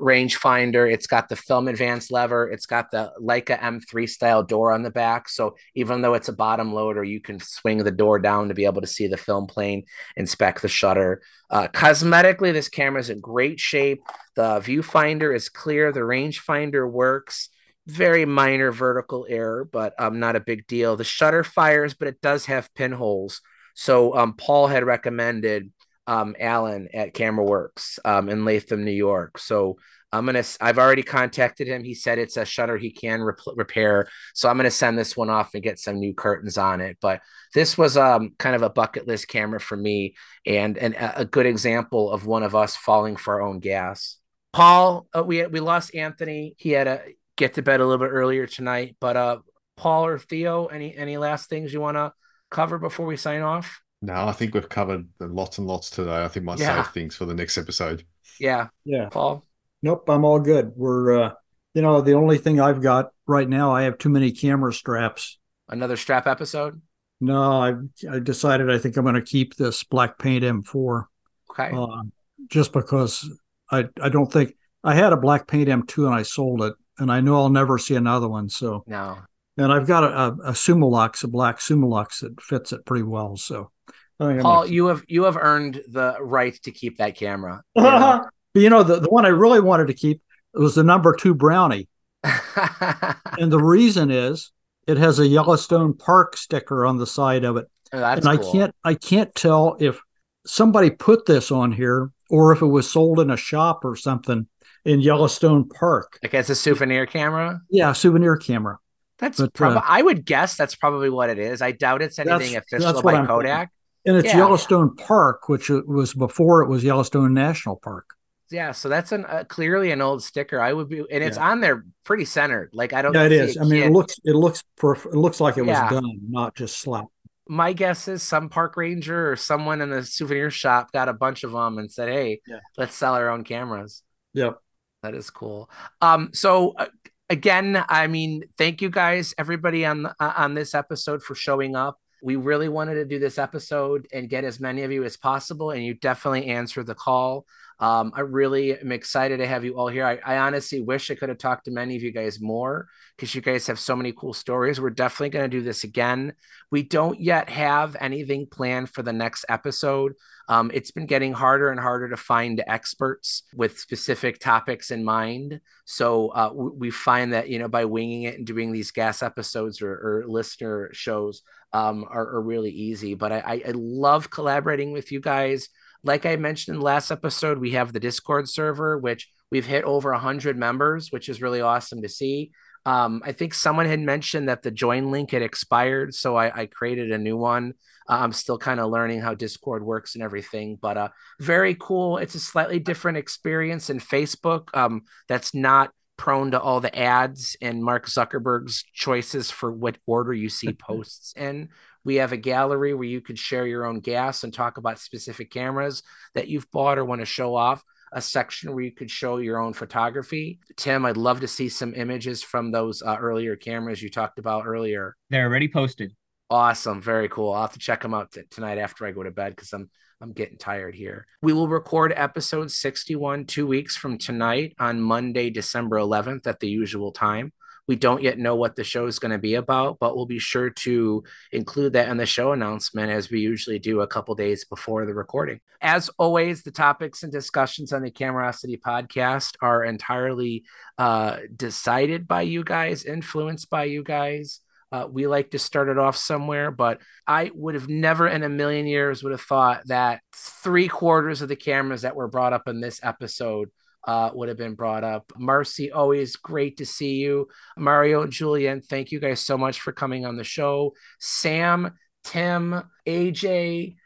rangefinder. It's got the film advance lever. It's got the Leica M3 style door on the back. So even though it's a bottom loader, you can swing the door down to be able to see the film plane, inspect the shutter. Uh, cosmetically, this camera is in great shape. The viewfinder is clear. The rangefinder works. Very minor vertical error, but um, not a big deal. The shutter fires, but it does have pinholes. So um, Paul had recommended um, Alan at Camera Works um, in Latham, New York. So I'm gonna. I've already contacted him. He said it's a shutter he can rep- repair. So I'm gonna send this one off and get some new curtains on it. But this was um kind of a bucket list camera for me, and and a a good example of one of us falling for our own gas. Paul, uh, we we lost Anthony. He had to get to bed a little bit earlier tonight. But uh, Paul or Theo, any any last things you want to cover before we sign off? No, I think we've covered lots and lots today. I think might Yeah. save things for the next episode. Yeah, Yeah. Paul. Nope, I'm all good. We're, uh, you know, the only thing I've got right now, I have too many camera straps. Another strap episode. No, I I decided I think I'm going to keep this black paint M4. Okay. Uh, just because I I don't think I had a black paint M2 and I sold it, and I know I'll never see another one. So no. And I've got a, a, a Summilux, a black Summilux that fits it pretty well. So I think I'm Paul, you have you have earned the right to keep that camera. but you know the, the one I really wanted to keep was the number two brownie. and the reason is it has a Yellowstone Park sticker on the side of it. Oh, and cool. I can't I can't tell if somebody put this on here or if it was sold in a shop or something in Yellowstone Park. Like it's a souvenir camera. Yeah, souvenir camera. That's probably. uh, I would guess that's probably what it is. I doubt it's anything official by I'm thinking. And it's Yeah. Yellowstone Park, which was before it was Yellowstone National Park. Yeah, so that's an uh, clearly an old sticker. I would be, and it's on there pretty centered. Like I don't. Yeah, it is. I mean, it looks it looks perf- it looks like it was done, not just slapped. My guess is some park ranger or someone in the souvenir shop got a bunch of them and said, "Hey, Yeah. let's sell our own cameras." Yep. That is cool. Um, so uh, again, I mean, thank you guys, everybody on uh, on this episode for showing up. We really wanted to do this episode and get as many of you as possible, and you definitely answered the call. Um, I really am excited to have you all here. I, I honestly wish I could have talked to many of you guys more because you guys have so many cool stories. We're definitely going to do this again. We don't yet have anything planned for the next episode. Um, it's been getting harder and harder to find experts with specific topics in mind. So uh, w- we find that you know by winging it and doing these gas episodes or, or listener shows um, are, are really easy. But I, I, love collaborating with you guys. Like I mentioned in last episode, we have the Discord server, which we've hit over 100 members, which is really awesome to see. Um, I think someone had mentioned that the join link had expired, so I, I created a new one. Uh, I'm still kind of learning how Discord works and everything, but uh, very cool. It's a slightly different experience in Facebook. Um, that's not prone to all the ads and Mark Zuckerberg's choices for what order you see posts in. We have a gallery where you could share your own gas and talk about specific cameras that you've bought or want to show off. A section where you could show your own photography. Tim, I'd love to see some images from those uh, earlier cameras you talked about earlier. They're already posted. Awesome, very cool. I'll have to check them out t- tonight after I go to bed because I'm I'm getting tired here. We will record episode 61 two weeks from tonight on Monday, December 11th at the usual time. We don't yet know what the show is going to be about, but we'll be sure to include that in the show announcement as we usually do a couple days before the recording. As always, the topics and discussions on the Camerosity podcast are entirely uh, decided by you guys, influenced by you guys. Uh, we like to start it off somewhere, but I would have never in a million years would have thought that three quarters of the cameras that were brought up in this episode uh, would have been brought up. Marcy, always great to see you. Mario, Julienne, thank you guys so much for coming on the show. Sam, Tim, AJ,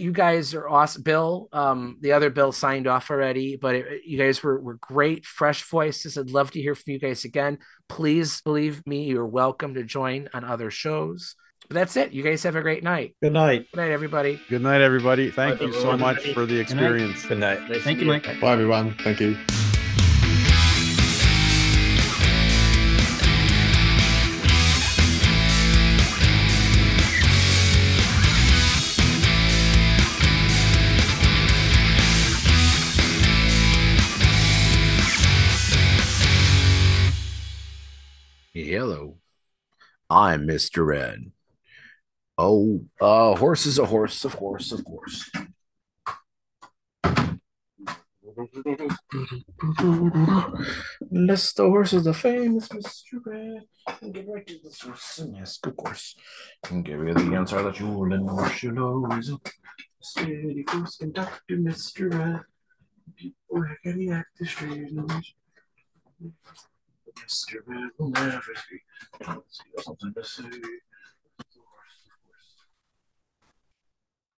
you guys are awesome. Bill, um, the other Bill signed off already, but it, you guys were, were great, fresh voices. I'd love to hear from you guys again. Please believe me, you're welcome to join on other shows. But that's it. You guys have a great night. Good night. Good night, everybody. Good night, everybody. Thank Bye, you so everyone. much for the Good night. experience. Good night. Thank you, Mike. Bye, everyone. Thank you. I'm Mr. Red. Oh, uh, horse is a horse, of course, of course. Let's the horse of the famous Mr. Red. And get right to the source. And yes, of course. And give you the answer that you'll and horse you'll always up. Steady goes conductor, Mr. Red. People heck any act the street. Mr. Red will never see. Something to say.